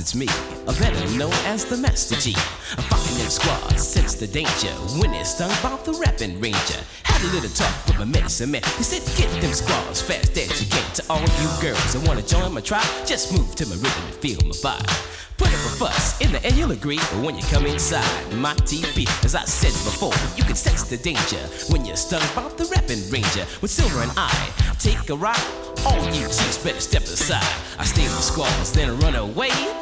It's me, a better known as the Master G. I'm fucking them squads, sense the danger, when it's stung by the rapping ranger. Had a little talk with my medicine man, he said get them squads fast can. To all you girls that wanna join my tribe, just move to my rhythm and feel my vibe. Put up a fuss, in the end you'll agree, but when you come inside my TP, as I said before, you can sense the danger when you're stung by the rapping ranger. With Silver and I take a ride, all you chicks better step aside. I with the squads, then run away.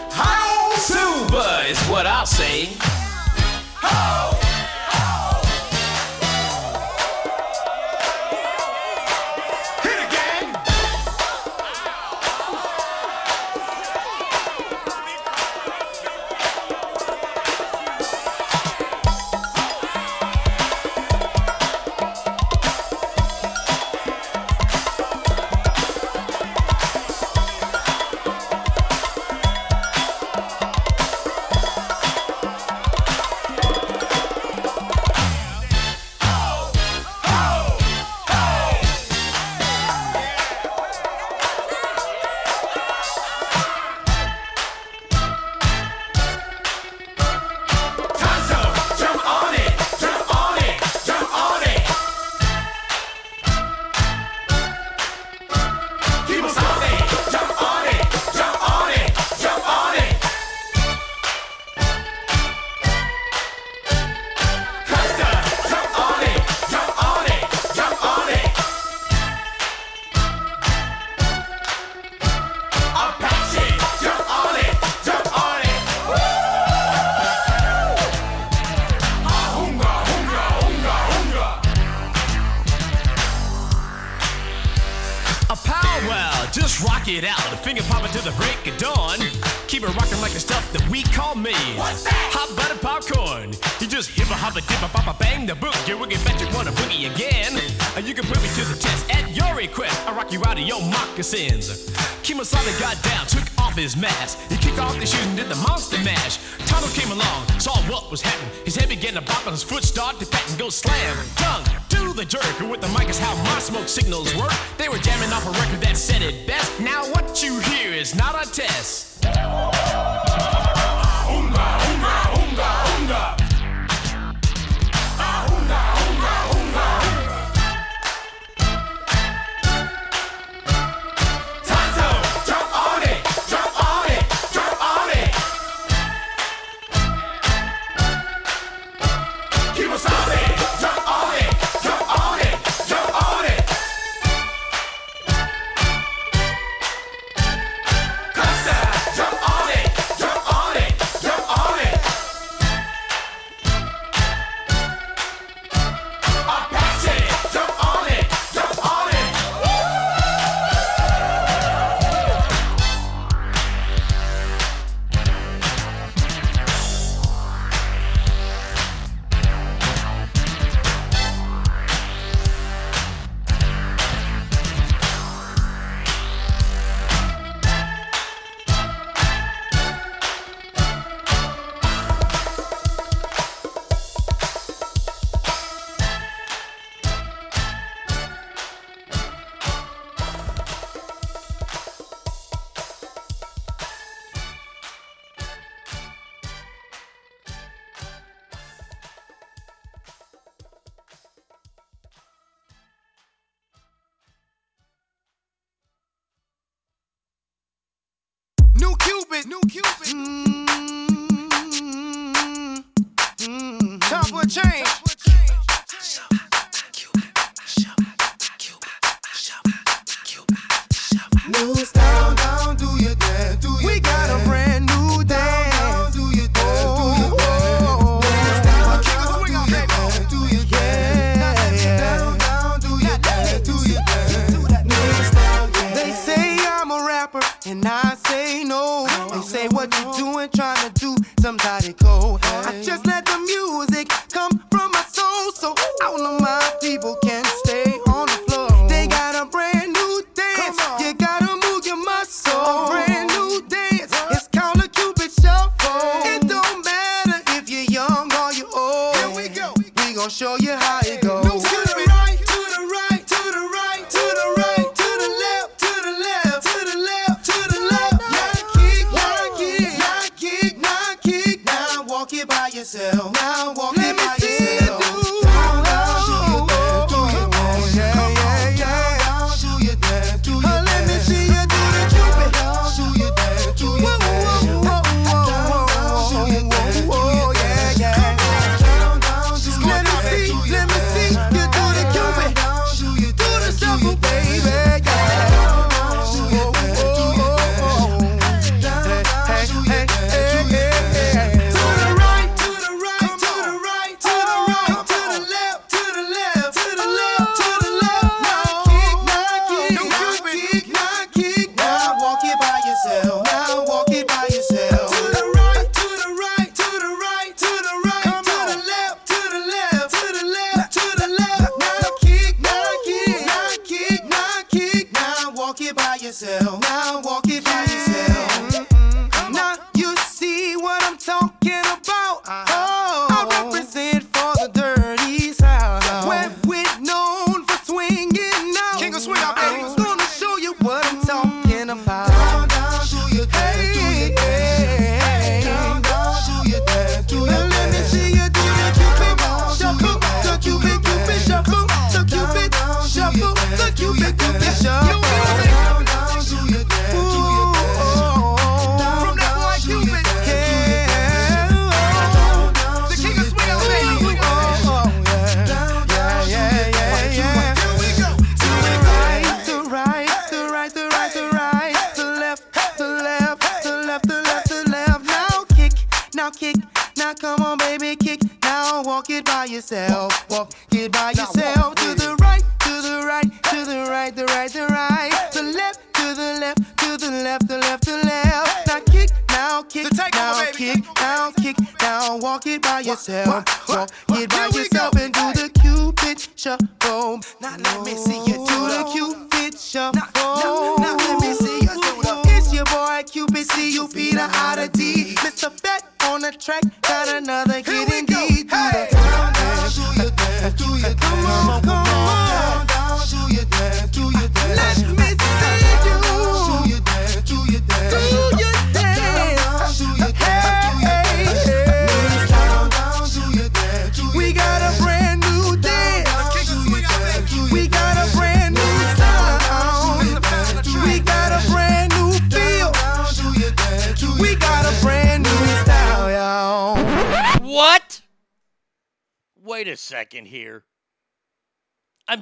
Silver is what I'll say. How?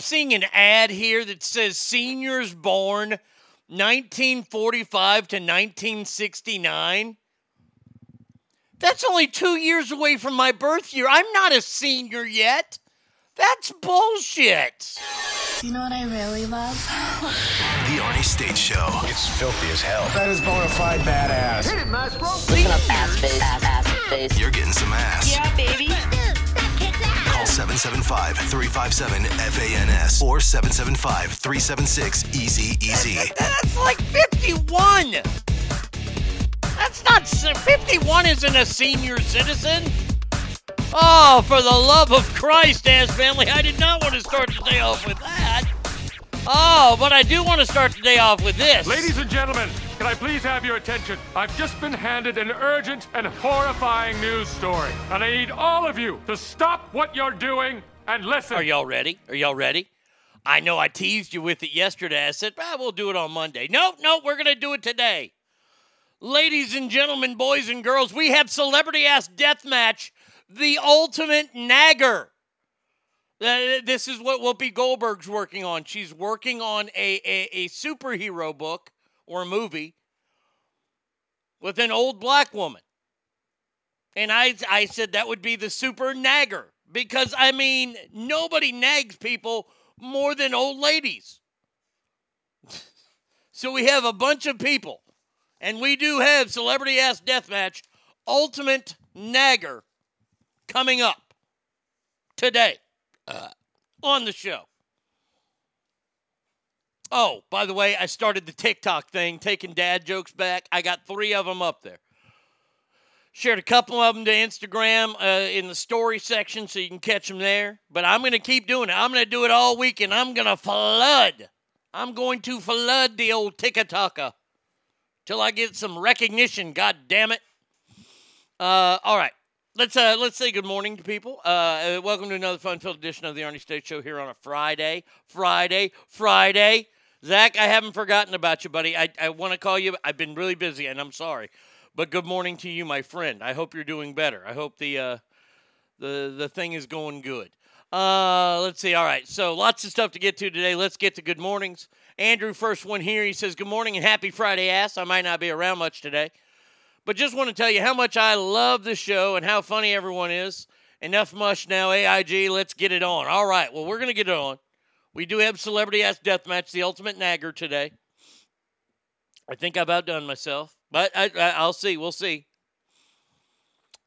seeing an ad here that says seniors born 1945 to 1969. That's only two years away from my birth year. I'm not a senior yet. That's bullshit. You know what I really love? the Arnie State Show. It's filthy as hell. That is bona fide badass. Hit it, Maestro. Listen up, ass face, ass, ass face. You're getting some ass. Yeah, baby. Call 775 357 FANS or 775 376 Easy Easy. That's like 51. That's not 51 isn't a senior citizen. Oh, for the love of Christ, ass family, I did not want to start the day off with that. Oh, but I do want to start the day off with this. Ladies and gentlemen, can I please have your attention? I've just been handed an urgent and horrifying news story, and I need all of you to stop what you're doing and listen. Are y'all ready? Are y'all ready? I know I teased you with it yesterday. I said, ah, we'll do it on Monday. No, no, we're going to do it today. Ladies and gentlemen, boys and girls, we have Celebrity Ass Deathmatch, the ultimate nagger. Uh, this is what Whoopi Goldberg's working on. She's working on a, a, a superhero book or a movie with an old black woman. And I, I said that would be the super nagger because, I mean, nobody nags people more than old ladies. so we have a bunch of people, and we do have Celebrity Ass Deathmatch Ultimate Nagger coming up today uh, on the show. Oh, by the way, I started the TikTok thing, taking dad jokes back. I got three of them up there. Shared a couple of them to Instagram uh, in the story section so you can catch them there. But I'm going to keep doing it. I'm going to do it all week and I'm going to flood. I'm going to flood the old TikToker till I get some recognition. God damn it. Uh, all right. Let's uh, let's say good morning to people. Uh, uh, welcome to another fun-filled edition of the Arnie State Show here on a Friday. Friday, Friday. Zach, I haven't forgotten about you, buddy. I, I want to call you. I've been really busy, and I'm sorry. But good morning to you, my friend. I hope you're doing better. I hope the uh, the the thing is going good. Uh, let's see. All right. So lots of stuff to get to today. Let's get to good mornings. Andrew, first one here. He says, "Good morning and happy Friday, ass." I might not be around much today, but just want to tell you how much I love the show and how funny everyone is. Enough mush now, AIG. Let's get it on. All right. Well, we're gonna get it on. We do have celebrity ass deathmatch, the ultimate nagger today. I think I've outdone myself, but I, I, I'll see. We'll see.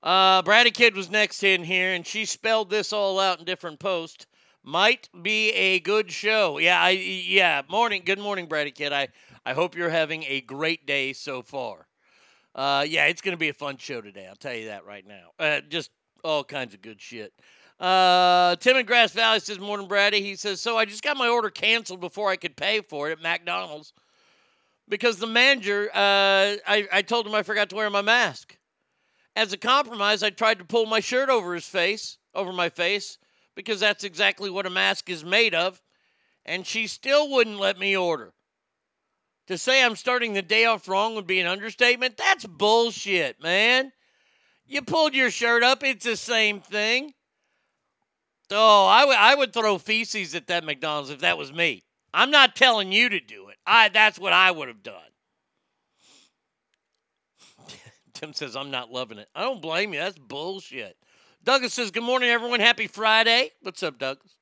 Uh, Bratty Kid was next in here, and she spelled this all out in different posts. Might be a good show. Yeah, I yeah. Morning, good morning, Bratty Kid. I I hope you're having a great day so far. Uh, yeah, it's gonna be a fun show today. I'll tell you that right now. Uh, just all kinds of good shit. Uh, Tim in Grass Valley says, "Morning, Bratty." He says, "So I just got my order canceled before I could pay for it at McDonald's because the manager. Uh, I I told him I forgot to wear my mask." As a compromise, I tried to pull my shirt over his face, over my face, because that's exactly what a mask is made of, and she still wouldn't let me order. To say I'm starting the day off wrong would be an understatement. That's bullshit, man. You pulled your shirt up, it's the same thing. Oh, I would I would throw feces at that McDonald's if that was me. I'm not telling you to do it. I that's what I would have done. Tim says, I'm not loving it. I don't blame you. That's bullshit. Douglas says, Good morning, everyone. Happy Friday. What's up, Douglas?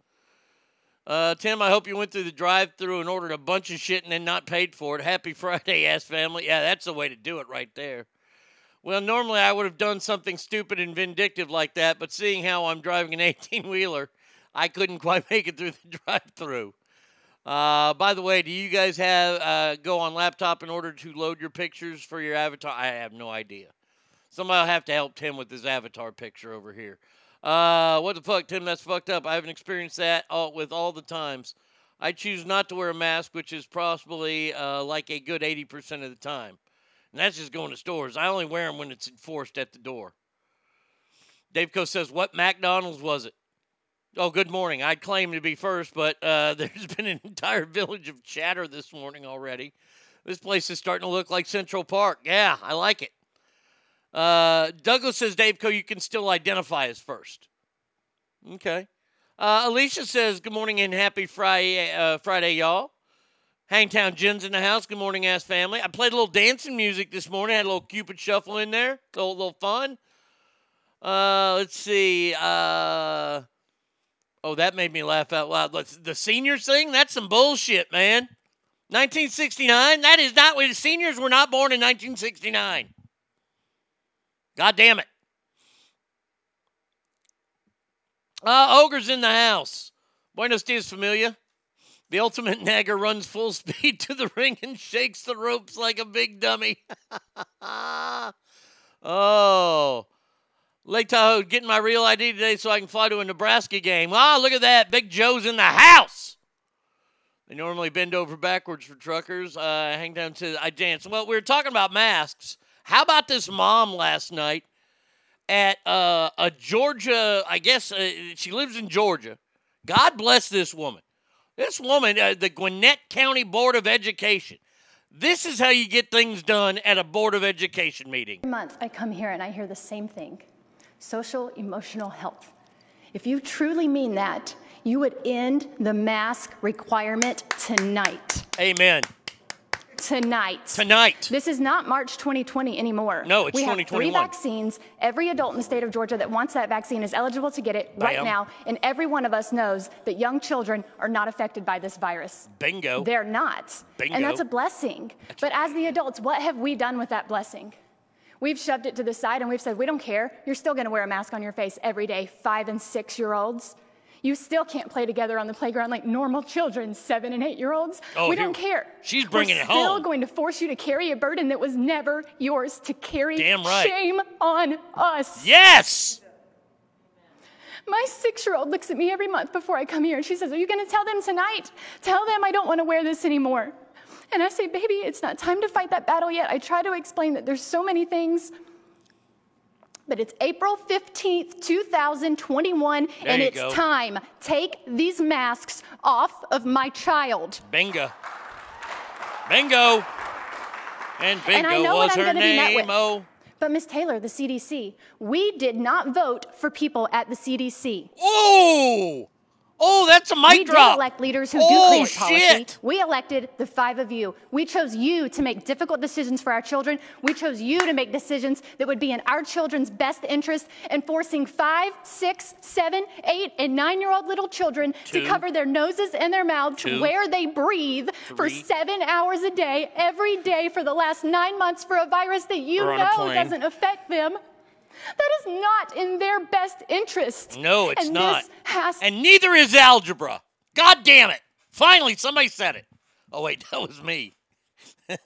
Uh, Tim, I hope you went through the drive through and ordered a bunch of shit and then not paid for it. Happy Friday, ass family. Yeah, that's the way to do it right there. Well, normally I would have done something stupid and vindictive like that, but seeing how I'm driving an 18 wheeler, I couldn't quite make it through the drive through. Uh, by the way, do you guys have uh, go on laptop in order to load your pictures for your avatar? I have no idea. Somebody will have to help Tim with his avatar picture over here. Uh, what the fuck, Tim? That's fucked up. I haven't experienced that all, with all the times. I choose not to wear a mask, which is possibly uh, like a good 80% of the time. And that's just going to stores. I only wear them when it's enforced at the door. Dave Co says, What McDonald's was it? Oh, good morning. I'd claim to be first, but uh, there's been an entire village of chatter this morning already. This place is starting to look like Central Park. Yeah, I like it. Uh, Douglas says, Dave Co, you can still identify as first. Okay. Uh, Alicia says, Good morning and happy Friday, uh, Friday, y'all. Hangtown Jen's in the house. Good morning, ass family. I played a little dancing music this morning. Had a little Cupid shuffle in there. A little, little fun. Uh, let's see. Uh, oh, that made me laugh out loud. Let's, the seniors thing? That's some bullshit, man. 1969? That is not. The seniors were not born in 1969. God damn it. Uh, Ogre's in the house. Buenos dias, familia. The ultimate nagger runs full speed to the ring and shakes the ropes like a big dummy. oh. Lake Tahoe getting my real ID today so I can fly to a Nebraska game. Ah, look at that. Big Joe's in the house. They normally bend over backwards for truckers. Uh, hang down to I dance. Well, we were talking about masks. How about this mom last night at uh, a Georgia? I guess uh, she lives in Georgia. God bless this woman. This woman, uh, the Gwinnett County Board of Education, This is how you get things done at a Board of Education meeting. Every month I come here and I hear the same thing social emotional health. If you truly mean that, you would end the mask requirement tonight. Amen. Tonight. Tonight. This is not March 2020 anymore. No, it's we have 2021. three vaccines. Every adult in the state of Georgia that wants that vaccine is eligible to get it right Bam. now. And every one of us knows that young children are not affected by this virus. Bingo. They're not. Bingo. And that's a blessing. But as the adults, what have we done with that blessing? We've shoved it to the side and we've said, we don't care. You're still going to wear a mask on your face every day, five and six year olds. You still can't play together on the playground like normal children, seven and eight year olds. Oh, we here- don't care. she's bringing We're it still going to force you to carry a burden that was never yours to carry. Damn right. Shame on us. Yes. My six year old looks at me every month before I come here and she says, Are you going to tell them tonight? Tell them I don't want to wear this anymore. And I say, Baby, it's not time to fight that battle yet. I try to explain that there's so many things. But it's April 15th, 2021, There and it's go. time. Take these masks off of my child. Bingo. Bingo. And bingo And I know what was I'm her gonna be met name. with. Oh. But Miss Taylor, the CDC, we did not vote for people at the CDC. Oh. Oh, that's a mic we drop. did elect leaders who oh, do clean policy. shit. We elected the five of you. We chose you to make difficult decisions for our children. We chose you to make decisions that would be in our children's best interest and forcing five, six, seven, eight, and nine year old little children Two. to cover their noses and their mouths Two. where they breathe for seven hours a day, every day for the last nine months for a virus that you Or on a know doesn't affect them. That is not in their best interest. No, it's and not. This has And neither is algebra. God damn it. Finally, somebody said it. Oh, wait, that was me.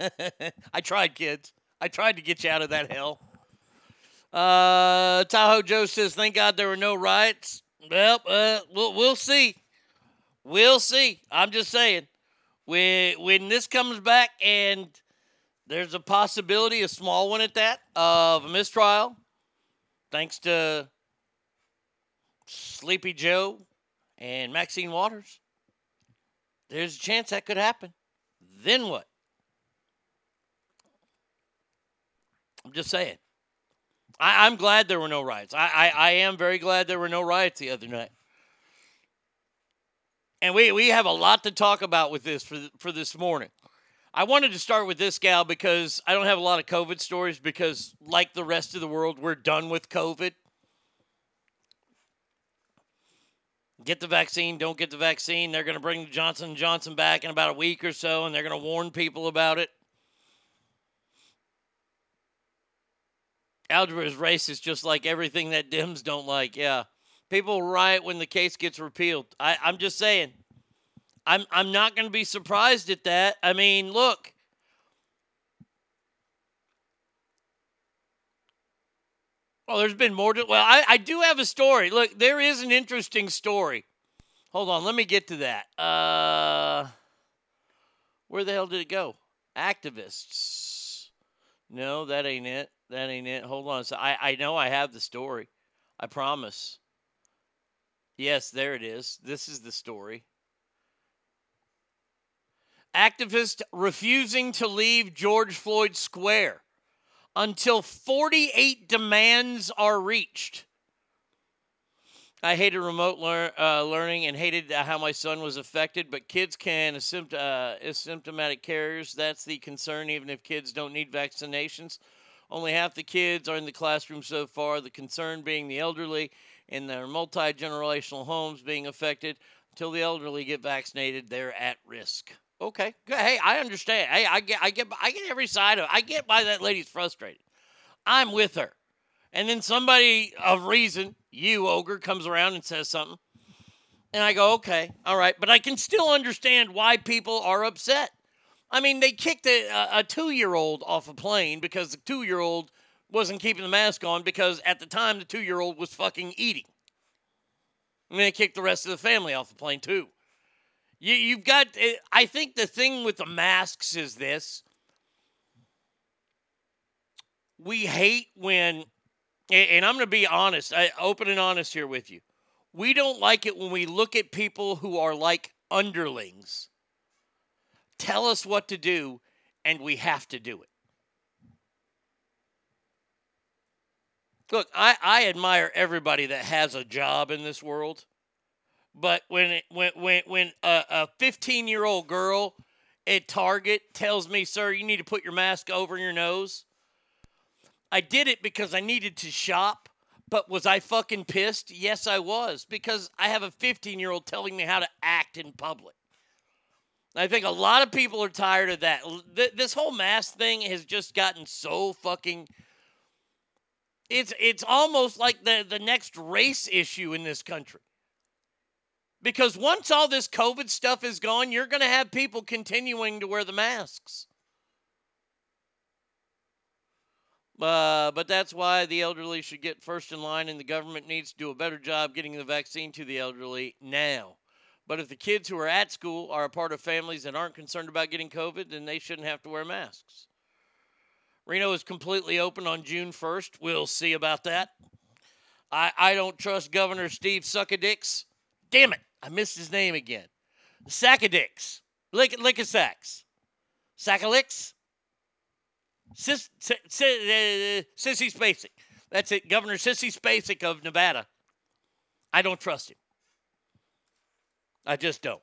I tried, kids. I tried to get you out of that hell. Uh, Tahoe Joe says, thank God there were no riots. Well, uh, we'll, we'll see. We'll see. I'm just saying. When, when this comes back and there's a possibility, a small one at that, of a mistrial, thanks to Sleepy Joe and Maxine Waters, there's a chance that could happen. Then what? I'm just saying. I, I'm glad there were no riots. I, I, I am very glad there were no riots the other night. And we, we have a lot to talk about with this for, for this morning. I wanted to start with this gal because I don't have a lot of COVID stories because, like the rest of the world, we're done with COVID. Get the vaccine, don't get the vaccine. They're going to bring Johnson Johnson back in about a week or so, and they're going to warn people about it. Algebra is racist, just like everything that Dems don't like. Yeah, people riot when the case gets repealed. I, I'm just saying. I'm I'm not going to be surprised at that. I mean, look. Well, there's been more to. Well, I, I do have a story. Look, there is an interesting story. Hold on, let me get to that. Uh, where the hell did it go? Activists. No, that ain't it. That ain't it. Hold on. So I, I know I have the story. I promise. Yes, there it is. This is the story. Activist refusing to leave George Floyd Square until 48 demands are reached. I hated remote lear- uh, learning and hated how my son was affected, but kids can uh, asymptomatic carriers. That's the concern, even if kids don't need vaccinations. Only half the kids are in the classroom so far, the concern being the elderly and their multi generational homes being affected. Until the elderly get vaccinated, they're at risk. Okay. Hey, I understand. Hey, I get, I get, I get every side of it. I get why that lady's frustrated. I'm with her. And then somebody of reason, you ogre, comes around and says something, and I go, okay, all right, but I can still understand why people are upset. I mean, they kicked a, a- a two-year-old off a plane because the two-year-old wasn't keeping the mask on because at the time the two-year-old was fucking eating. And they kicked the rest of the family off the plane too. You, you've got. eh, I think the thing with the masks is this: we hate when, and and I'm going to be honest, I, open and honest here with you. We don't like it when we look at people who are like underlings, tell us what to do, and we have to do it. Look, I, I admire everybody that has a job in this world. But when it, when when when a, a 15 year old girl at Target tells me, "Sir, you need to put your mask over your nose," I did it because I needed to shop. But was I fucking pissed? Yes, I was because I have a 15 year old telling me how to act in public. I think a lot of people are tired of that. This whole mask thing has just gotten so fucking. It's it's almost like the the next race issue in this country. Because once all this COVID stuff is gone, you're going to have people continuing to wear the masks. Uh, but that's why the elderly should get first in line, and the government needs to do a better job getting the vaccine to the elderly now. But if the kids who are at school are a part of families that aren't concerned about getting COVID, then they shouldn't have to wear masks. Reno is completely open on June 1st. We'll see about that. I, I don't trust Governor Steve Suckadicks. Damn it, I missed his name again. Sackadicks. Lick, lick a sacks. Sackalicks? Sis, si, si, uh, Sissy Spacek. That's it. Governor Sissy Spacek of Nevada. I don't trust him. I just don't.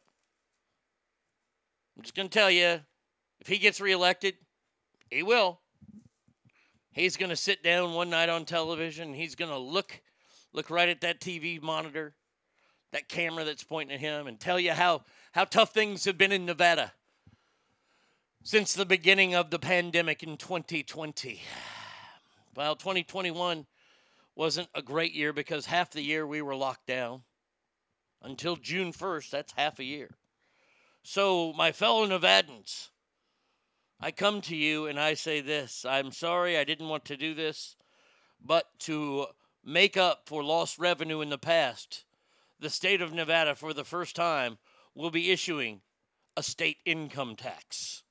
I'm just going to tell you if he gets reelected, he will. He's going to sit down one night on television. He's going to look look right at that TV monitor, that camera that's pointing at him, and tell you how, how tough things have been in Nevada since the beginning of the pandemic in 2020. Well, 2021 wasn't a great year because half the year we were locked down. Until June 1st, that's half a year. So, my fellow Nevadans, I come to you and I say this I'm sorry I didn't want to do this, but to make up for lost revenue in the past, the state of Nevada, for the first time, will be issuing a state income tax.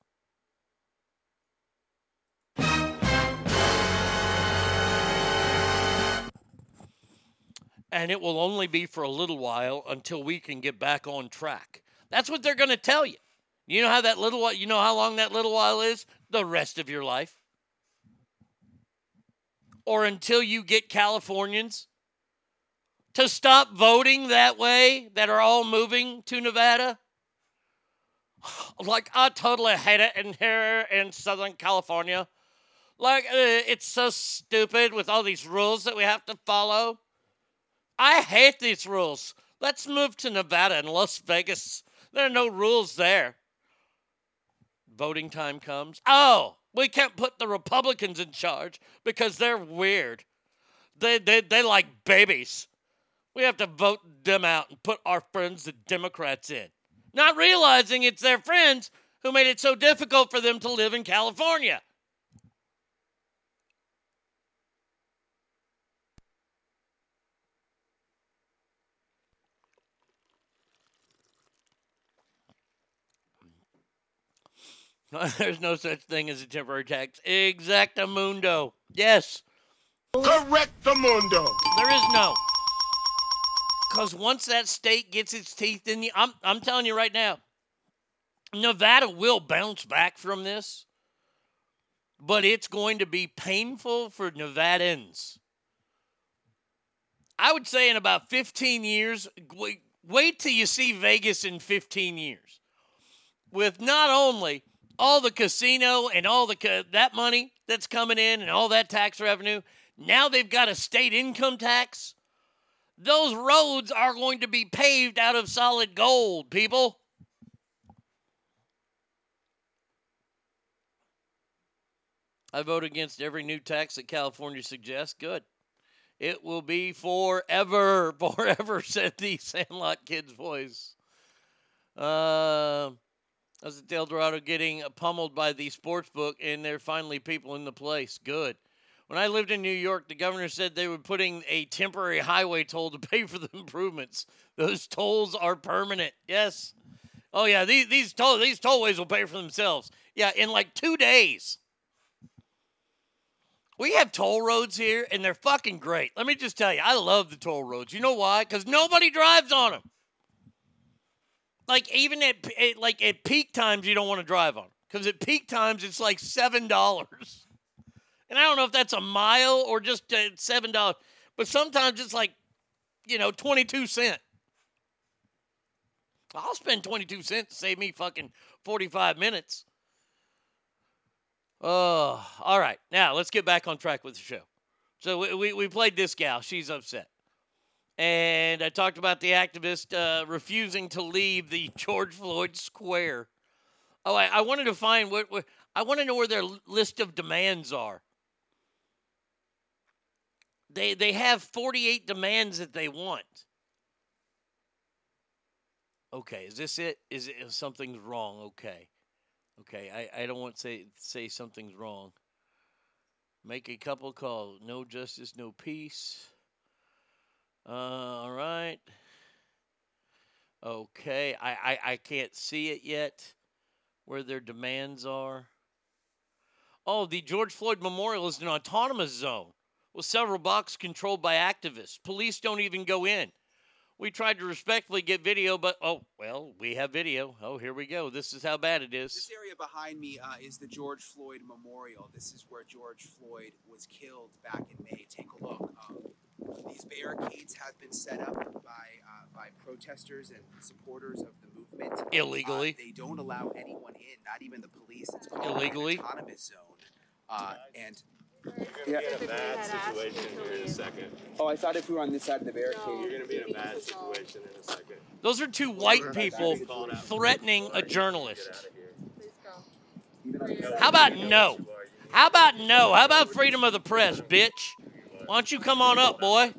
And it will only be for a little while until we can get back on track. That's what they're going to tell you. You know how that little while, you know how long that little while is? The rest of your life. Or until you get Californians to stop voting that way that are all moving to Nevada. Like, I totally hate it in here in Southern California. Like, uh, it's so stupid with all these rules that we have to follow. I hate these rules. Let's move to Nevada and Las Vegas. There are no rules there. Voting time comes. Oh, we can't put the Republicans in charge because they're weird. They, they, they like babies. We have to vote them out and put our friends, the Democrats, in. Not realizing it's their friends who made it so difficult for them to live in California. There's no such thing as a temporary tax. Exactamundo. Yes. Correctamundo. There is no. Because once that state gets its teeth in you, I'm, I'm telling you right now, Nevada will bounce back from this, but it's going to be painful for Nevadans. I would say in about 15 years, wait, wait till you see Vegas in 15 years. With not only all the casino and all the ca- that money that's coming in and all that tax revenue, now they've got a state income tax. Those roads are going to be paved out of solid gold, people. I vote against every new tax that California suggests. Good. It will be forever, forever, said the Sandlot kid's voice. Uh, I was at El Dorado getting pummeled by the sports book, and there are finally people in the place. Good. When I lived in New York, the governor said they were putting a temporary highway toll to pay for the improvements. Those tolls are permanent. Yes. Oh yeah, these these toll these tollways will pay for themselves. Yeah, in like two days. We have toll roads here, and they're fucking great. Let me just tell you, I love the toll roads. You know why? Because nobody drives on them. Like even at, like at peak times, you don't want to drive on. because at peak times it's like seven dollars, and I don't know if that's a mile or just uh, seven dollars, but sometimes it's like, you know, twenty two cent. I'll spend twenty two cents to save me fucking forty five minutes. Oh, all right. Now let's get back on track with the show. So we, we, we played this gal. She's upset. And I talked about the activist uh, refusing to leave the George Floyd Square. Oh, I, I wanted to find what, what I want to know where their list of demands are. They they have 48 demands that they want. Okay, is this it? Is it is something's wrong? Okay. Okay, I, I don't want to say say something's wrong. Make a couple calls. No justice, no peace. Uh, all right. Okay, I, I, I can't see it yet where their demands are. Oh, the George Floyd Memorial is an autonomous zone with several blocks controlled by activists. Police don't even go in. We tried to respectfully get video, but oh, well, we have video. Oh, here we go. This is how bad it is. This area behind me uh, is the George Floyd Memorial. This is where George Floyd was killed back in May. Take a look. Um, these barricades have been set up by uh, by protesters and supporters of the movement Illegally. Uh, they don't allow anyone in, not even the police. It's called Illegally. an autonomous zone. Uh, and You're in a bad situation here in a second. oh, I thought if we were on this side of the barricade, You're going to be in a bad situation in a second. Those are two white people threatening a journalist. How about no? How about no? How about freedom of the press, bitch? Why don't you come on up, boy?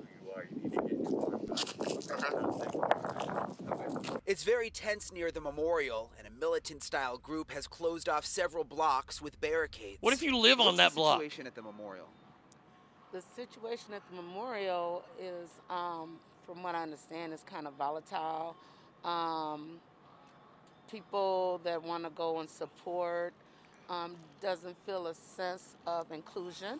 It's very tense near the memorial, and a militant style group has closed off several blocks with barricades. What if you live on that the block? situation at the memorial? The situation at the memorial is, um, from what I understand, is kind of volatile. Um, people that want to go and support um, doesn't feel a sense of inclusion.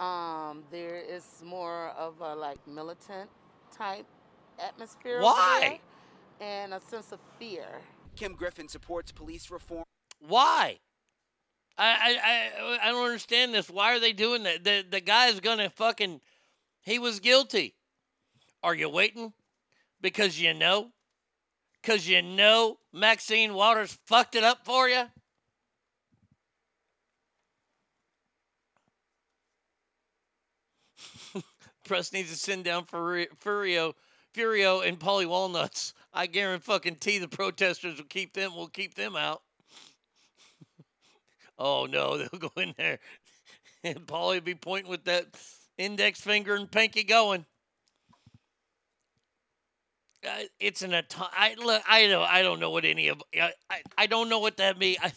Um, there is more of a like militant type atmosphere. over Why? There And a sense of fear. Kim Griffin supports police reform. Why? I, I I I don't understand this. Why are they doing that? The the guy's gonna fucking he was guilty. Are you waiting? Because you know? Cause you know Maxine Waters fucked it up for you? Press needs to send down Furi- Furio, Furio, and Paulie Walnuts. I guarantee the protesters will keep them. We'll keep them out. Oh no, they'll go in there, and Paulie will be pointing with that index finger and pinky going. Uh, it's an auto- I look. I don't. I don't know what any of. I. I, I don't know what that means. I,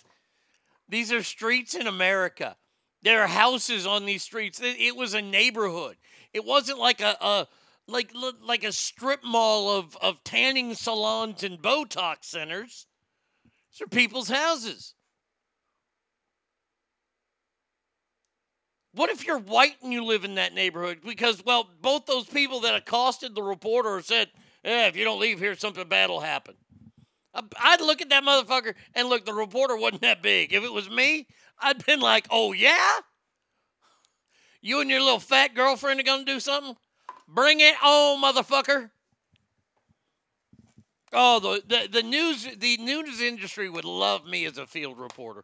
these are streets in America. There are houses on these streets. It, it was a neighborhood. It wasn't like a, a like like a strip mall of of tanning salons and Botox centers. These are people's houses. What if you're white and you live in that neighborhood? Because, well, both those people that accosted the reporter said, yeah, if you don't leave here, something bad will happen. I- I'd look at that motherfucker and look, the reporter wasn't that big. If it was me, I'd been like, oh, yeah? You and your little fat girlfriend are to do something? Bring it on, motherfucker. Oh, the, the, the news the news industry would love me as a field reporter.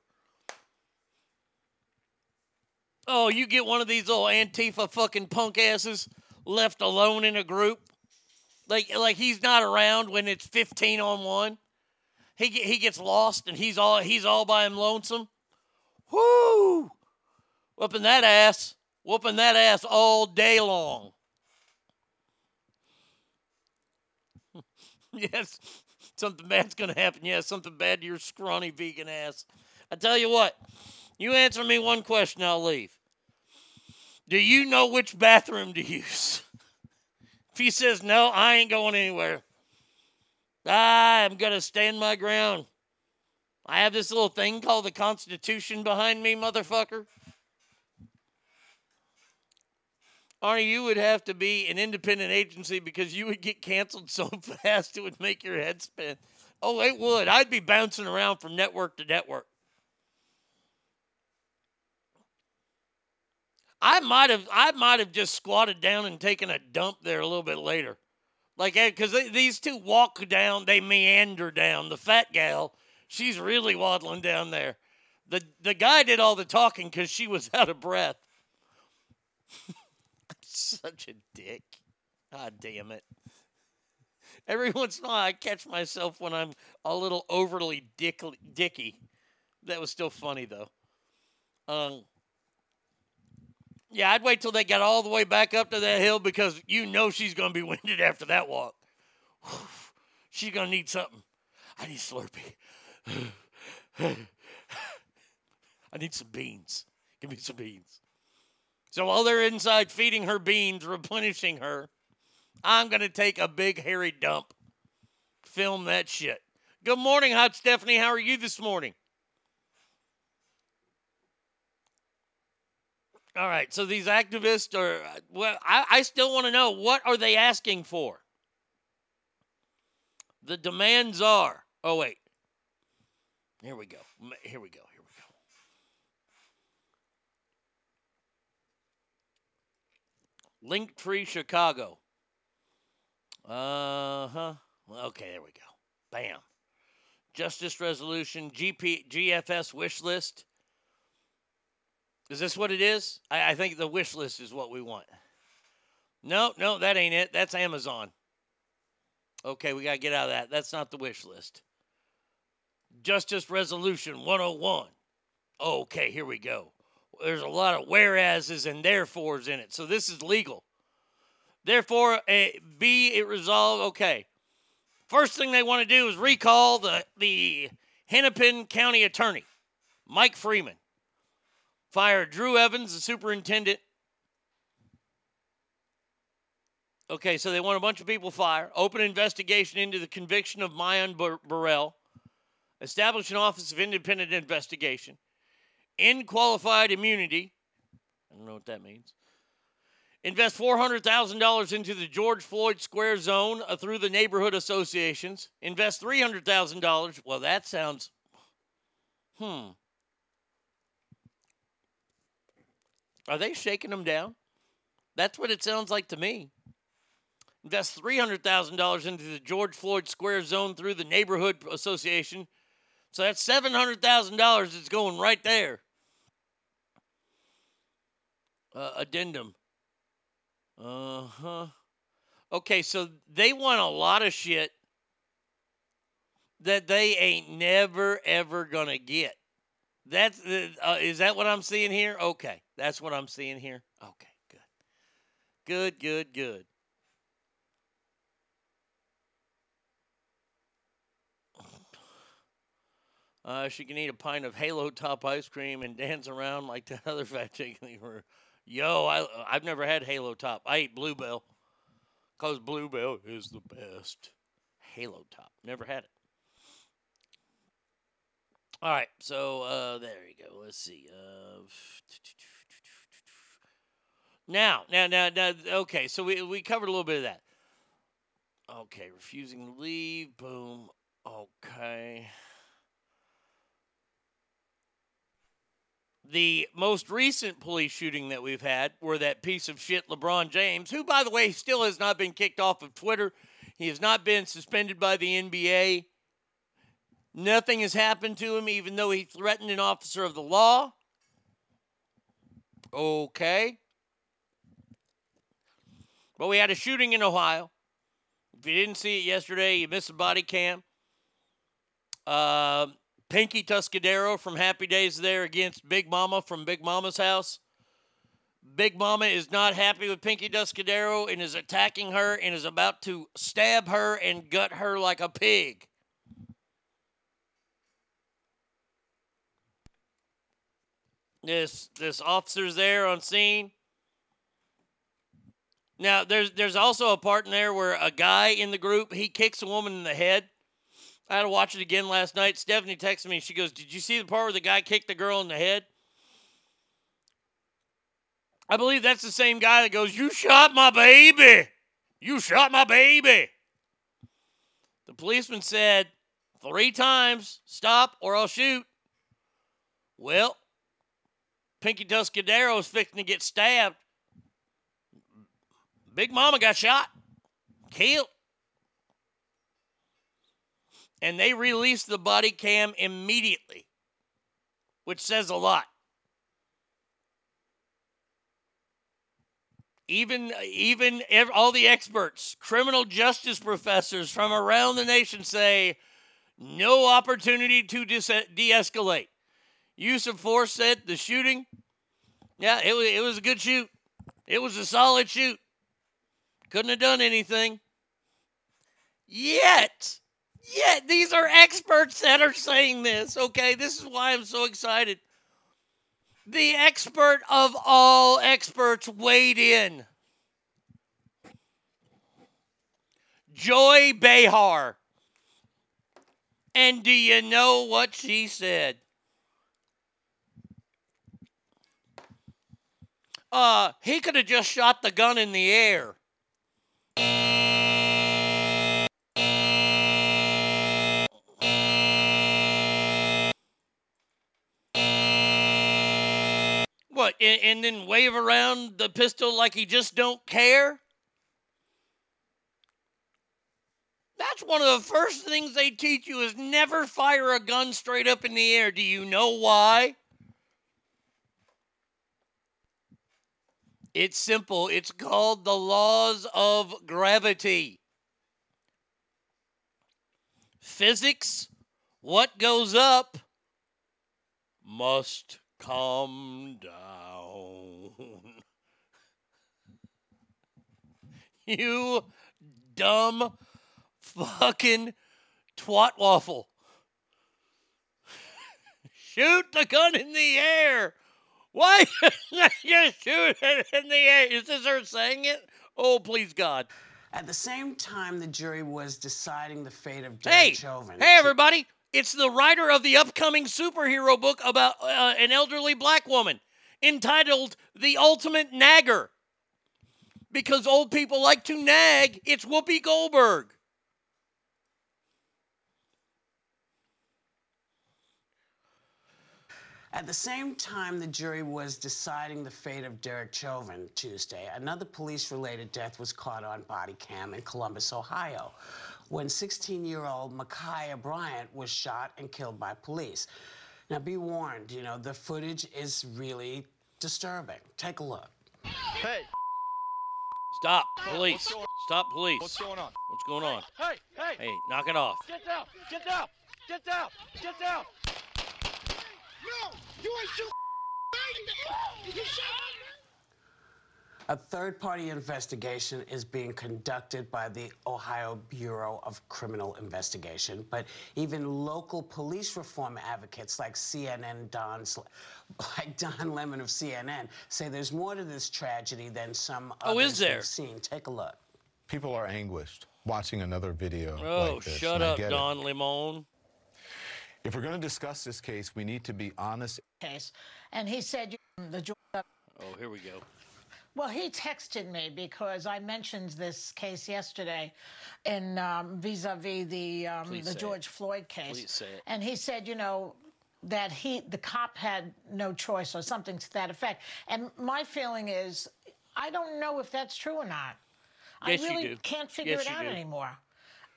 Oh, you get one of these little Antifa fucking punk asses left alone in a group. Like like he's not around when it's 15 on 1. He he gets lost and he's all he's all by him lonesome. Whoo! Whooping that ass. Whooping that ass all day long. yes, something bad's going to happen. Yes, something bad to your scrawny vegan ass. I tell you what, you answer me one question, I'll leave. Do you know which bathroom to use? If he says no, I ain't going anywhere. Ah, I'm going to stand my ground. I have this little thing called the Constitution behind me, motherfucker. Arnie, you would have to be an independent agency because you would get canceled so fast it would make your head spin. Oh, it would. I'd be bouncing around from network to network. I might have I might have just squatted down and taken a dump there a little bit later. Like eh, cuz these two walk down, they meander down. The fat gal, she's really waddling down there. The the guy did all the talking cuz she was out of breath. Such a dick. God damn it. Every once in a while, I catch myself when I'm a little overly dick, dicky. That was still funny though. Um, yeah, I'd wait till they got all the way back up to that hill because you know she's gonna be winded after that walk. She's gonna need something. I need Slurpee. I need some beans. Give me some beans. So while they're inside feeding her beans, replenishing her, I'm going to take a big hairy dump. Film that shit. Good morning, Hot Stephanie. How are you this morning? All right, so these activists are, well, I, I still want to know what are they asking for? The demands are, oh, wait. Here we go. Here we go. Here we go. Linktree Chicago. Uh huh. Okay, there we go. Bam. Justice resolution, GP, GFS wish list. Is this what it is? I, I think the wish list is what we want. No, no, that ain't it. That's Amazon. Okay, we got to get out of that. That's not the wish list. Justice Resolution 101. Okay, here we go. There's a lot of whereases and therefores in it. So this is legal. Therefore, a, be it resolved. Okay. First thing they want to do is recall the, the Hennepin County Attorney, Mike Freeman. Fire Drew Evans, the superintendent. Okay, so they want a bunch of people fired. Open investigation into the conviction of Myon Burrell. Establish an Office of Independent Investigation. In qualified immunity. I don't know what that means. Invest $400,000 into the George Floyd Square zone uh, through the neighborhood associations. Invest $300,000. Well, that sounds. Hmm. Are they shaking them down? That's what it sounds like to me. Invest $300,000 into the George Floyd Square zone through the neighborhood association. So that's $700,000 that's going right there. Uh, addendum. Uh huh. Okay, so they want a lot of shit that they ain't never ever gonna get. That's uh, is that what I'm seeing here? Okay, that's what I'm seeing here. Okay, good, good, good, good. Uh, she can eat a pint of Halo Top ice cream and dance around like the other fat chicken. Yo, I I've never had Halo Top. I ate Bluebell because Bluebell is the best. Halo Top. Never had it. All right, so uh, there you go. Let's see. Uh, now, now, now, now. Okay, so we we covered a little bit of that. Okay, refusing to leave. Boom. Okay. The most recent police shooting that we've had were that piece of shit LeBron James, who, by the way, still has not been kicked off of Twitter. He has not been suspended by the NBA. Nothing has happened to him, even though he threatened an officer of the law. Okay. But we had a shooting in Ohio. If you didn't see it yesterday, you missed a body cam. Uh, Pinky Tuscadero from Happy Days there against Big Mama from Big Mama's house. Big Mama is not happy with Pinky Tuscadero and is attacking her and is about to stab her and gut her like a pig. This this officer's there on scene. Now there's there's also a part in there where a guy in the group he kicks a woman in the head I had to watch it again last night. Stephanie texted me. She goes, Did you see the part where the guy kicked the girl in the head? I believe that's the same guy that goes, You shot my baby. You shot my baby. The policeman said three times, Stop or I'll shoot. Well, Pinky Tuscadero's fixing to get stabbed. Big Mama got shot, killed. And they released the body cam immediately, which says a lot. Even even ev- all the experts, criminal justice professors from around the nation say no opportunity to dis- de-escalate. Use of force said the shooting. Yeah, it was it was a good shoot. It was a solid shoot. Couldn't have done anything. Yet, yet these are experts that are saying this. Okay, this is why I'm so excited. The expert of all experts weighed in. Joy Behar. And do you know what she said? Uh, he could have just shot the gun in the air. What, and, and then wave around the pistol like he just don't care? That's one of the first things they teach you is never fire a gun straight up in the air. Do you know why? It's simple. It's called the laws of gravity. Physics, what goes up must come down. you dumb fucking twat waffle. Shoot the gun in the air. Why just shoot it in the air? Is this her saying it? Oh, please God. At the same time, the jury was deciding the fate of Hey, Derek Chauvin. hey, everybody! It's the writer of the upcoming superhero book about uh, an elderly black woman entitled "The Ultimate Nagger." Because old people like to nag, it's Whoopi Goldberg. At the same time, the jury was deciding the fate of Derek Chauvin Tuesday. Another police related death was caught on body cam in Columbus, Ohio, when 16 year old Ma'Khia Bryant was shot and killed by police. Now, be warned, you know, the footage is really disturbing. Take a look. Hey. Stop, police! Stop, police! What's going on? What's going on? Hey, hey. Hey, knock it off. Get down. Get down. Get down. Get down. No, you ain't shoot. You shot. A third party investigation is being conducted by the Ohio Bureau of Criminal Investigation, but even local police reform advocates like CNN Don's, like Don Lemon of CNN say there's more to this tragedy than some Oh, is there? we've seen. Take a look. People are anguished watching another video Oh, like this. shut up, get it. Don Lemon. If we're going to discuss this case, we need to be honest. case, and he said the Oh, here we go. Well, he texted me because I mentioned this case yesterday in um, vis-a-vis the um, the George it. Floyd case. Please say it. And he said, you know, that he the cop had no choice or something to that effect. And my feeling is, I don't know if that's true or not. Yes, I really can't figure Yes, it out do. anymore.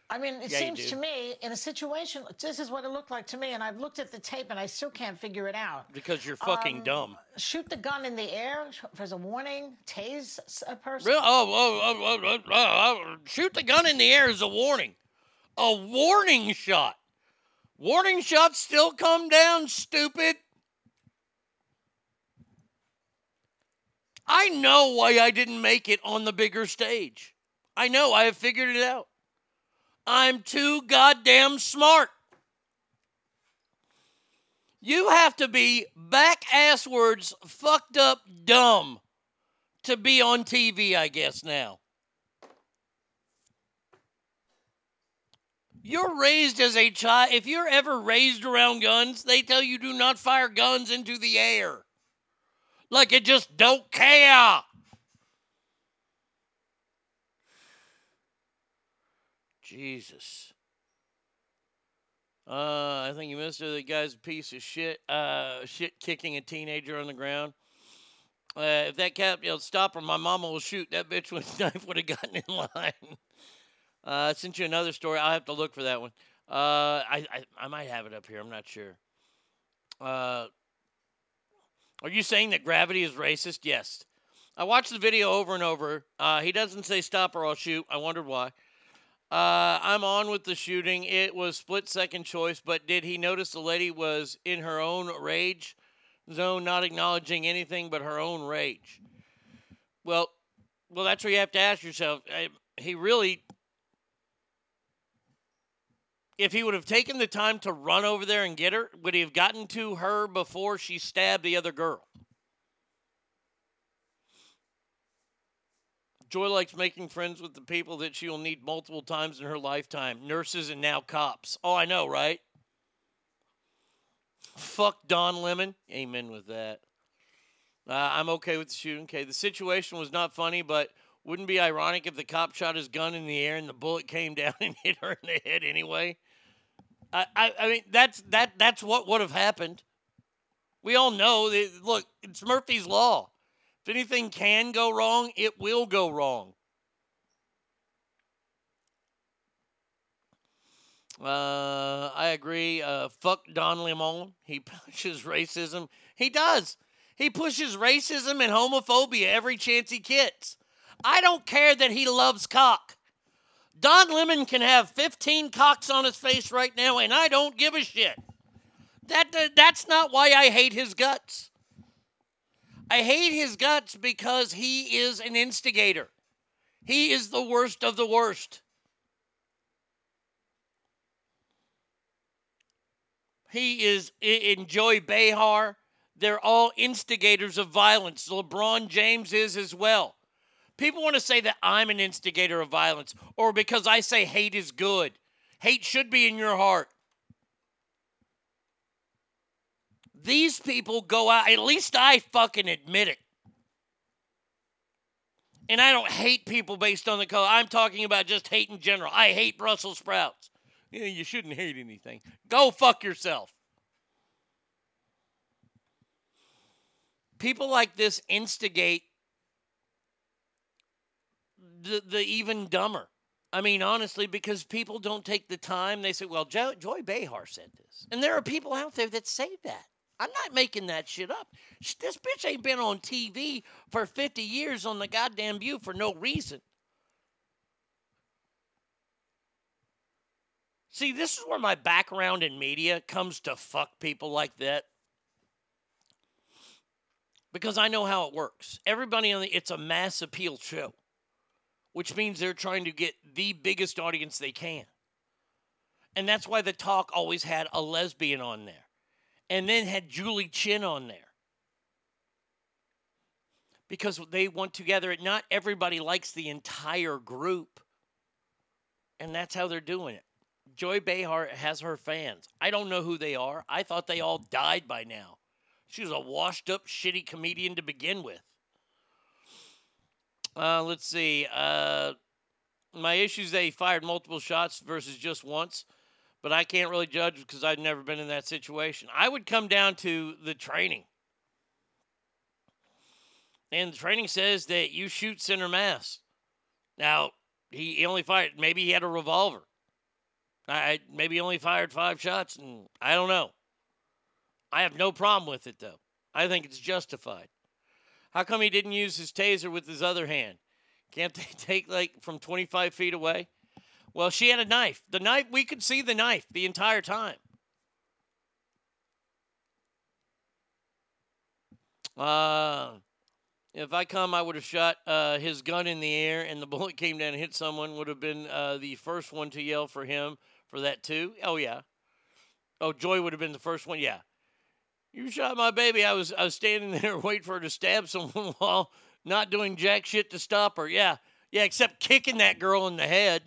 I mean, it Yeah, seems to me in a situation, this is what it looked like to me, and I've looked at the tape and I still can't figure it out. Because you're fucking Um, dumb. Shoot the gun in the air as a warning, tase a person. Real, oh, oh, oh, oh, oh, oh, oh, shoot the gun in the air is a warning. A warning shot. Warning shots still come down, stupid. I know why I didn't make it on the bigger stage. I know, I have figured it out. I'm too goddamn smart. You have to be back asswards, fucked up dumb to be on TV, I guess, now. You're raised as a child. If you're ever raised around guns, they tell you do not fire guns into the air. Like it just don't care. Jesus. Uh, I think you missed it. The guy's a piece of shit. Uh, shit kicking a teenager on the ground. Uh, if that cop yelled, "Stop her!" My mama will shoot. That bitch with knife would have gotten in line. Uh, I sent you another story. I'll have to look for that one. Uh, I, I I might have it up here. I'm not sure. Uh, are you saying that gravity is racist? Yes. I watched the video over and over. Uh, he doesn't say stop or I'll shoot. I wondered why. Uh, I'm on with the shooting. It was split second choice, but did he notice the lady was in her own rage zone, not acknowledging anything but her own rage? Well, well, that's where you have to ask yourself. I, he really, if he would have taken the time to run over there and get her, would he have gotten to her before she stabbed the other girl? Joy likes making friends with the people that she will need multiple times in her lifetime nurses and now cops. Oh, I know, right? Fuck Don Lemon. Amen with that. Uh, I'm okay with the shooting. Okay, the situation was not funny, but wouldn't be ironic if the cop shot his gun in the air and the bullet came down and hit her in the head anyway. I, I, I mean, that's that that's what would have happened. We all know that. Look, it's Murphy's law. If anything can go wrong, it will go wrong. Uh, I agree. Uh, fuck Don Lemon. He pushes racism. He does. He pushes racism and homophobia every chance he gets. I don't care that he loves cock. Don Lemon can have 15 cocks on his face right now, and I don't give a shit. That, that that's not why I hate his guts. I hate his guts because he is an instigator. He is the worst of the worst. He is in Joey Behar. They're all instigators of violence. LeBron James is as well. People want to say that I'm an instigator of violence or because I say hate is good. Hate should be in your heart. These people go out, at least I fucking admit it. And I don't hate people based on the color. I'm talking about just hate in general. I hate Brussels sprouts. Yeah, you shouldn't hate anything. Go fuck yourself. People like this instigate the, the even dumber. I mean, honestly, because people don't take the time. They say, well, jo- Joy Behar said this. And there are people out there that say that. I'm not making that shit up. This bitch ain't been on TV for 50 years on the goddamn view for no reason. See, this is where my background in media comes to fuck people like that. Because I know how it works. Everybody on the it's a mass appeal show, which means they're trying to get the biggest audience they can. And that's why the talk always had a lesbian on there and then had Julie Chen on there. Because they want together. Not everybody likes the entire group. And that's how they're doing it. Joy Behar has her fans. I don't know who they are. I thought they all died by now. She was a washed up, shitty comedian to begin with. Uh, let's see. Uh, my issues they fired multiple shots versus just once but I can't really judge because I've never been in that situation. I would come down to the training. And the training says that you shoot center mass. Now, he only fired, maybe he had a revolver. I maybe he only fired five shots, and I don't know. I have no problem with it, though. I think it's justified. How come he didn't use his taser with his other hand? Can't they take like from 25 feet away? Well, she had a knife. The knife, we could see the knife the entire time. Uh, if I come, I would have shot uh, his gun in the air and the bullet came down and hit someone, would have been uh, the first one to yell for him for that, too. Oh, yeah. Oh, Joy would have been the first one. Yeah. You shot my baby. I was I was standing there waiting for her to stab someone while not doing jack shit to stop her. Yeah. Yeah, except kicking that girl in the head.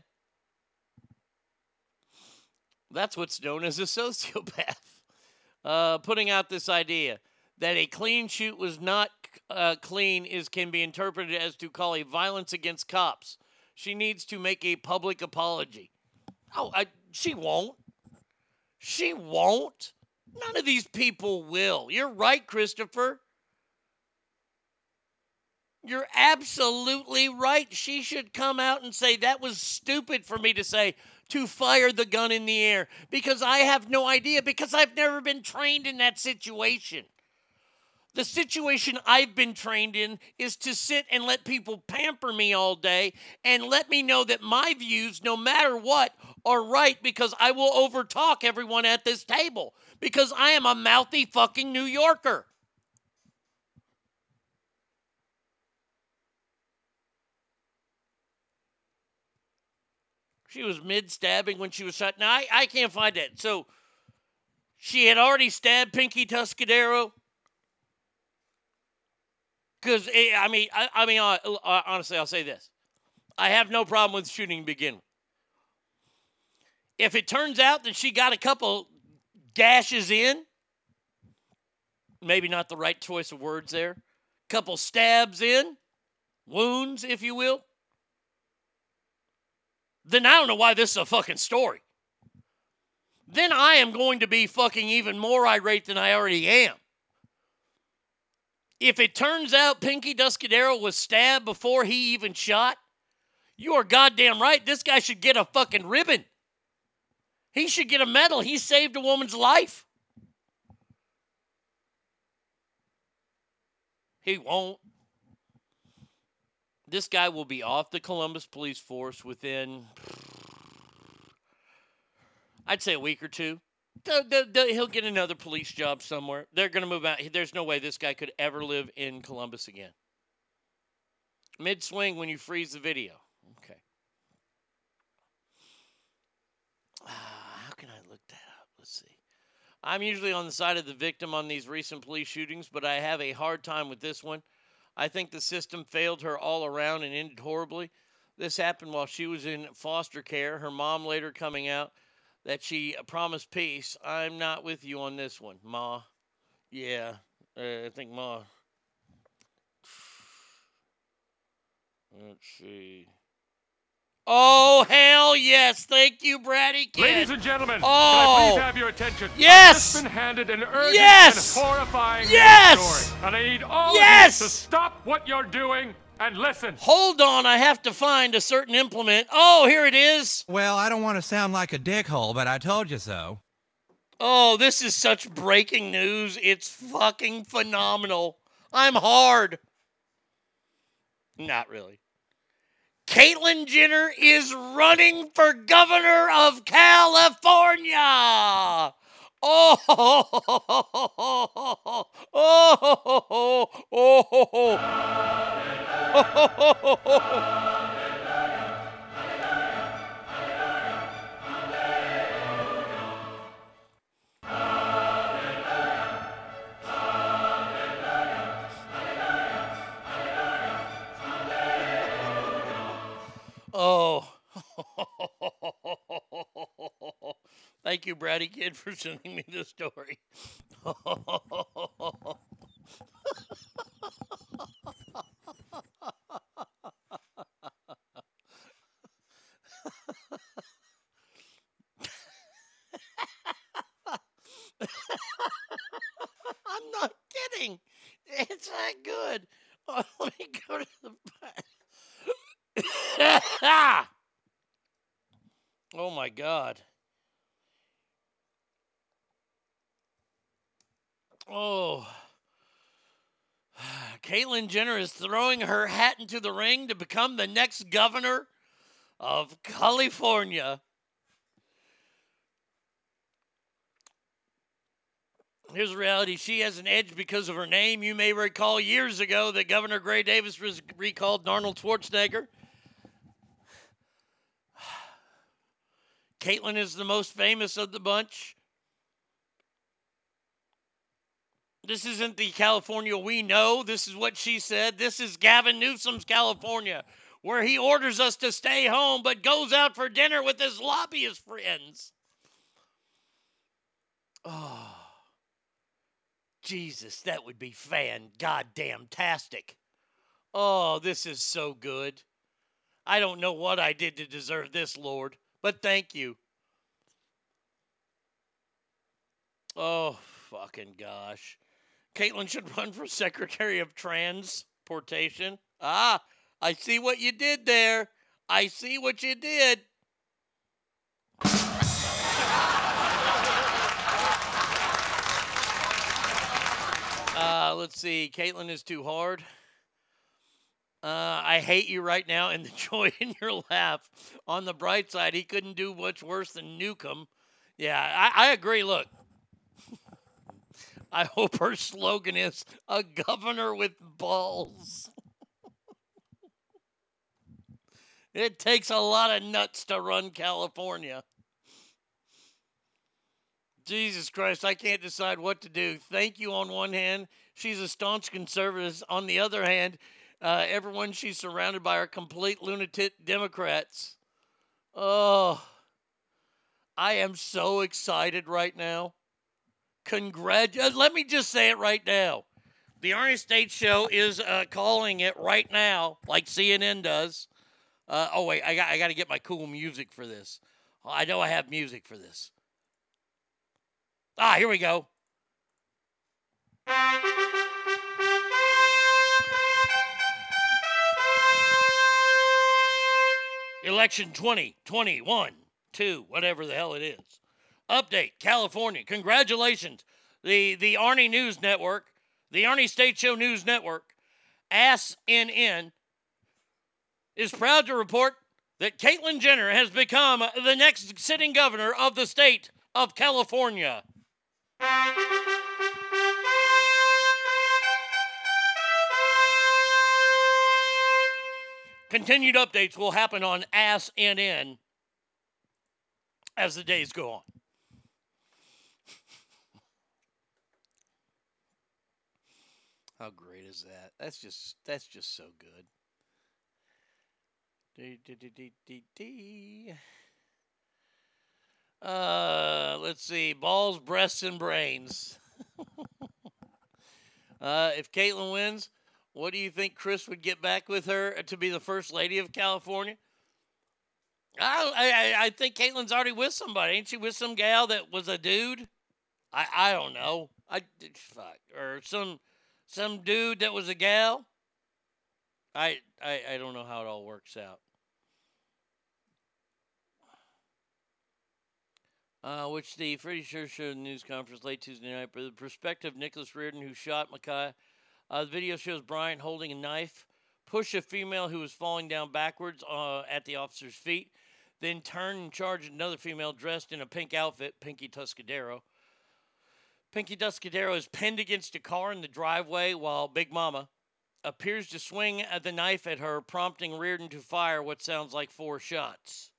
That's what's known as a sociopath. Uh, putting out this idea that a clean shoot was not uh, clean is can be interpreted as to call a violence against cops. She needs to make a public apology. Oh, I, she won't. She won't. None of these people will. You're right, Christopher. You're absolutely right. She should come out and say, That was stupid for me to say to fire the gun in the air because I have no idea, because I've never been trained in that situation. The situation I've been trained in is to sit and let people pamper me all day and let me know that my views, no matter what, are right because I will overtalk everyone at this table because I am a mouthy fucking New Yorker. She was mid stabbing when she was shot. Now, I, I can't find that. So she had already stabbed Pinky Tuscadero. Because, I mean, I, I mean, uh, uh, honestly, I'll say this. I have no problem with shooting to begin with. If it turns out that she got a couple gashes in, maybe not the right choice of words there, couple stabs in, wounds, if you will, then I don't know why this is a fucking story. Then I am going to be fucking even more irate than I already am. If it turns out Pinky Tuscadero was stabbed before he even shot, you are goddamn right. This guy should get a fucking ribbon. He should get a medal. He saved a woman's life. He won't. This guy will be off the Columbus police force within, I'd say, a week or two. He'll get another police job somewhere. They're going to move out. There's no way this guy could ever live in Columbus again. Mid swing when you freeze the video. Okay. Ah, how can I look that up? Let's see. I'm usually on the side of the victim on these recent police shootings, but I have a hard time with this one. I think the system failed her all around and ended horribly. This happened while she was in foster care. Her mom later coming out that she promised peace. I'm not with you on this one, Ma. Yeah, uh, I think Ma. Let's see. Oh hell yes! Thank you, Bratty Kid. Ladies and gentlemen, oh, can I oh. please have your attention? Yes! I've just been handed an urgent Yes! and horrifying Yes! story, and I need all Yes! of you to stop what you're doing and listen. Hold on, I have to find a certain implement. Oh, here it is. Well, I don't want to sound like a dickhole, but I told you so. Oh, this is such breaking news. It's fucking phenomenal. I'm hard. Not really. Caitlyn Jenner is running for governor of California. Oh, oh, oh, oh, oh, oh. Thank you, Bratty Kid, for sending me this story. I'm not kidding. It's that good. Oh, let me go to the back. oh my God. Oh. Caitlyn Jenner is throwing her hat into the ring to become the next governor of California. Here's the reality. She has an edge because of her name. You may recall years ago that Governor Gray Davis was recalled Arnold Schwarzenegger. Caitlyn is the most famous of the bunch. This isn't the California we know. This is what she said. This is Gavin Newsom's California, where he orders us to stay home but goes out for dinner with his lobbyist friends. Oh. Jesus, that would be fan goddamn tastic. Oh, this is so good. I don't know what I did to deserve this, Lord, but thank you. Oh, fucking gosh. Caitlyn should run for Secretary of Transportation. Ah, I see what you did there. I see what you did. Uh, let's see. Caitlyn is too hard. Uh, I hate you right now, and the joy in your laugh. On the bright side, he couldn't do much worse than Newcomb. Yeah, I, I agree. Look, I hope her slogan is a governor with balls. it takes a lot of nuts to run California. Jesus Christ, I can't decide what to do. Thank you on one hand. She's a staunch conservative. On the other hand, uh, everyone she's surrounded by are complete lunatic Democrats. Oh, I am so excited right now. Congrat! uh, Let me just say it right now. The Arnie State Show is uh, calling it right now, like CNN does. Uh, oh wait, I got I got to get my cool music for this. I know I have music for this. Ah, here we go. Election 2021, 2, whatever the hell it is. Update California. Congratulations. The the Arnie News Network, the Arnie State Show News Network, ASNN, is proud to report that Caitlyn Jenner has become the next sitting governor of the state of California. Continued updates will happen on ASNN as the days go on. How great is that? That's just that's just so good. Uh, let's see. Balls, breasts, and brains. uh, if Caitlyn wins, what do you think Chris would get back with her to be the first lady of California? I, I, I think Caitlyn's already with somebody. Ain't she with some gal that was a dude? I, I don't know. I fuck or some some dude that was a gal. I, I I don't know how it all works out. uh, which the Freddie the news conference late Tuesday night. But the perspective Nicholas Reardon, who shot Ma'Khia, uh, the video shows Bryant holding a knife, push a female who was falling down backwards uh, at the officer's feet, then turn and charge another female dressed in a pink outfit, Pinky Tuscadero. Pinky Tuscadero is pinned against a car in the driveway while Big Mama appears to swing the knife at her, prompting Reardon to fire what sounds like four shots.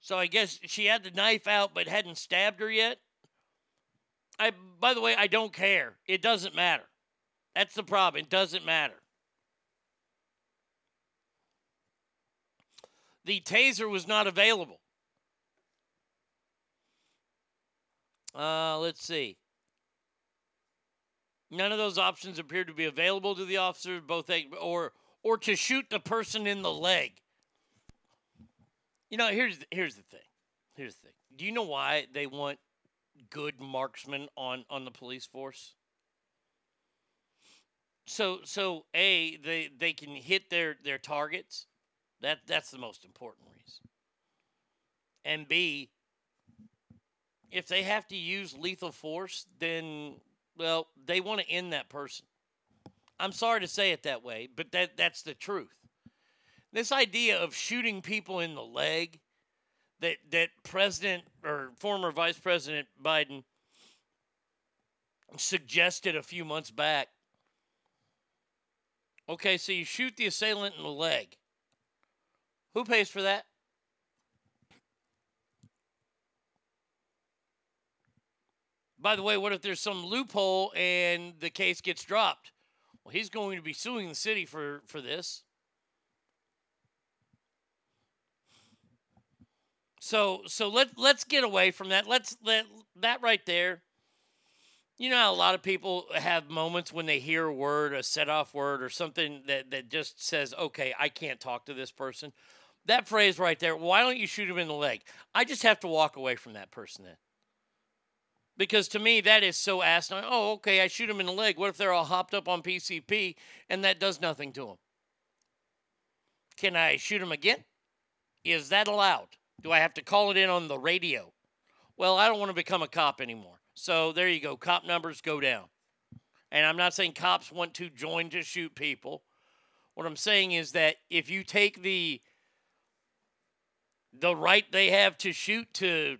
So I guess she had the knife out but hadn't stabbed her yet. I by the way, I don't care. It doesn't matter. That's the problem. It doesn't matter. The taser was not available. Uh, let's see. None of those options appeared to be available to the officers, both or or to shoot the person in the leg. You know, here's here's the thing. Here's the thing. Do you know why they want good marksmen on on the police force? So so a they they can hit their their targets. That that's the most important reason. And b if they have to use lethal force, then well, they want to end that person. I'm sorry to say it that way, but that that's the truth. This idea of shooting people in the leg that that President or former Vice President Biden suggested a few months back. Okay, so you shoot the assailant in the leg. Who pays for that? By the way, what if there's some loophole and the case gets dropped? Well, he's going to be suing the city for, for this. So so let let's get away from that. Let's let that right there. You know a lot of people have moments when they hear a word, a set off word, or something that, that just says, okay, I can't talk to this person. That phrase right there, why don't you shoot him in the leg? I just have to walk away from that person then. Because to me, that is so asinine. Oh, okay, I shoot him in the leg. What if they're all hopped up on PCP and that does nothing to them? Can I shoot them again? Is that allowed? Do I have to call it in on the radio? Well, I don't want to become a cop anymore. So there you go. Cop numbers go down. And I'm not saying cops want to join to shoot people. What I'm saying is that if you take the the right they have to shoot to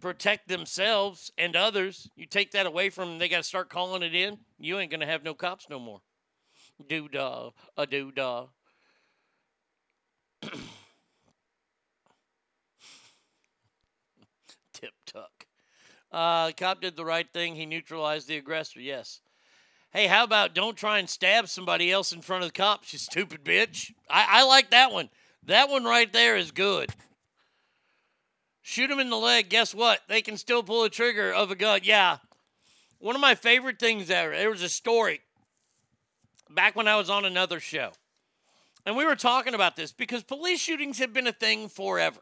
protect themselves and others, you take that away from them, they got to start calling it in. You ain't going to have no cops no more. Doo dah, a doo dah. Uh, cop did the right thing. He neutralized the aggressor. Yes. Hey, how about don't try and stab somebody else in front of the cops, you stupid bitch? I, I like that one. That one right there is good. Shoot them in the leg. Guess what? They can still pull the trigger of a gun. Yeah. One of my favorite things ever. There was a story back when I was on another show. And we were talking about this because police shootings have been a thing forever.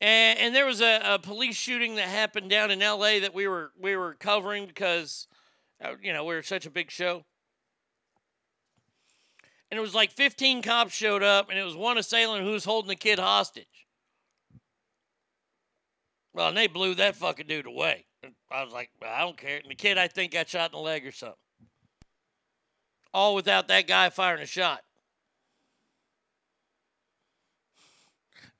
And, and there was a, a police shooting that happened down in LA that we were we were covering because uh, you know, we were such a big show. And it was like 15 cops showed up, and it was one assailant who was holding the kid hostage. Well, and they blew that fucking dude away. I was like, I don't care. And the kid, I think, got shot in the leg or something. All without that guy firing a shot.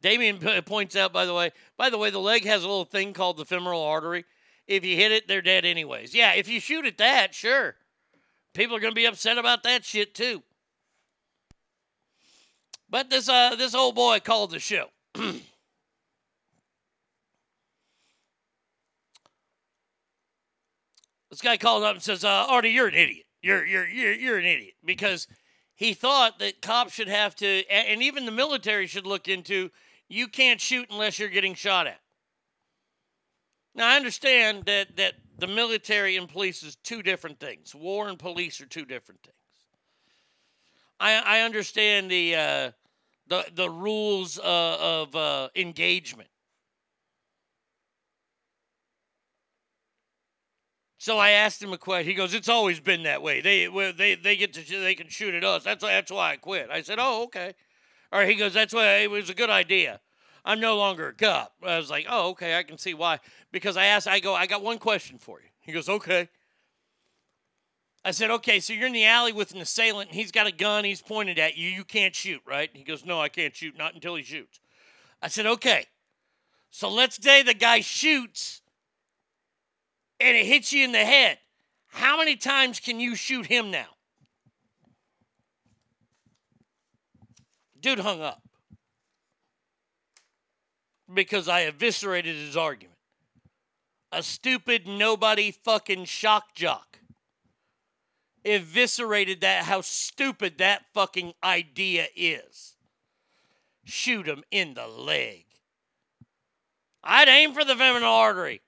Damien points out, by the way, by the way, the leg has a little thing called the femoral artery. If you hit it, they're dead anyways. Yeah, if you shoot at that, sure. People are going to be upset about that shit too. But this uh this old boy called the show. this guy called up and says, uh, "Artie, you're an idiot. You're you're you're you're an idiot because he thought that cops should have to, and even the military should look into. You can't shoot unless you're getting shot at. Now I understand that that the military and police is two different things. War and police are two different things. I I understand the uh, the the rules uh, of uh, engagement. So I asked him a question. He goes, "It's always been that way. They they they get to they can shoot at us. That's that's why I quit." I said, "Oh, okay." Right. He goes, "That's why it was a good idea. I'm no longer a cop." I was like, "Oh, okay. I can see why." Because I asked, I go, "I got one question for you." He goes, "Okay." I said, "Okay. So you're in the alley with an assailant, and he's got a gun. He's pointed at you. You can't shoot, right?" He goes, "No, I can't shoot. Not until he shoots." I said, "Okay. So let's say the guy shoots." and it hits you in the head, how many times can you shoot him now? Dude hung up because I eviscerated his argument. A stupid nobody fucking shock jock eviscerated that, how stupid that fucking idea is. Shoot him in the leg. I'd aim for the femoral artery.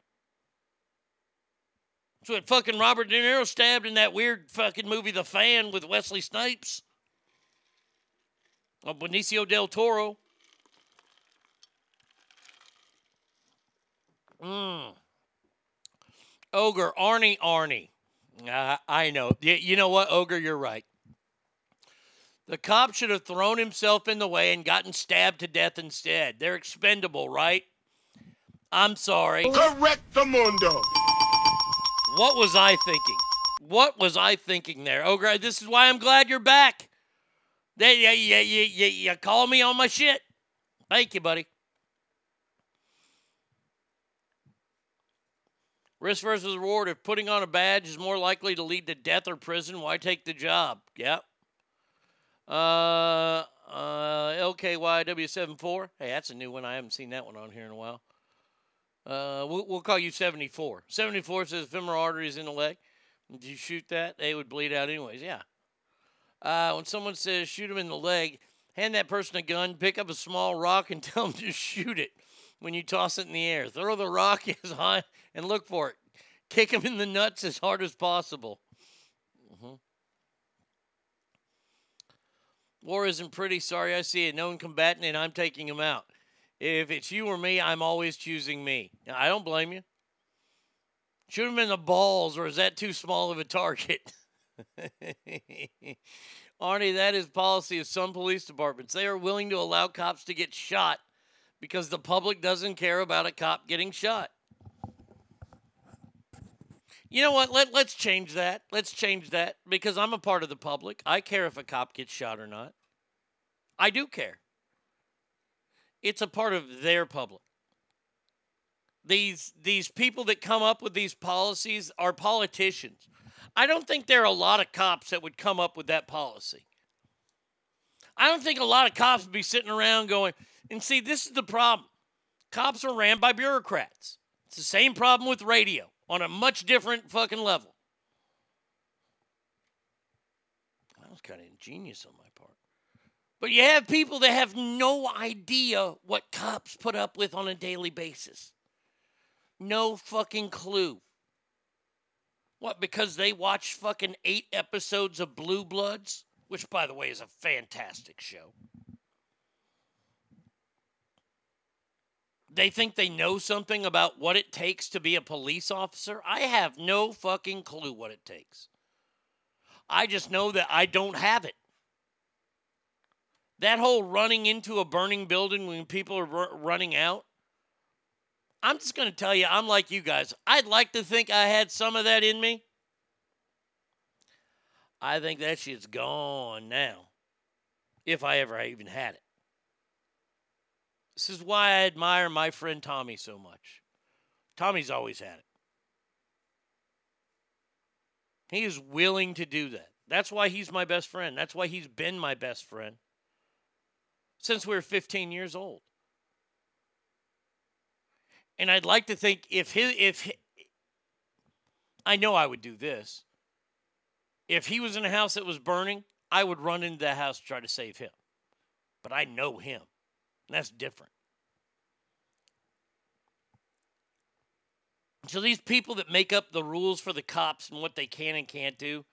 That's what fucking Robert De Niro stabbed in that weird fucking movie, The Fan, with Wesley Snipes. Of Benicio del Toro. Mm. Ogre, Arnie, Arnie. Uh, I know. You know what, Ogre? You're right. The cop should have thrown himself in the way and gotten stabbed to death instead. They're expendable, right? I'm sorry. Correct the mundo. What was I thinking? What was I thinking there? Ogre, this is why I'm glad you're back. They, you, you, you, you, call me on my shit. Thank you, buddy. Risk versus reward. If putting on a badge is more likely to lead to death or prison, why take the job? Yep. Uh, uh, LKYW74. Hey, that's a new one. I haven't seen that one on here in a while. Uh, we'll, we'll call you 74. 74 says femoral arteries in the leg. Did you shoot that? They would bleed out anyways. Yeah. Uh, when someone says shoot him in the leg, hand that person a gun, pick up a small rock, and tell them to shoot it when you toss it in the air. Throw the rock as high and look for it. Kick him in the nuts as hard as possible. Mhm. War isn't pretty. Sorry, I see a known combatant and I'm taking him out. If it's you or me, I'm always choosing me. I don't blame you. Shoot him in the balls, or is that too small of a target? Arnie, that is policy of some police departments. They are willing to allow cops to get shot because the public doesn't care about a cop getting shot. You know what? Let, let's change that. Let's change that because I'm a part of the public. I care if a cop gets shot or not. I do care. It's a part of their public. These these people that come up with these policies are politicians. I don't think there are a lot of cops that would come up with that policy. I don't think a lot of cops would be sitting around going, and see, this is the problem. Cops are ran by bureaucrats. It's the same problem with radio on a much different fucking level. That was kind of ingenious on my part. But you have people that have no idea what cops put up with on a daily basis. No fucking clue. What, because they watch fucking eight episodes of Blue Bloods? Which, by the way, is a fantastic show. They think they know something about what it takes to be a police officer. I have no fucking clue what it takes. I just know that I don't have it. That whole running into a burning building when people are r- running out, I'm just going to tell you, I'm like you guys. I'd like to think I had some of that in me. I think that shit's gone now, if I ever even had it. This is why I admire my friend Tommy so much. Tommy's always had it. He is willing to do that. That's why he's my best friend. That's why he's been my best friend since we were 15 years old. And I'd like to think if his, if I know I would do this. If he was in a house that was burning, I would run into the house to try to save him. But I know him. And that's different. So these people that make up the rules for the cops and what they can and can't do,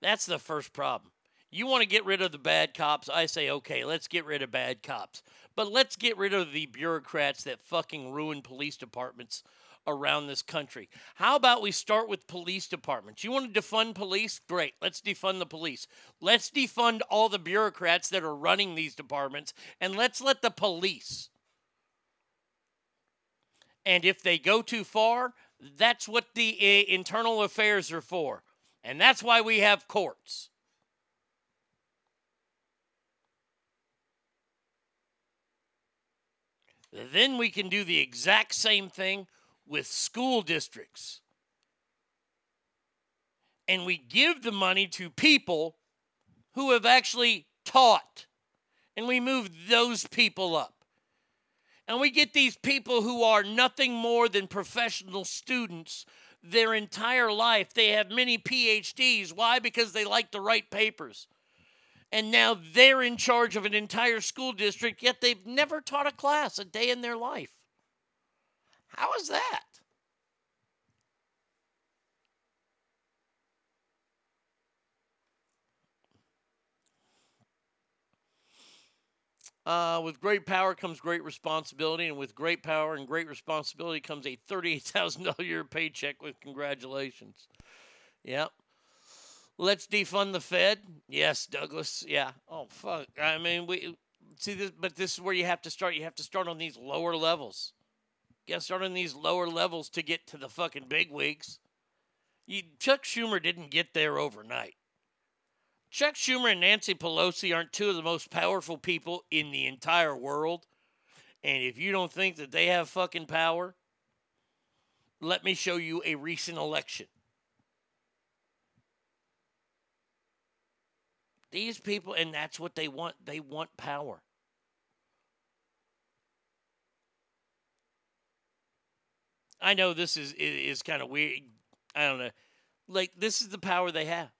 that's the first problem. You want to get rid of the bad cops? I say, okay, let's get rid of bad cops. But let's get rid of the bureaucrats that fucking ruin police departments around this country. How about we start with police departments? You want to defund police? Great. Let's defund the police. Let's defund all the bureaucrats that are running these departments and let's let the police. And if they go too far, that's what the uh, internal affairs are for. And that's why we have courts. Then we can do the exact same thing with school districts. And we give the money to people who have actually taught. And we move those people up. And we get these people who are nothing more than professional students their entire life. They have many PhDs. Why? Because they like to write papers. And now they're in charge of an entire school district, yet they've never taught a class a day in their life. How is that? Uh, with great power comes great responsibility, and with great power and great responsibility comes a $38,000 a year paycheck with congratulations. Yep. Let's defund the Fed. Yes, Douglas. Yeah. Oh, fuck. I mean, we see this, but this is where you have to start. You have to start on these lower levels. You got to start on these lower levels to get to the fucking big wigs. You, Chuck Schumer didn't get there overnight. Chuck Schumer and Nancy Pelosi aren't two of the most powerful people in the entire world. And if you don't think that they have fucking power, let me show you a recent election. These people, and that's what they want. They want power. I know this is is kind of weird. I don't know. Like this is the power they have.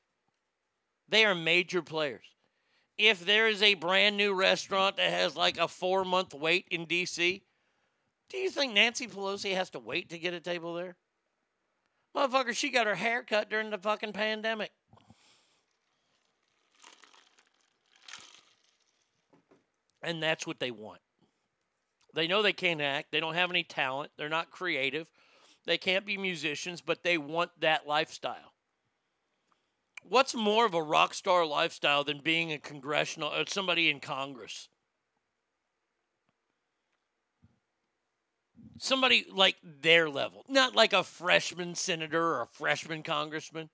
They are major players. If there is a brand new restaurant that has like a 4-month wait in DC, do you think Nancy Pelosi has to wait to get a table there? Motherfucker, she got her hair cut during the fucking pandemic. And that's what they want. They know they can't act. They don't have any talent. They're not creative. They can't be musicians, but they want that lifestyle. What's more of a rock star lifestyle than being a congressional or somebody in Congress? Somebody like their level, not like a freshman senator or a freshman congressman.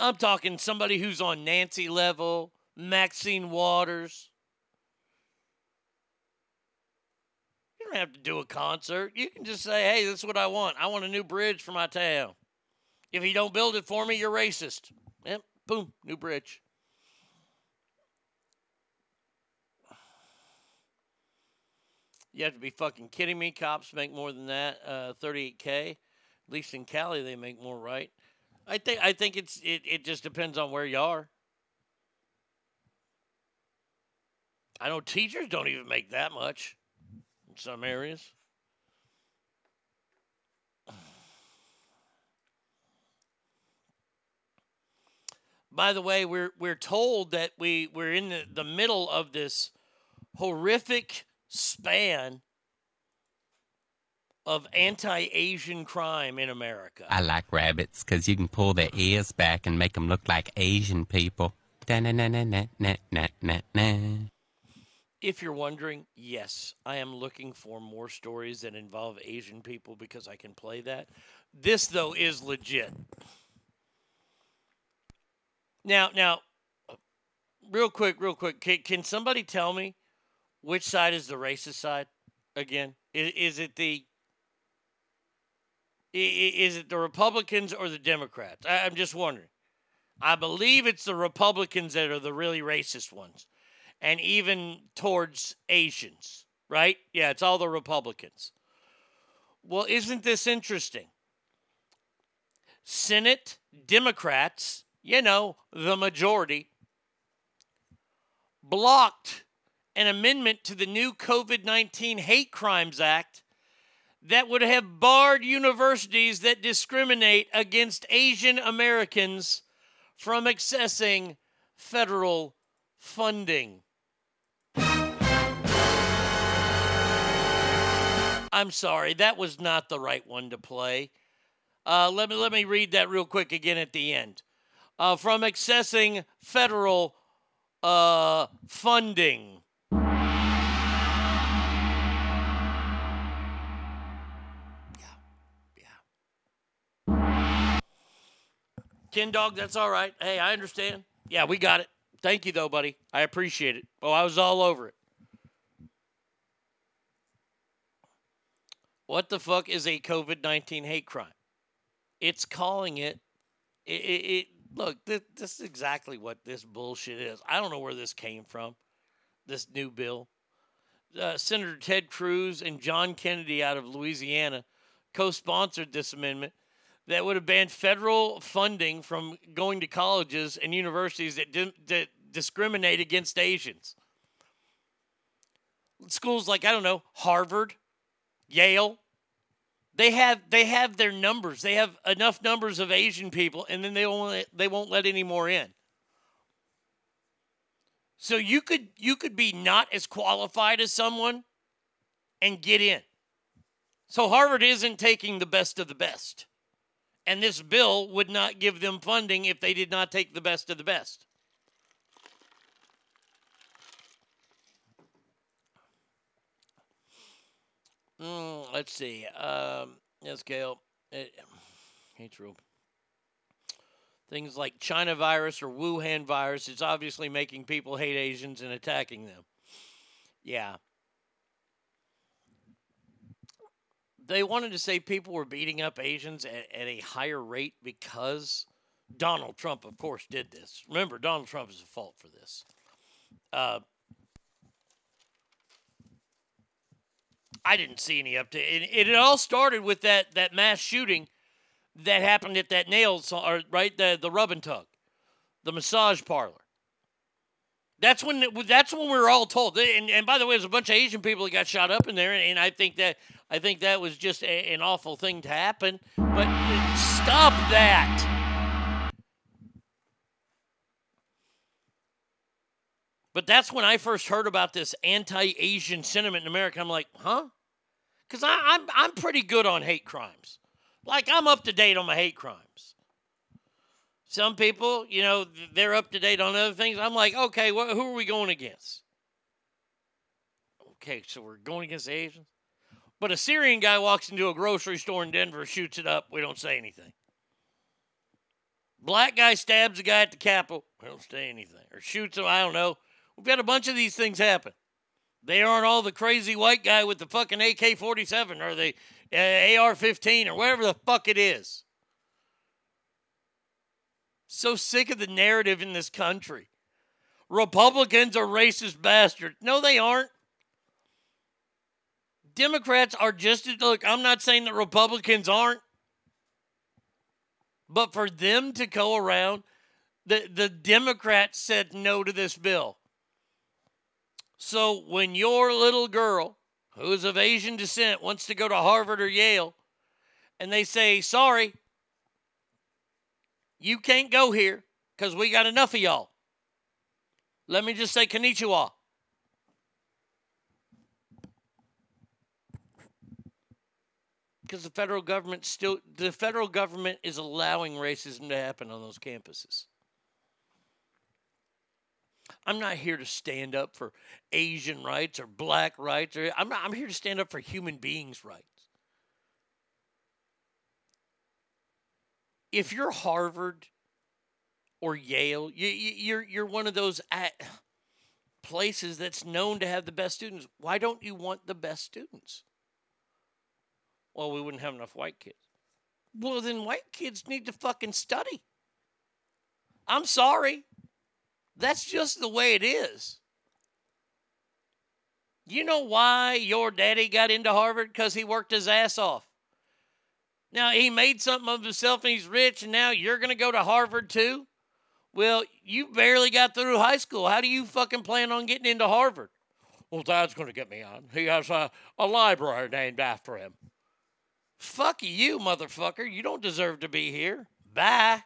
I'm talking somebody who's on Nancy level, Maxine Waters. Don't have to do a concert. You can just say, hey, this is what I want. I want a new bridge for my town. If you don't build it for me, you're racist. Yep, boom, new bridge. You have to be fucking kidding me. Cops make more than that. Uh, 38k. At least in Cali, they make more, right? I think I think it's it, it just depends on where you are. I know teachers don't even make that much in some areas. By the way, we're we're told that we we're in the, the middle of this horrific span of anti-Asian crime in America. I like rabbits because you can pull their ears back and make them look like Asian people. Da-na-na-na-na-na-na-na. If you're wondering, yes, I am looking for more stories that involve Asian people because I can play that. This though is legit. Now, now, real quick, real quick, can, can somebody tell me which side is the racist side again? Is, is it the is it the Republicans or the Democrats? I, I'm just wondering. I believe it's the Republicans that are the really racist ones, and even towards Asians, right? Yeah, it's all the Republicans. Well, isn't this interesting? Senate Democrats, you know, the majority, blocked an amendment to the new COVID 19 Hate Crimes Act that would have barred universities that discriminate against Asian Americans from accessing federal funding. I'm sorry, that was not the right one to play. Uh, let me let me read that real quick again at the end. Uh, from accessing federal uh, funding. Yeah, yeah. Ken Dog, that's all right. Hey, I understand. Yeah, we got it. Thank you, though, buddy. I appreciate it. Oh, I was all over it. What the fuck is a COVID 19 hate crime? It's calling it. It, it, it look, this, this is exactly what this bullshit is. I don't know where this came from, this new bill. Uh, Senator Ted Cruz and John Kennedy out of Louisiana co sponsored this amendment that would have banned federal funding from going to colleges and universities that, di- that discriminate against Asians. Schools like, I don't know, Harvard, Yale, they have they have their numbers. They have enough numbers of Asian people, and then they won't they won't let any more in. So you could you could be not as qualified as someone and get in. So Harvard isn't taking the best of the best. And this bill would not give them funding if they did not take the best of the best. Mm, let's see. Um, yes, Gail. It, it's real. Things like China virus or Wuhan virus is obviously making people hate Asians and attacking them. Yeah. They wanted to say people were beating up Asians at, at a higher rate because Donald Trump, of course, did this. Remember, Donald Trump is at fault for this. Uh, I didn't see any update. It, it all started with that that mass shooting that happened at that nail or right the the rub and tug, the massage parlor. That's when that's when we were all told. And, and by the way, there's a bunch of Asian people that got shot up in there, and, I think that I think that was just a, an awful thing to happen. But stop that. But that's when I first heard about this anti-Asian sentiment in America. I'm like, huh? Because I'm I'm pretty good on hate crimes. Like I'm up to date on my hate crimes. Some people, you know, they're up to date on other things. I'm like, okay, wh- who are we going against? Okay, so we're going against Asians. But a Syrian guy walks into a grocery store in Denver, shoots it up. We don't say anything. Black guy stabs a guy at the Capitol. We don't say anything. Or shoots him. I don't know. We've got a bunch of these things happen. They aren't all the crazy white guy with the fucking AK 47 or the uh, AR 15 or whatever the fuck it is. So sick of the narrative in this country. Republicans are racist bastards. No, they aren't. Democrats are just look, I'm not saying that Republicans aren't. But for them to go around, the, the Democrats said no to this bill. So when your little girl, who is of Asian descent, wants to go to Harvard or Yale, and they say, sorry, you can't go here because we got enough of y'all. Let me just say konnichiwa. Because the federal government still, the federal government is allowing racism to happen on those campuses. I'm not here to stand up for Asian rights or black rights. Or I'm not, I'm here to stand up for human beings' rights. If you're Harvard or Yale, you, you, you're you're one of those at places that's known to have the best students. Why don't you want the best students? Well, we wouldn't have enough white kids. Well, then white kids need to fucking study. I'm sorry. That's just the way it is. You know why your daddy got into Harvard? Because he worked his ass off. Now, he made something of himself and he's rich, and now you're going to go to Harvard too? Well, you barely got through high school. How do you fucking plan on getting into Harvard? Well, Dad's going to get me on. He has a, a library named after him. Fuck you, motherfucker. You don't deserve to be here. Bye.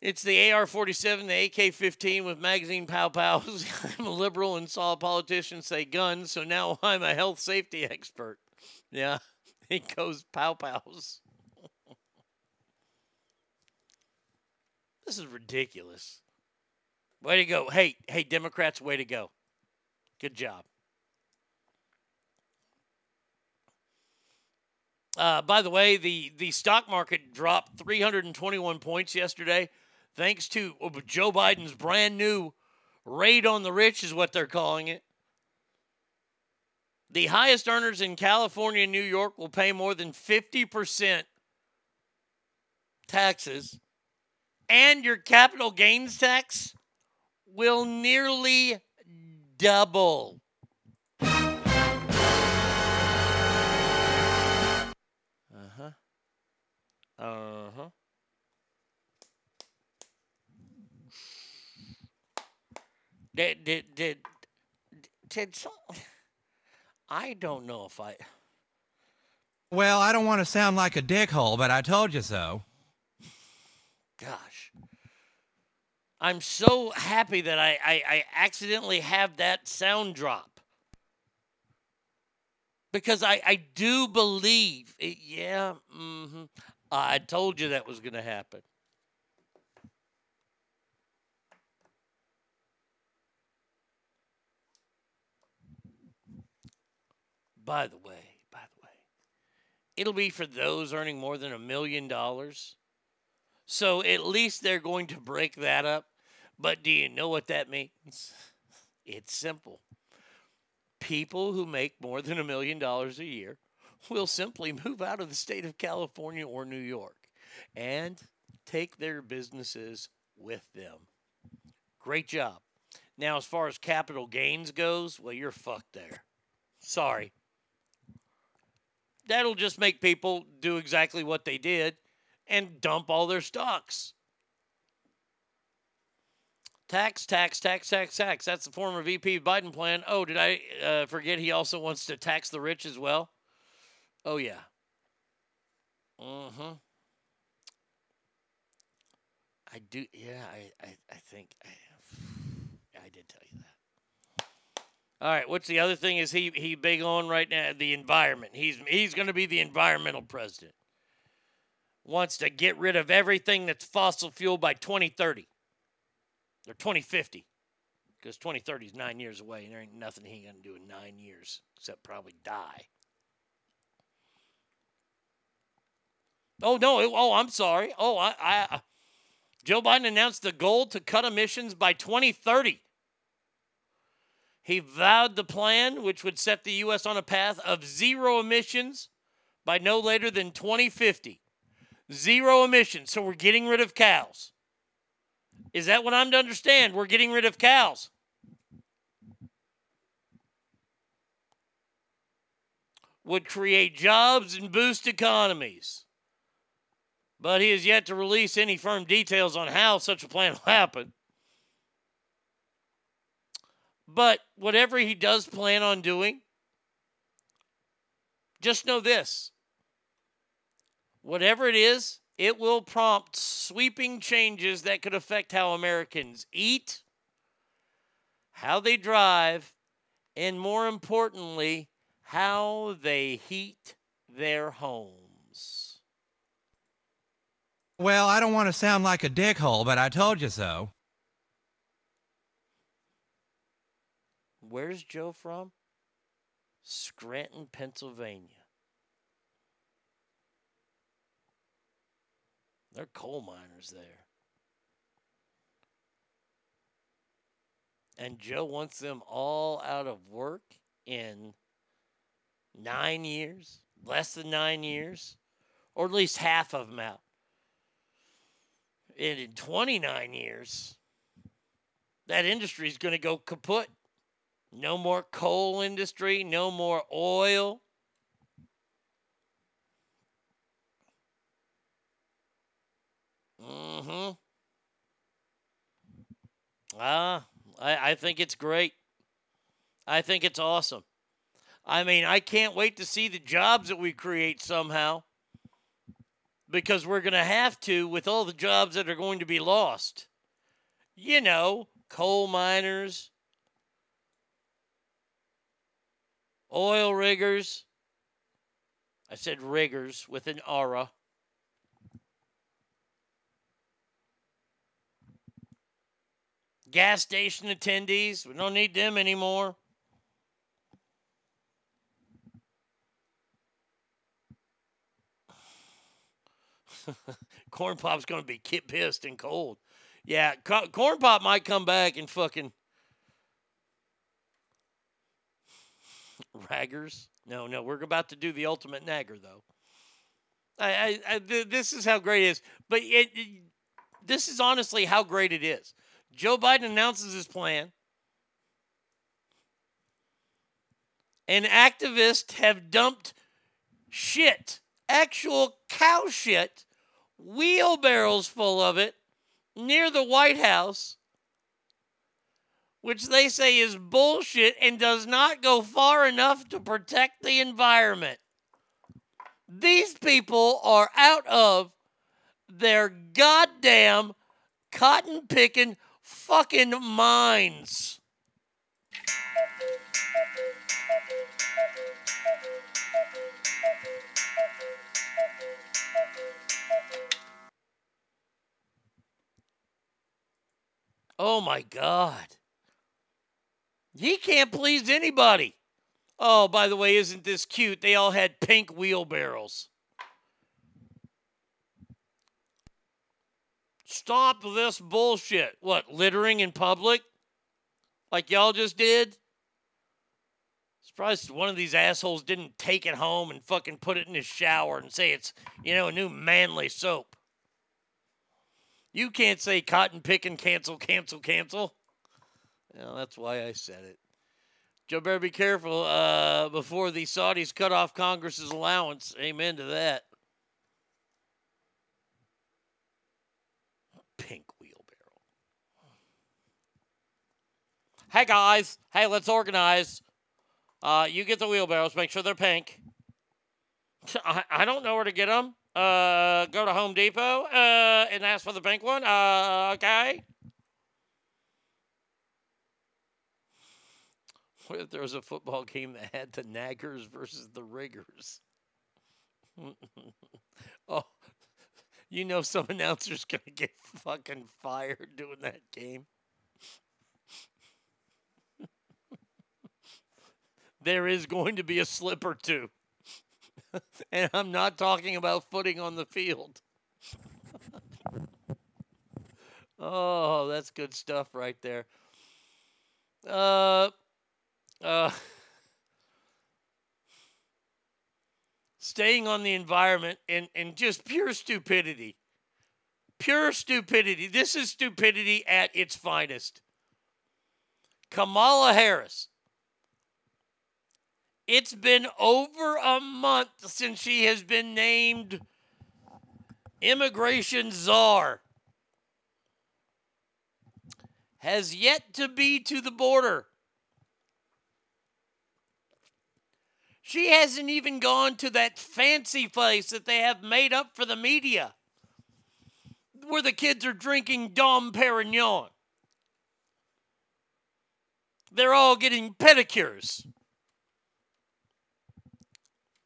It's the AR 47, the AK 15 with magazine pow pows. I'm a liberal and saw a politician say guns, so now I'm a health safety expert. Yeah, it goes pow pows. this is ridiculous. Way to go. Hey, hey, Democrats, way to go. Good job. Uh, by the way, the, the stock market dropped 321 points yesterday thanks to Joe Biden's brand new raid on the rich, is what they're calling it. The highest earners in California and New York will pay more than 50% taxes, and your capital gains tax will nearly double. Uh huh. Uh huh. Did did did did some, I don't know if I. Well, I don't want to sound like a dickhole, but I told you so. Gosh. I'm so happy that I, I, I accidentally have that sound drop. Because I, I do believe, it, yeah, mm-hmm, I told you that was going to happen. By the way, by the way, it'll be for those earning more than a million dollars. So at least they're going to break that up. But do you know what that means? It's simple. People who make more than a million dollars a year will simply move out of the state of California or New York and take their businesses with them. Great job. Now, as far as capital gains goes, well, you're fucked there. Sorry. That'll just make people do exactly what they did and dump all their stocks. Tax, tax, tax, tax, tax. That's the former VP Biden plan. Oh, did I uh, forget he also wants to tax the rich as well? Oh, yeah. Mm hmm. I do. Yeah, I, I, I think I, I did tell you that. All right. What's the other thing? Is he he big on right now? The environment. He's he's going to be the environmental president. Wants to get rid of everything that's fossil fuel by 2030 or 2050, because 2030 is nine years away, and there ain't nothing he going to do in nine years except probably die. Oh no! Oh, I'm sorry. Oh, I, I uh, Joe Biden announced the goal to cut emissions by 2030. He vowed the plan, which would set the U.S. on a path of zero emissions by no later than 2050. Zero emissions. So we're getting rid of cows. Is that what I'm to understand? We're getting rid of cows. Would create jobs and boost economies. But he has yet to release any firm details on how such a plan will happen. But whatever he does plan on doing, just know this whatever it is, it will prompt sweeping changes that could affect how Americans eat, how they drive, and more importantly, how they heat their homes. Well, I don't want to sound like a dickhole, but I told you so. Where's Joe from? Scranton, Pennsylvania. They're coal miners there. And Joe wants them all out of work in nine years, less than nine years, or at least half of them out. And in 29 years, that industry is going to go kaput. No more coal industry, no more oil. Mm-hmm. Ah, I, I think it's great. I think it's awesome. I mean, I can't wait to see the jobs that we create somehow because we're going to have to with all the jobs that are going to be lost. You know, coal miners, oil riggers. I said riggers with an aura. Gas station attendees, we don't need them anymore. Corn Pop's to be pissed and cold. Yeah, Co- Corn Pop might come back and fucking raggers. No, no, we're about to do the ultimate nagger though. I, I, I th- this is how great it is. But it, it- this is honestly how great it is. Joe Biden announces his plan. And activists have dumped shit, actual cow shit, wheelbarrows full of it, near the White House, which they say is bullshit and does not go far enough to protect the environment. These people are out of their goddamn cotton picking fucking minds. Oh my God. He can't please anybody. Oh, by the way, isn't this cute? They all had pink wheelbarrows. Stop this bullshit. What, littering in public? Like y'all just did? Surprised one of these assholes didn't take it home and fucking put it in his shower and say it's, you know, a new manly soap. You can't say cotton picking, cancel, cancel, cancel. That's why I said it. Joe better be careful uh, before the Saudis cut off Congress's allowance. Amen to that. Pink wheelbarrow. Hey guys, hey, let's organize. Uh, you get the wheelbarrows. Make sure they're pink. I, I don't know where to get them. Uh, go to Home Depot uh, and ask for the pink one. Uh, okay. If there was a football game that had the naggers versus the riggers? oh, you know some announcer's gonna get fucking fired doing that game. there is going to be a slip or two. and I'm not talking about footing on the field. oh, that's good stuff right there. Uh, uh, staying on the environment and, and just pure stupidity. Pure stupidity. This is stupidity at its finest. Kamala Harris. It's been over a month since she has been named immigration czar. Has yet to be to the border. She hasn't even gone to that fancy place that they have made up for the media where the kids are drinking Dom Perignon. They're all getting pedicures.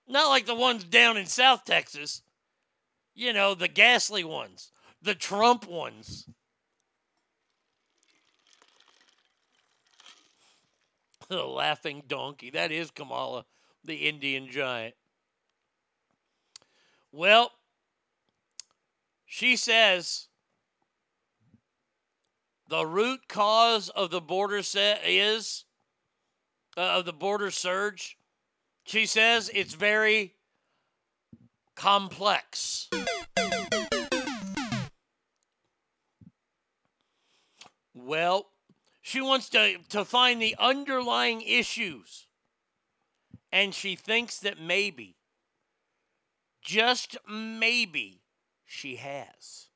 Not like the ones down in South Texas. You know, the ghastly ones, the Trump ones. The laughing donkey. That is Kamala the Indian giant. Well, she says the root cause of the border set is uh, of the border surge. She says it's very complex. Well, she wants to, to find the underlying issues and she thinks that maybe, just maybe, she has.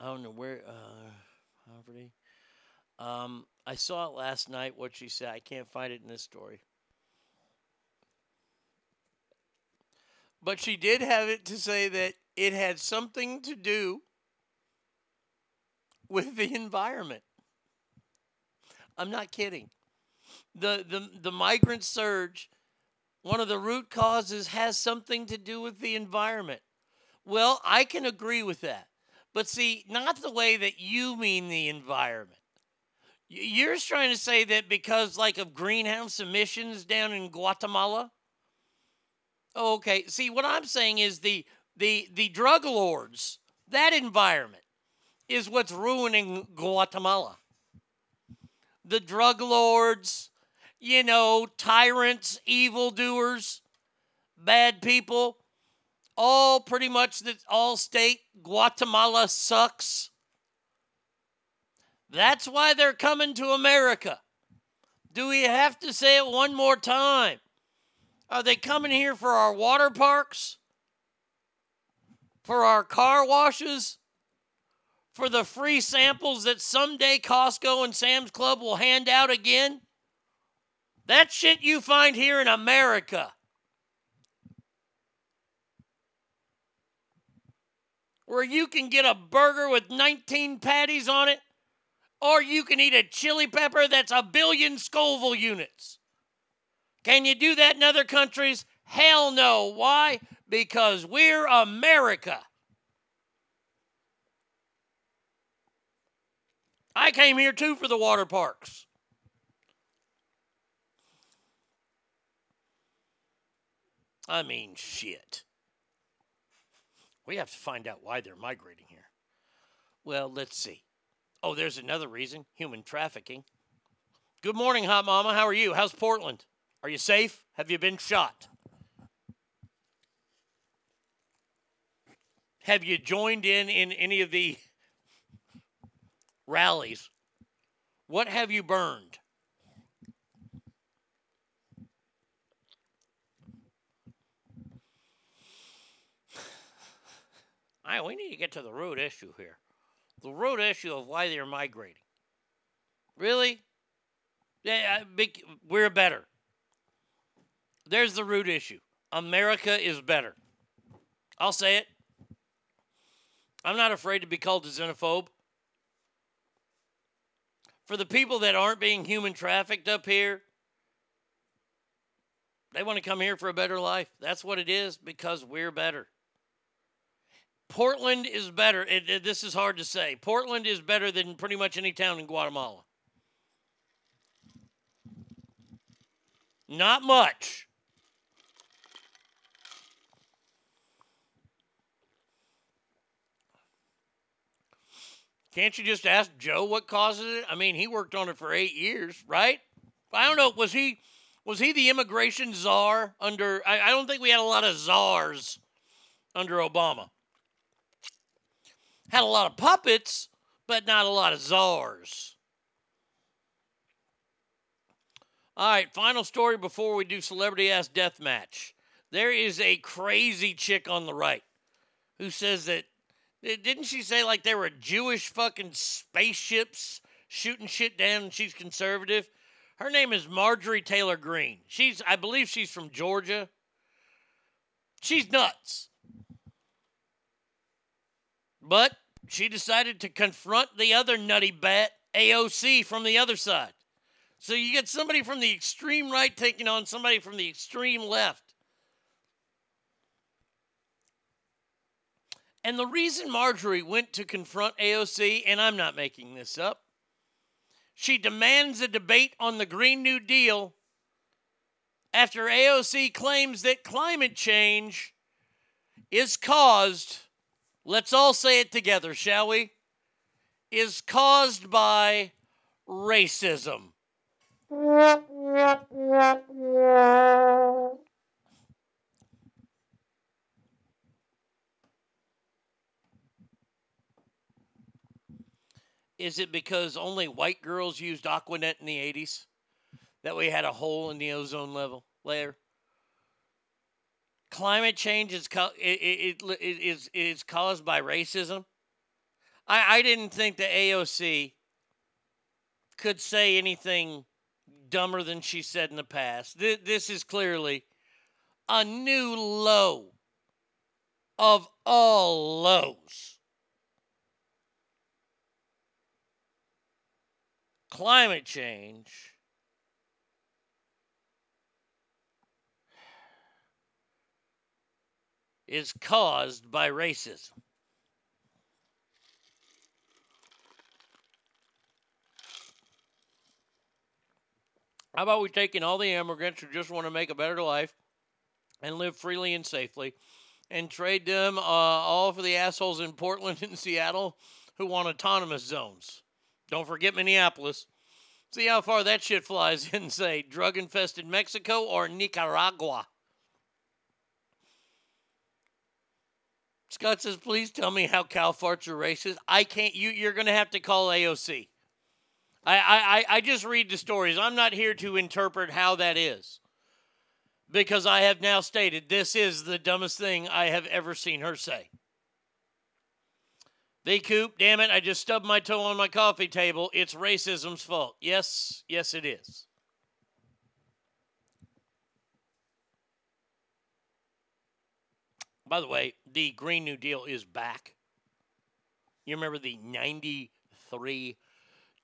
I don't know where uh, poverty. Um, I saw it last night. What she said, I can't find it in this story. But she did have it to say that it had something to do with the environment. I'm not kidding. The, the, the migrant surge, one of the root causes has something to do with the environment. Well, I can agree with that. But see, not the way that you mean the environment. You're trying to say that because, like, of greenhouse emissions down in Guatemala? Okay. See, what I'm saying is the the the drug lords, that environment is what's ruining Guatemala. The drug lords, you know, tyrants, evildoers, bad people, all pretty much that all state Guatemala sucks. That's why they're coming to America. Do we have to say it one more time? Are they coming here for our water parks? For our car washes, for the free samples that someday Costco and Sam's Club will hand out again. That shit you find here in America. Where you can get a burger with 19 patties on it, or you can eat a chili pepper that's a billion Scoville units. Can you do that in other countries? Hell no. Why? because we're America. I came here too for the water parks. I mean, shit. We have to find out why they're migrating here. Well, let's see. Oh, there's another reason human trafficking. Good morning, Hot Mama. How are you? How's Portland? Are you safe? Have you been shot? Have you joined in in any of the rallies? What have you burned? Right, we need to get to the root issue here. The root issue of why they're migrating. Really? Yeah, we're better. There's the root issue. America is better. I'll say it. I'm not afraid to be called a xenophobe. For the people that aren't being human trafficked up here, they want to come here for a better life. That's what it is because we're better. Portland is better. It, it- this is hard to say. Portland is better than pretty much any town in Guatemala. Not much. Can't you just ask Joe what causes it? I mean, he worked on it for eight years, right? I don't know. Was he was he the immigration czar under? I, I don't think we had a lot of czars under Obama. Had a lot of puppets, but not a lot of czars. All right, final story before we do celebrity ass death match. There is a crazy chick on the right who says that didn't she say like there were Jewish fucking spaceships shooting shit down and she's conservative? Her name is Marjorie Taylor Greene. She's I believe she's from Georgia. She's nuts. But she decided to confront the other nutty bat, AOC, from the other side. So you get somebody from the extreme right taking on somebody from the extreme left. And the reason Marjorie went to confront AOC, and I'm not making this up, she demands a debate on the Green New Deal after AOC claims that climate change is caused, let's all say it together, shall we? Is caused by racism. Is it because only white girls used Aquanet in the 80s that we had a hole in the ozone level layer? Climate change is co- it, it, it, is is caused by racism. I, I didn't think the AOC could say anything dumber than she said in the past. Th- this is clearly a new low of all lows. Climate change is caused by racism. How about we take in all the immigrants who just want to make a better life and live freely and safely and trade them uh, all for the assholes in Portland and Seattle who want autonomous zones? Don't forget Minneapolis. See how far that shit flies in, say, drug infested Mexico or Nicaragua. Scott says, please tell me how cow farts are racist. I can't, you, you're going to have to call AOC. I, I, I just read the stories. I'm not here to interpret how that is. Because I have now stated this is the dumbest thing I have ever seen her say. The coop, damn it, I just stubbed my toe on my coffee table. It's racism's fault. Yes, yes, it is. By the way, the Green New Deal is back. You remember the 93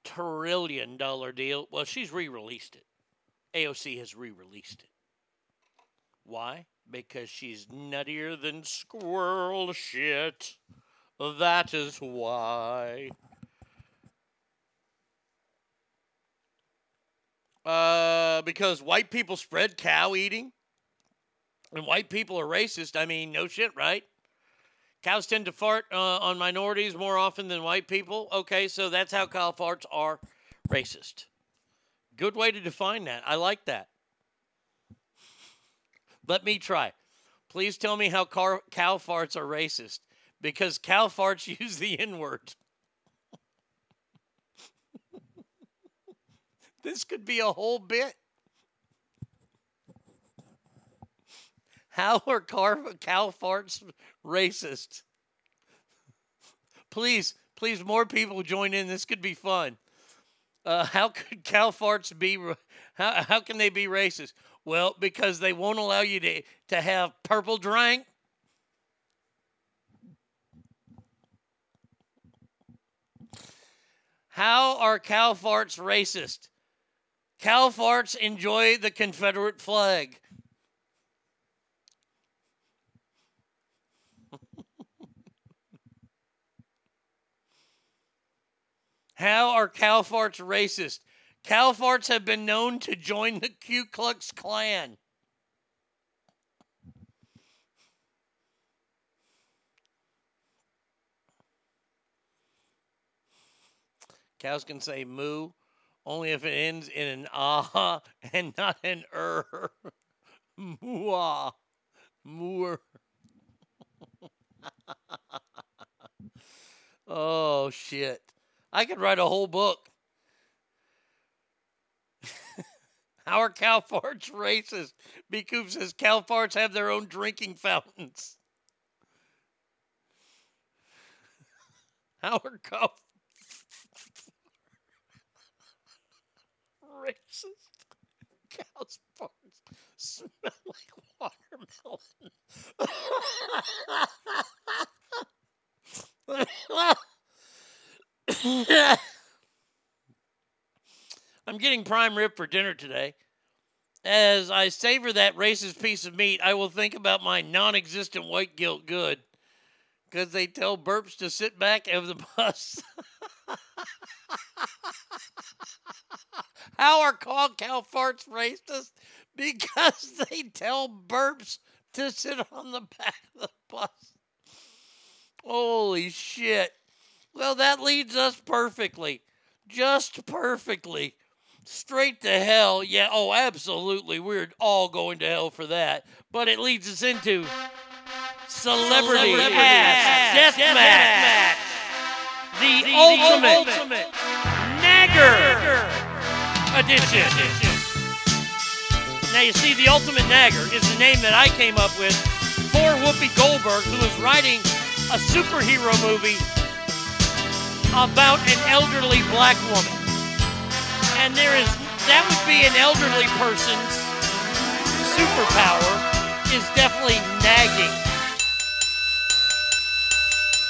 trillion dollar deal? Well, she's re-released it. AOC has re-released it. Why? Because she's nuttier than squirrel shit. That is why. Uh, because white people spread cow eating and white people are racist. I mean, no shit, right? Cows tend to fart uh, on minorities more often than white people. Okay, so that's how cow farts are racist. Good way to define that. I like that. Let me try. Please tell me how car- cow farts are racist because cow farts use the N word. this could be a whole bit. How are car- cow farts racist? Please, please, more people join in. This could be fun. Uh, how could cow farts be? How how can they be racist? Well, because they won't allow you to to have purple drink. How are cow farts racist? Cow farts enjoy the Confederate flag. How are cow farts racist? Cow farts have been known to join the Ku Klux Klan. Cows can say moo only if it ends in an ah and not an er. Mooah. Moor. oh, shit. I could write a whole book. How are cow farts racist? B. Coop says cow farts have their own drinking fountains. How are cow racist? Cow's farts smell like watermelon. I'm getting prime rib for dinner today. As I savor that racist piece of meat, I will think about my non existent white guilt good. Because they tell burps to sit back of the bus. How are called cow farts racist? Because they tell burps to sit on the back of the bus. Holy shit. Well, that leads us perfectly. Just perfectly. Straight to hell. Yeah, oh, absolutely. We're all going to hell for that. But it leads us into Celebrity, Celebrity Ass Ass Death Death Match. The, The ultimate, ultimate Nagger edition. Now, you see, the Ultimate Nagger is the name that I came up with for Whoopi Goldberg, who is writing a superhero movie about an elderly black woman. And there is, that would be an elderly person's superpower is definitely nagging.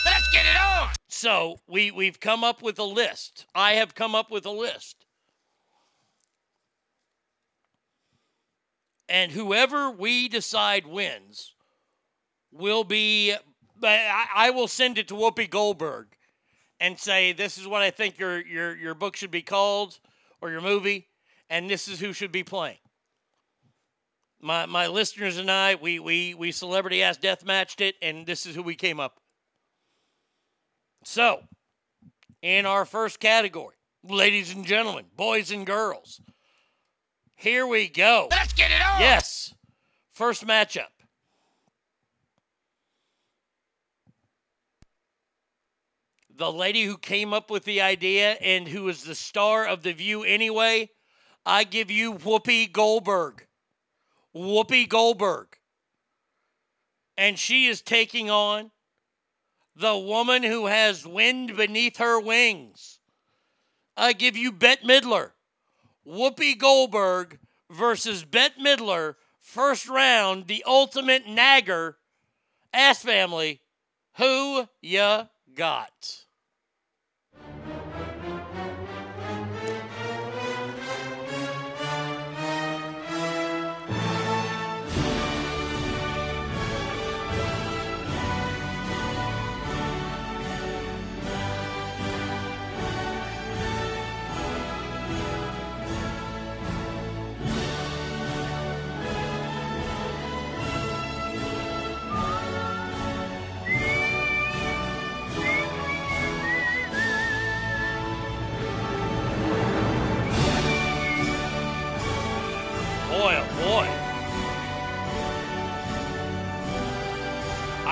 Let's get it on. So we we've come up with a list. I have come up with a list. And whoever we decide wins will be I, I will send it to Whoopi Goldberg and say this is what I think your your your book should be called or your movie and this is who should be playing. My my listeners and I we we we celebrity ass death matched it and this is who we came up so, in our first category, ladies and gentlemen, boys and girls, here we go. Let's get it on. Yes. First matchup. The lady who came up with the idea and who is the star of The View anyway, I give you Whoopi Goldberg. Whoopi Goldberg. And she is taking on the woman who has wind beneath her wings. I give you Bette Midler. Whoopi Goldberg versus Bette Midler, first round, the ultimate nagger. Ass family, who ya got?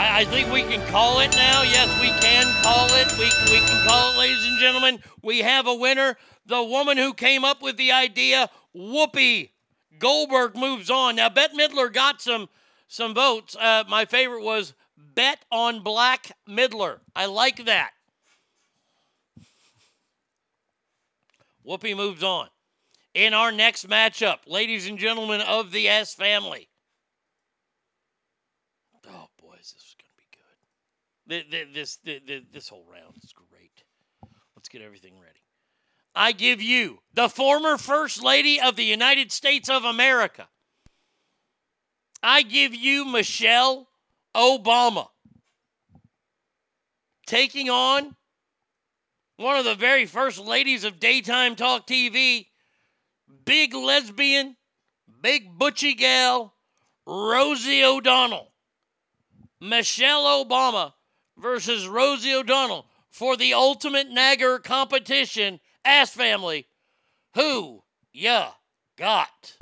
I, I think we can call it now. Yes, we can call it. We, we can call it, ladies and gentlemen. We have a winner. The woman who came up with the idea, Whoopi Goldberg, moves on. Now, Bette Midler got some some votes. Uh, my favorite was Bet on Black Midler. I like that. Whoopi moves on. In our next matchup, ladies and gentlemen of the S family. Oh, boys, this is going to This, th- th- this whole round is great. Let's get everything ready. I give you the former First Lady of the United States of America. I give you Michelle Obama taking on one of the very first ladies of daytime talk TV, big lesbian, big butchy gal, Rosie O'Donnell. Michelle Obama versus Rosie O'Donnell for the ultimate nagger competition. Ass family, who ya got?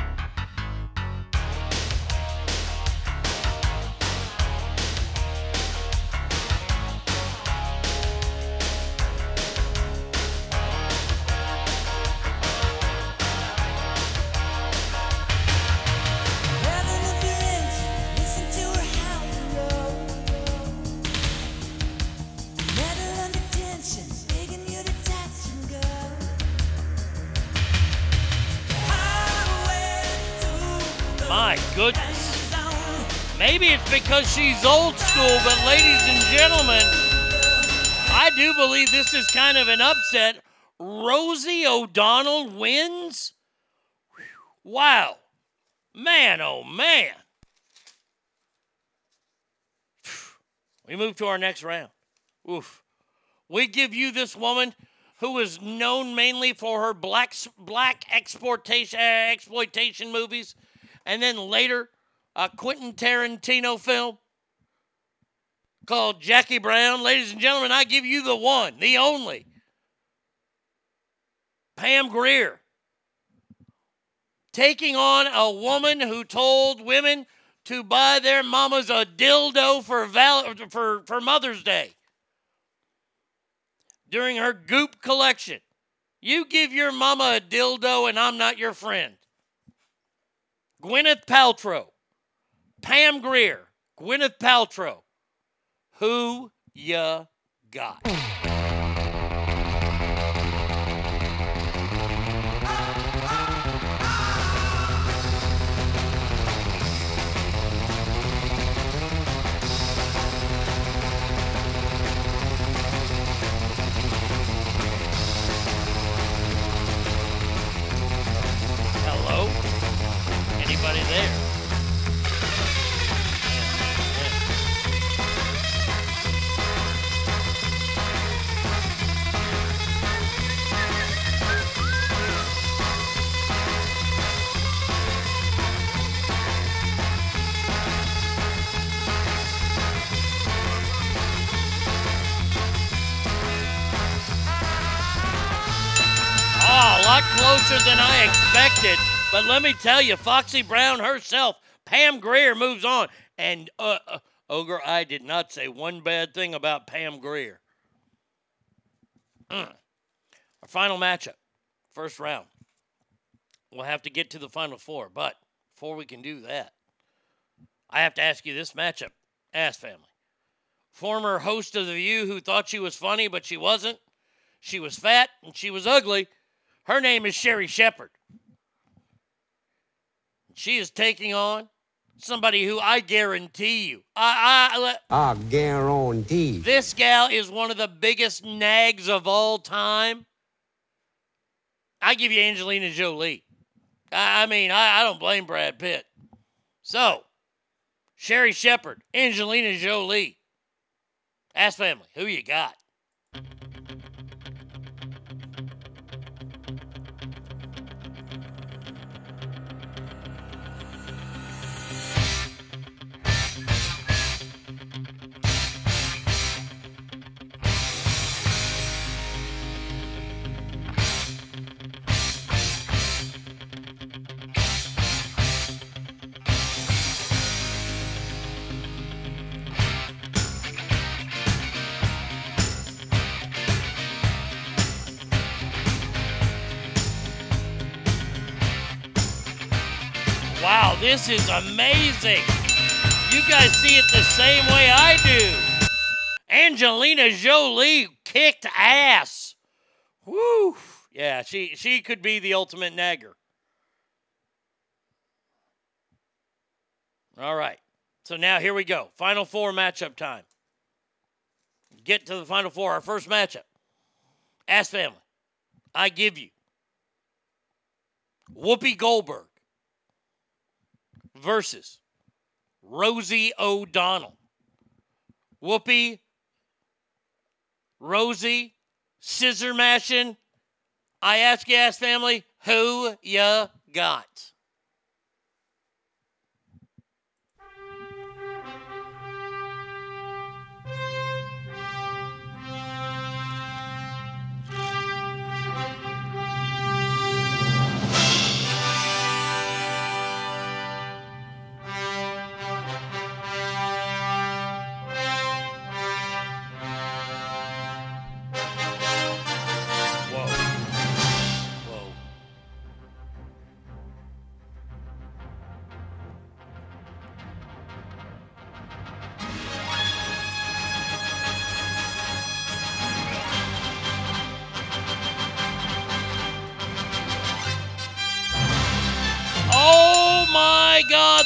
My goodness. Maybe it's because she's old school, but ladies and gentlemen, I do believe this is kind of an upset. Rosie O'Donnell wins? Wow. Man, oh man. We move to our next round. Oof. We give you this woman who is known mainly for her black black exportation uh, exploitation movies, and then later a Quentin Tarantino film called Jackie Brown. Ladies and gentlemen, I give you the one, the only, Pam Grier, taking on a woman who told women to buy their mamas a dildo for val- for for Mother's Day during her goop collection. You give your mama a dildo and I'm not your friend. Gwyneth Paltrow, Pam Grier, Gwyneth Paltrow. Who ya got? Let me tell you, Foxy Brown herself, Pam Grier, moves on. And, uh, uh, Ogre, I did not say one bad thing about Pam Grier. Mm. Our final matchup, first round. We'll have to get to the final four. But before we can do that, I have to ask you this matchup, Ass Family. Former host of The View who thought she was funny, but she wasn't. She was fat and she was ugly. Her name is Sherri Shepherd. She is taking on somebody who I guarantee you, I, I, I guarantee. this gal is one of the biggest nags of all time. I give you Angelina Jolie. I, I mean, I, I don't blame Brad Pitt. So, Sherri Shepherd, Angelina Jolie. Ask family, who you got? This is amazing. You guys see it the same way I do. Angelina Jolie kicked ass. Woo. Yeah, she she could be the ultimate nagger. All right. So now here we go. Final four matchup time. Get to the final four. Our first matchup. Ass family. I give you Whoopi Goldberg versus Rosie O'Donnell. Whoopi, Rosie, scissor mashing. I ask you, ass family, who ya got?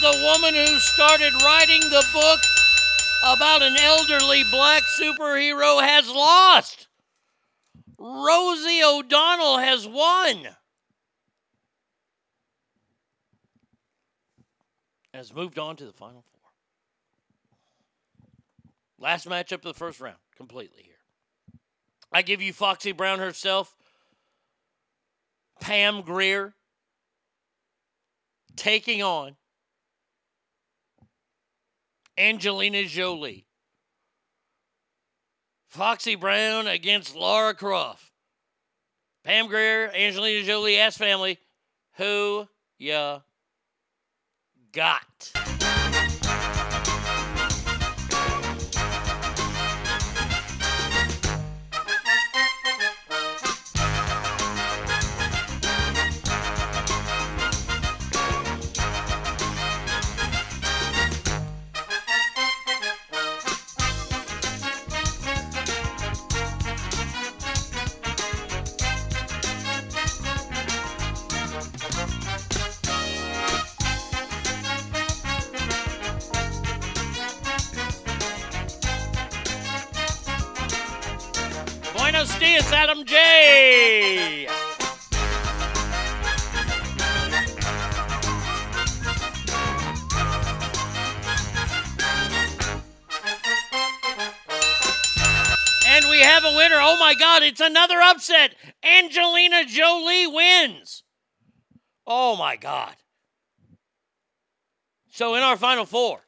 The woman who started writing the book about an elderly black superhero has lost. Rosie O'Donnell has won. Has moved on to the final four. Last matchup of the first round, completely here. I give you Foxy Brown herself, Pam Grier, taking on Angelina Jolie. Foxy Brown against Laura Croft. Pam Grier, Angelina Jolie, ass family. Who ya got? It's another upset. Angelina Jolie wins. Oh my God. So, in our final four,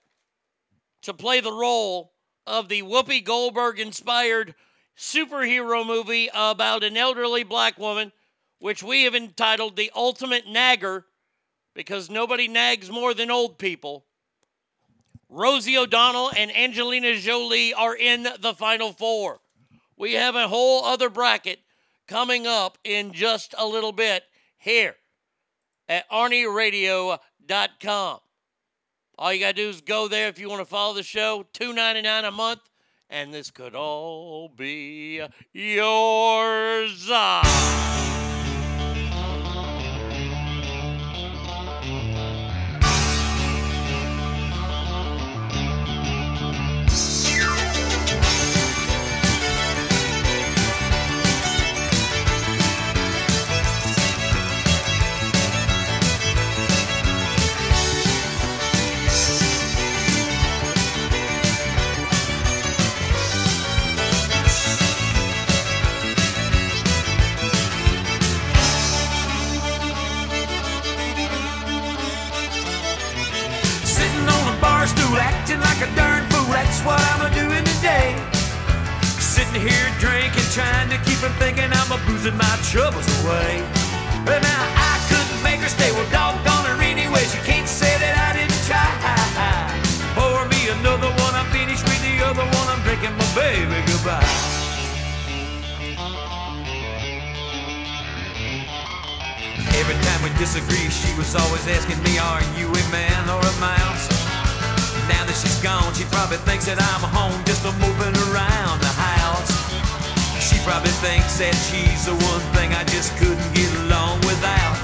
to play the role of the Whoopi Goldberg inspired superhero movie about an elderly black woman, which we have entitled The Ultimate Nagger because nobody nags more than old people. Rosie O'Donnell and Angelina Jolie are in the final four. We have a whole other bracket coming up in just a little bit here at ArnieRadio.com. All you got to do is go there if you want to follow the show. $2.99 a month, and this could all be yours. Like a darn fool. That's what I'm doing today. Sitting here drinking, trying to keep from thinking I'm a boozing my troubles away. But now I couldn't make her stay. Well, doggone her anyway. She can't say that I didn't try. Pour me another one. I'm finished with the other one. I'm drinking my baby goodbye. Every time we disagree, she was always asking me, Are you a man or a mouse? Now that she's gone, she probably thinks that I'm home just a moving around the house. She probably thinks that she's the one thing I just couldn't get along without.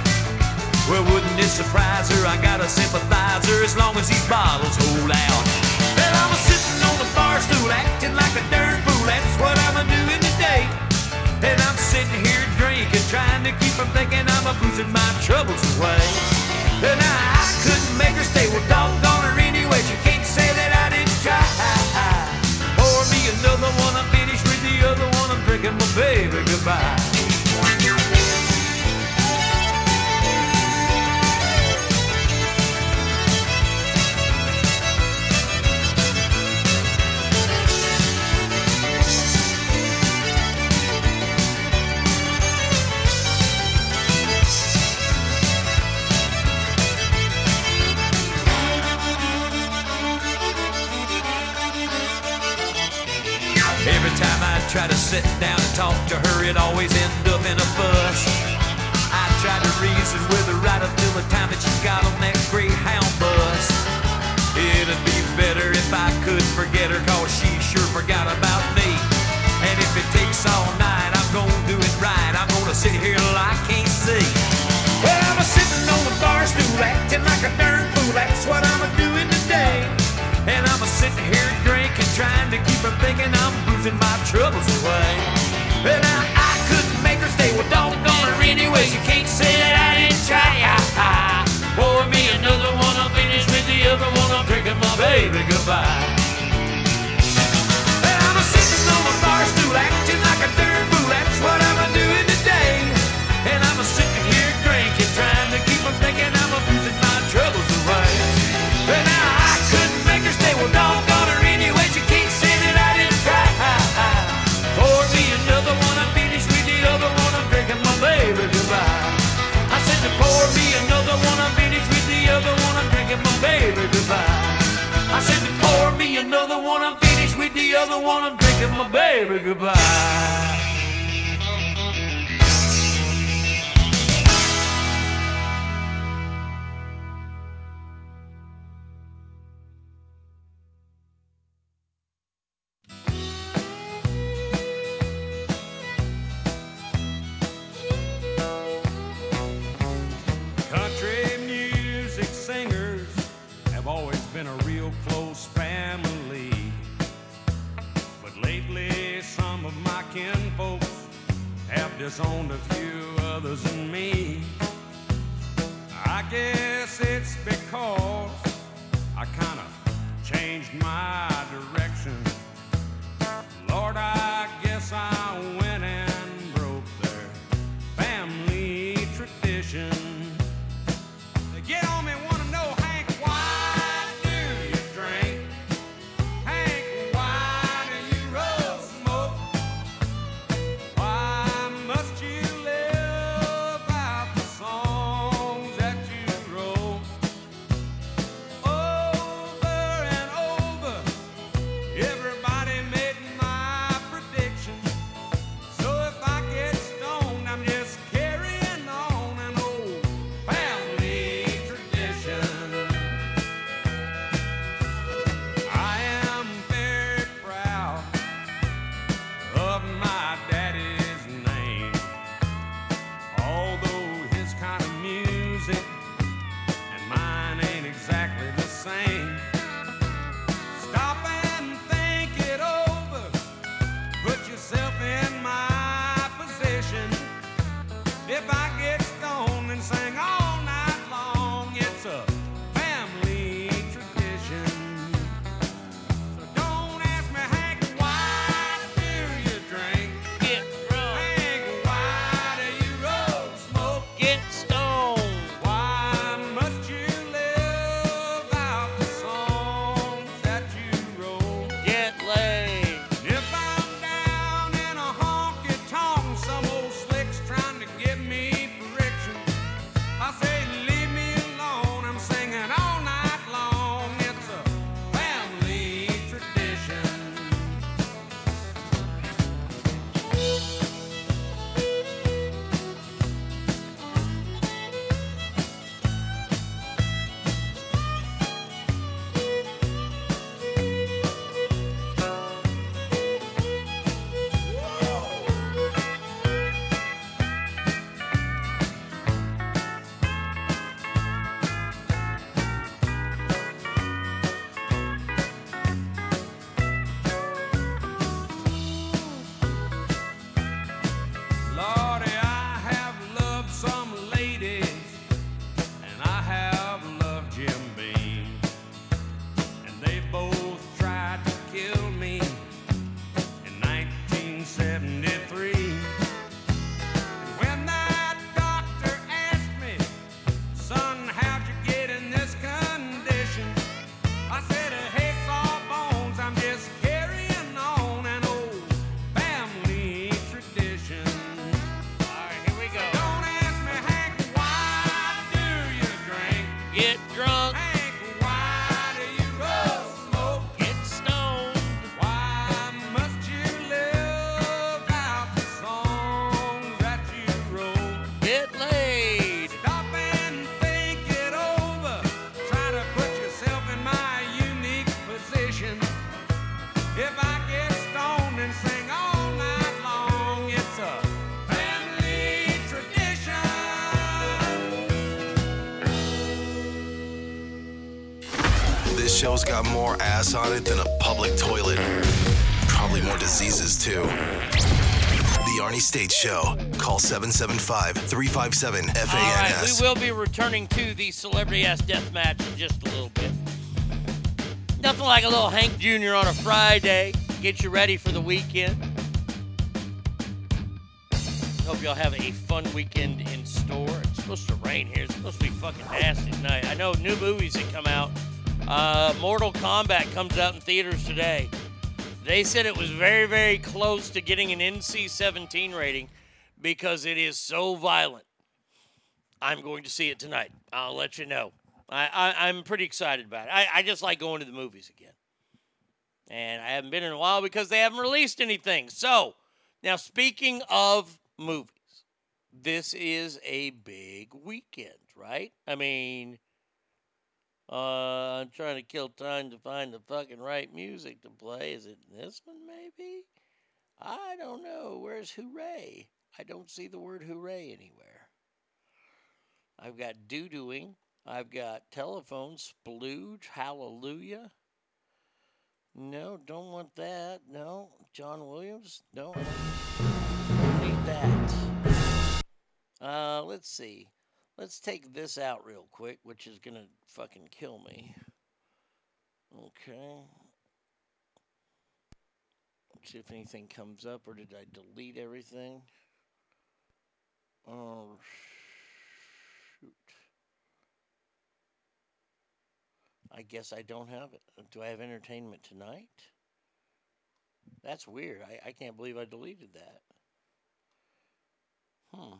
Well, wouldn't it surprise her? I got a sympathizer as long as these bottles hold out. Well, I'm a sitting on the bar stool acting like a darn fool. That's what I'm a doing today. And I'm sitting here drinking, trying to keep from thinking I'm a boozing my troubles away. And I, I couldn't make her stay. Well, doggone try to sit down and talk to her, it always end up in a fuss. I tried to reason with her right up till the time that she got on that Greyhound bus. It'd be better if I could forget her, cause she sure forgot about me. And if it takes all night, I'm gonna do it right. I'm gonna sit here till I can't see. Well, I'm a sitting on the bar stool, acting like a darn fool. That's what I'm a doing today. And I'm a sitting here drinking, trying to keep from thinking I'm boozing my troubles away. And I, I couldn't make her stay. Well, doggone her anyway. She can't say that I didn't try. Pour me another one. I'm finished with the other one. I'm drinking my baby goodbye. My baby goodbye. Ass on it than a public toilet. Probably more diseases, too. The Arnie State Show. Call 775 357 All right, FANS. we will be returning to the celebrity ass death match in just a little bit. Nothing like a little Hank Jr. on a Friday. Get you ready for the weekend. Hope y'all have a fun weekend in store. It's supposed to rain here. It's supposed to be fucking nasty tonight. I know new movies that come out. Uh, Mortal Kombat comes out in theaters today. They said it was very, very close to getting an NC 17 rating because it is so violent. I'm going to see it tonight. I'll let you know. I, I'm pretty excited about it. I, I just like going to the movies again. And I haven't been in a while because they haven't released anything. So, now speaking of movies, this is a big weekend, right? I mean, uh, I'm trying to kill time to find the fucking right music to play. Is it this one, maybe? I don't know. Where's hooray? I don't see the word hooray anywhere. I've got doo dooing. I've got telephone, splooge, hallelujah. No, don't want that. No, John Williams. No, don't need that. Uh, let's see. Let's take this out real quick, which is gonna fucking kill me. Okay. Let's see if anything comes up, or did I delete everything? Oh, shoot. I guess I don't have it. Do I have entertainment tonight? That's weird. I, I can't believe I deleted that. Hmm.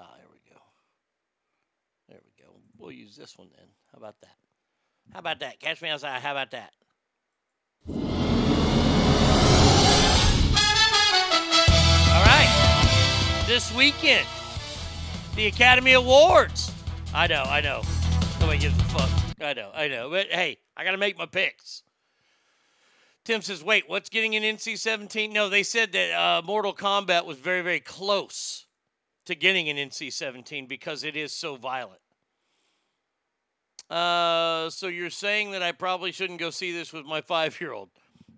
Ah, there we go. There we go. We'll use this one then. How about that? How about that? Catch me outside. How about that? All right. This weekend, the Academy Awards. I know, I know. Nobody gives a fuck. I know, I know. But hey, I got to make my picks. Tim says, wait, what's getting an NC 17? No, they said that uh, Mortal Kombat was very, very close to getting an NC 17 because it is so violent. Uh, so you're saying that I probably shouldn't go see this with my five year old?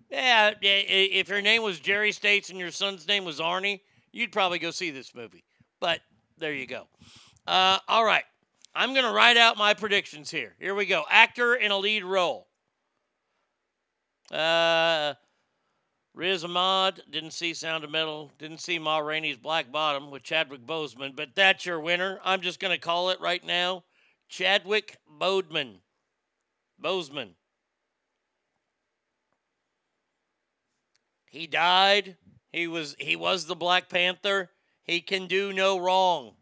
Yeah, if your name was Jerry States and your son's name was Arnie, you'd probably go see this movie. But there you go. Uh, all right. I'm going to write out my predictions here. Here we go. Actor in a lead role. Uh, Riz Ahmed, didn't see Sound of Metal, didn't see Ma Rainey's Black Bottom with Chadwick Boseman, but that's your winner. I'm just going to call it right now Chadwick Bodeman. Boseman. He died. He was he was the Black Panther. He can do no wrong.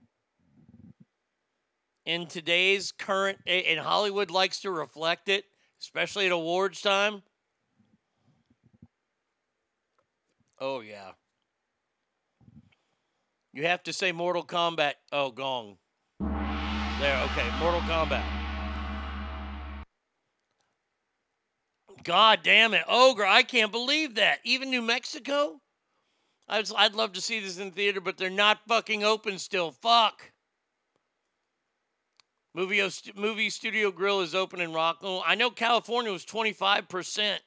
In today's current and Hollywood likes to reflect it, especially at awards time. Oh yeah. You have to say Mortal Kombat. Oh, gong. There, okay. Mortal Kombat. God damn it. Ogre, I can't believe that. Even New Mexico? I was, I'd love to see this in theater, but they're not fucking open still. Fuck. Movie, movie Studio Grill is open in Rockland. I know California was 25%.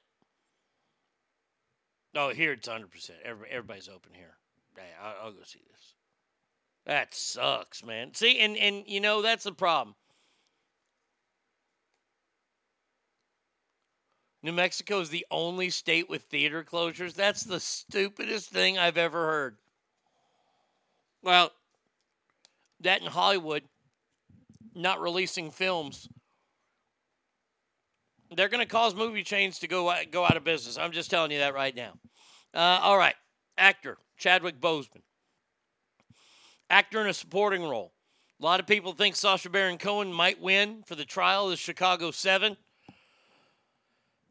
Oh, here it's 100%. Every, everybody's open here. Hey, I'll, I'll go see this. That sucks, man. See, and, and you know, that's the problem. New Mexico is the only state with theater closures. That's the stupidest thing I've ever heard. Well, that in Hollywood, not releasing films, they're going to cause movie chains to go go out of business. I'm just telling you that right now. Uh, all right, actor Chadwick Boseman, actor in a supporting role. A lot of people think Sacha Baron Cohen might win for the trial of the Chicago Seven.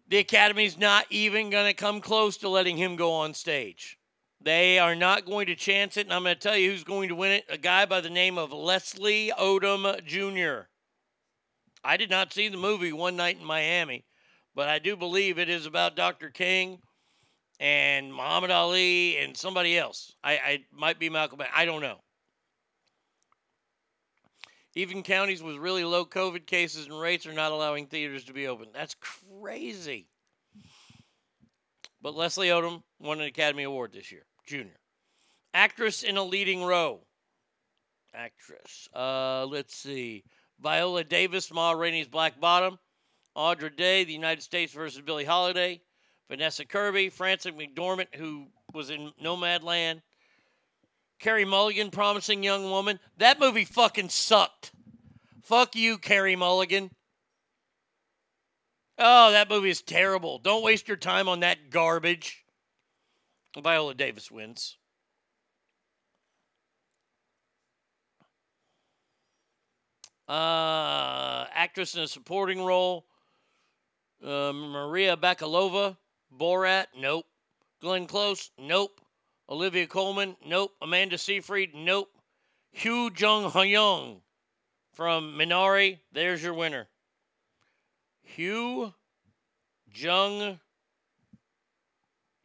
The Academy's not even going to come close to letting him go on stage. They are not going to chance it, and I'm going to tell you who's going to win it a guy by the name of Leslie Odom Jr. I did not see the movie One Night in Miami, but I do believe it is about Dr. King and Muhammad Ali and somebody else. I, I might be Malcolm. I don't know. Even counties with really low COVID cases and rates are not allowing theaters to be open. That's crazy. But Leslie Odom won an Academy Award this year, junior. Actress in a leading role. Actress. Uh, let's see. Viola Davis, Ma Rainey's Black Bottom. Andra Day, The United States versus Billie Holiday. Vanessa Kirby, Frances McDormand, who was in Nomadland. Carey Mulligan, Promising Young Woman. That movie fucking sucked. Fuck you, Carey Mulligan. Oh, that movie is terrible. Don't waste your time on that garbage. Viola Davis wins. Uh, actress in a supporting role. Uh, Maria Bakalova, Borat, nope. Glenn Close, nope. Olivia Colman, nope. Amanda Seyfried, nope. Hugh Jung Hyung from Minari, there's your winner. Hugh Jung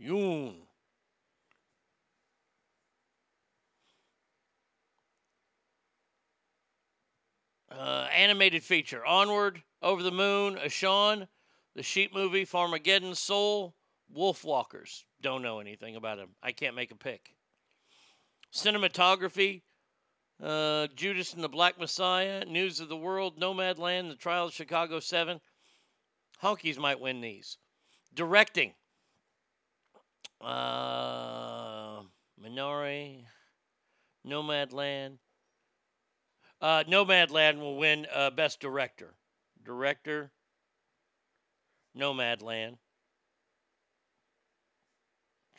Yoon. Uh, animated feature Onward, Over the Moon, A Shaun, The Sheep Movie, Farmageddon, Soul, Wolfwalkers. Don't know anything about him. I can't make a pick. Cinematography uh, Judas and the Black Messiah, News of the World, Nomadland, The Trial of Chicago 7. Honkies might win these. Directing. Uh, Minari, Nomadland. Uh, Nomadland will win uh, Best Director. Director, Nomadland.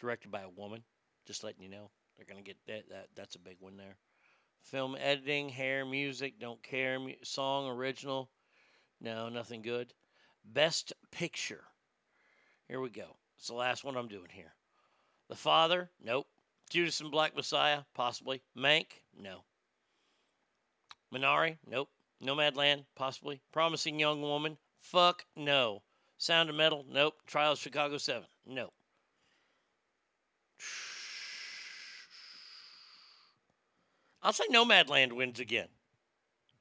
Directed by a woman. Just letting you know. They're going to get that, that. That's a big one there. Film editing, hair, music, don't care. Mu- Song, original. No, nothing good. Best Picture. Here we go. It's the last one I'm doing here. The Father, nope. Judas and Black Messiah, possibly. Mank, no. Minari, nope. Nomadland, possibly. Promising Young Woman, fuck no. Sound of Metal, nope. Trial of Chicago 7, Nope. I'll say Nomadland wins again.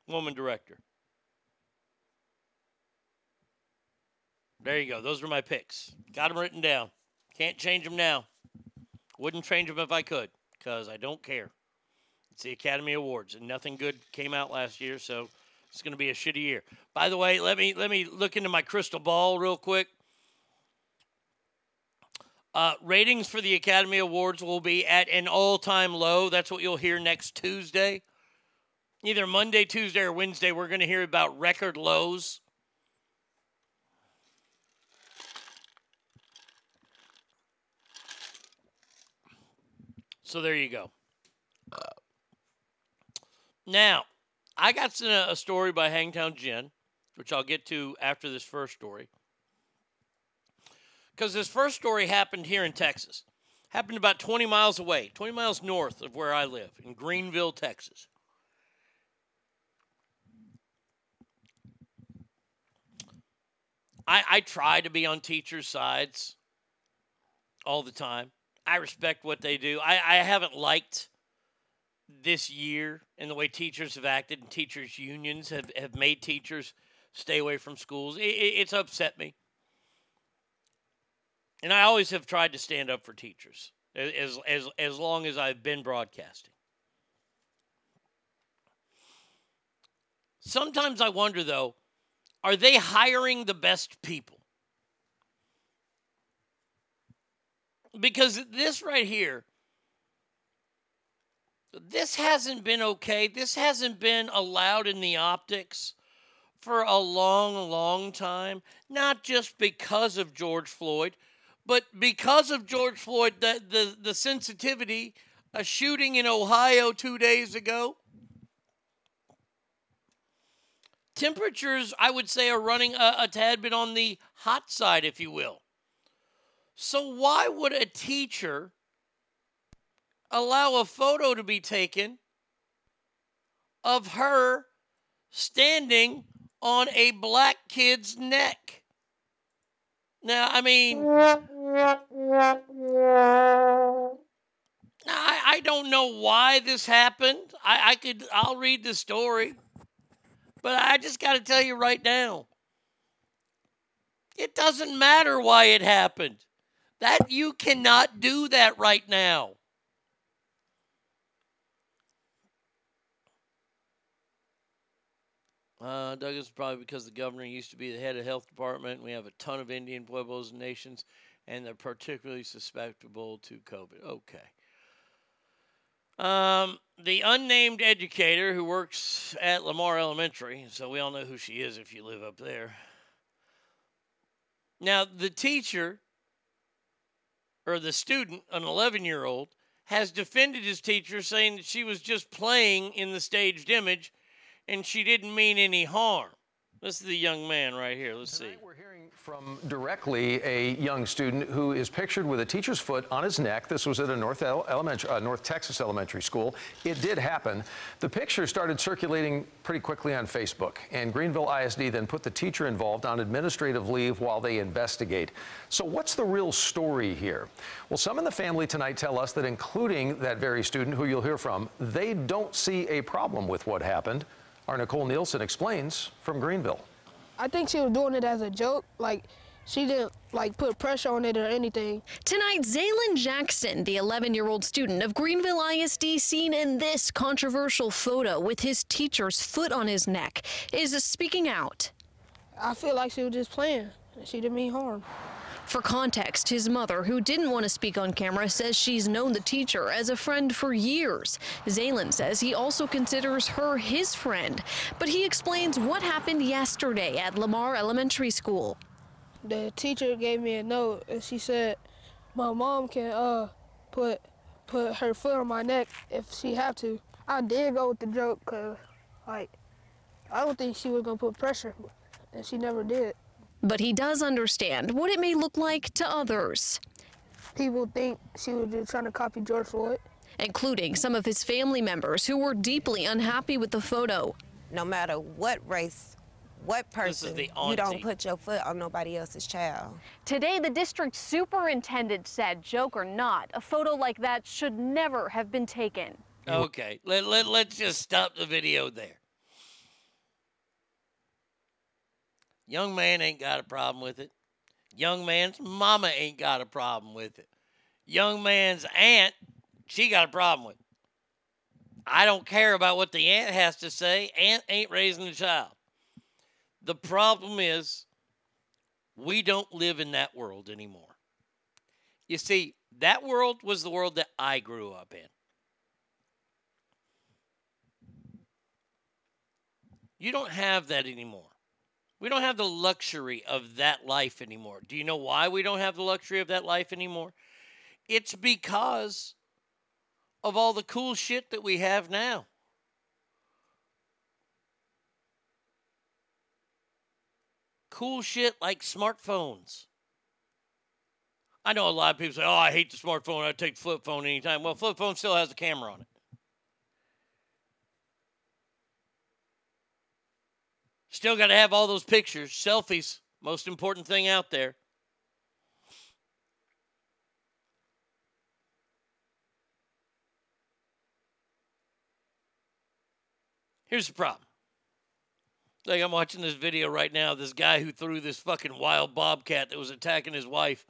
Woman director. There you go. Those are my picks. Got them written down. Can't change them now. Wouldn't change them if I could, because I don't care. It's the Academy Awards, and nothing good came out last year, so it's going to be a shitty year. By the way, let me let me look into my crystal ball real quick. Uh, ratings for the Academy Awards will be at an all-time low. That's what you'll hear next Tuesday. Either Monday, Tuesday, or Wednesday, we're going to hear about record lows. So there you go. Now, I got a a story by Hangtown Jen, which I'll get to after this first story. Because this first story happened here in Texas. Happened about 20 miles away, 20 miles north of where I live, in Greenville, Texas. I, I try to be on teachers' sides all the time. I respect what they do. I, I haven't liked this year and the way teachers have acted and teachers' unions have, have made teachers stay away from schools. It, it, it's upset me. And I always have tried to stand up for teachers as, as, as long as I've been broadcasting. Sometimes I wonder, though, are they hiring the best people? Because this right here, this hasn't been okay. This hasn't been allowed in the optics for a long, long time. Not just because of George Floyd, but because of George Floyd, the, the, the sensitivity, a shooting in Ohio two days ago. Temperatures, I would say, are running a, a tad bit on the hot side, if you will. So, why would a teacher allow a photo to be taken of her standing on a black kid's neck? Now, I mean, I, I don't know why this happened. I, I could, I'll read the story. But I just got to tell you right now, it doesn't matter why it happened. That you cannot do that right now. Uh, Douglas, probably because the governor used to be the head of health department. We have a ton of Indian pueblos and nations, and they're particularly susceptible to COVID. Okay. Um, the unnamed educator who works at Lamar Elementary, so we all know who she is if you live up there. Now, the teacher or the student, an 11 year old, has defended his teacher, saying that she was just playing in the staged image and she didn't mean any harm. This is the young man right here. Let's see. We're hearing from directly a young student who is pictured with a teacher's foot on his neck. This was at a North, El- elementary, uh, North Texas elementary school. It did happen. The picture started circulating pretty quickly on Facebook, and Greenville ISD then put the teacher involved on administrative leave while they investigate. So, what's the real story here? Well, some in the family tonight tell us that, including that very student who you'll hear from, they don't see a problem with what happened. Our Nicole Nielsen explains from Greenville. I think she was doing it as a joke. Like, she didn't like put pressure on it or anything. Tonight, Zaylin Jackson, the 11 year old student of Greenville ISD, seen in this controversial photo with his teacher's foot on his neck, is speaking out. I feel like she was just playing. She didn't mean harm. For context, his mother, who didn't want to speak on camera, says she's known the teacher as a friend for years. Zaylin says he also considers her his friend, but he explains what happened yesterday at Lamar Elementary School. The teacher gave me a note and she said my mom can uh put put her foot on my neck if she have to. I did go with the joke cause like I don't think she was gonna put pressure, and she never did. But he does understand what it may look like to others. People think she was just trying to copy George Floyd. Including some of his family members who were deeply unhappy with the photo. No matter what race, what person, the you don't put your foot on nobody else's child. Today, the district superintendent said, joke or not, a photo like that should never have been taken. Okay, let, let, let's just stop the video there. Young man ain't got a problem with it. Young man's mama ain't got a problem with it. Young man's aunt, she got a problem with it. I don't care about what the aunt has to say. Aunt ain't raising the child. The problem is we don't live in that world anymore. You see, that world was the world that I grew up in. You don't have that anymore. We don't have the luxury of that life anymore. Do you know why we don't have the luxury of that life anymore? It's because of all the cool shit that we have now. Cool shit like smartphones. I know a lot of people say, "Oh, I hate the smartphone. I take flip phone anytime." Well, flip phone still has a camera on it. Still got to have all those pictures, selfies, most important thing out there. Here's the problem. Like I'm watching this video right now, this guy who threw this fucking wild bobcat that was attacking his wife,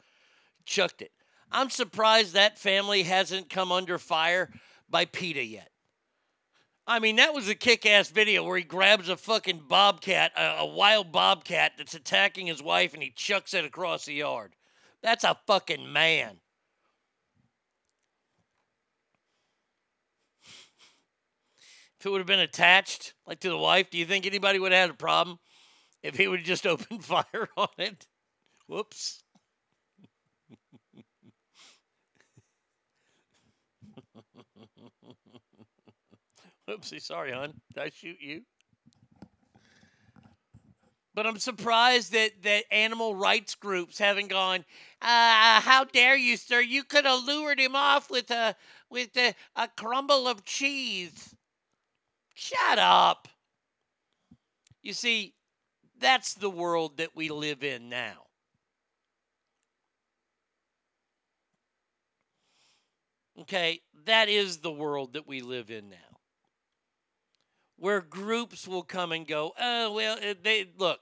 chucked it. I'm surprised that family hasn't come under fire by PETA yet. I mean, that was a kick ass video where he grabs a fucking bobcat, a, a wild bobcat that's attacking his wife, and he chucks it across the yard. That's a fucking man. If it would have been attached, like to the wife, do you think anybody would have had a problem if he would have just opened fire on it? Whoops. Oopsie, sorry, hon. Did I shoot you? But I'm surprised that, that animal rights groups haven't gone. Uh, how dare you, sir? You could have lured him off with a with a, a crumble of cheese. Shut up. You see, that's the world that we live in now. Okay, that is the world that we live in now. Where groups will come and go. Oh, well, uh, they look,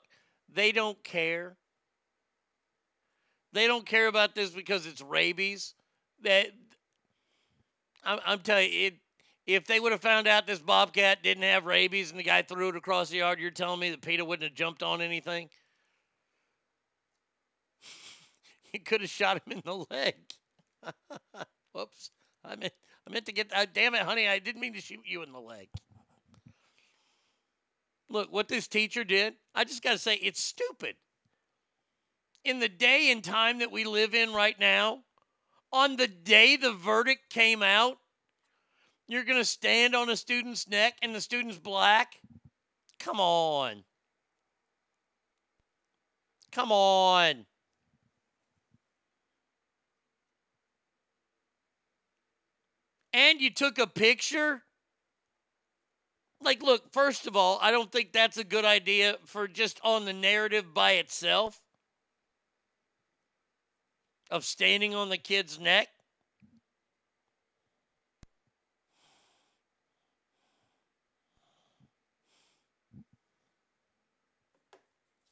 they don't care. They don't care about this because it's rabies. That I'm, I'm telling you, it, if they would have found out this bobcat didn't have rabies and the guy threw it across the yard, you're telling me that PETA wouldn't have jumped on anything? he could have shot him in the leg. Whoops. I meant I meant to get uh, damn it, honey, I didn't mean to shoot you in the leg. Look, what this teacher did, I just got to say it's stupid. In the day and time that we live in right now, on the day the verdict came out, you're going to stand on a student's neck and the student's black? Come on. Come on. And you took a picture? Like, look, first of all, I don't think that's a good idea for just on the narrative by itself of standing on the kid's neck.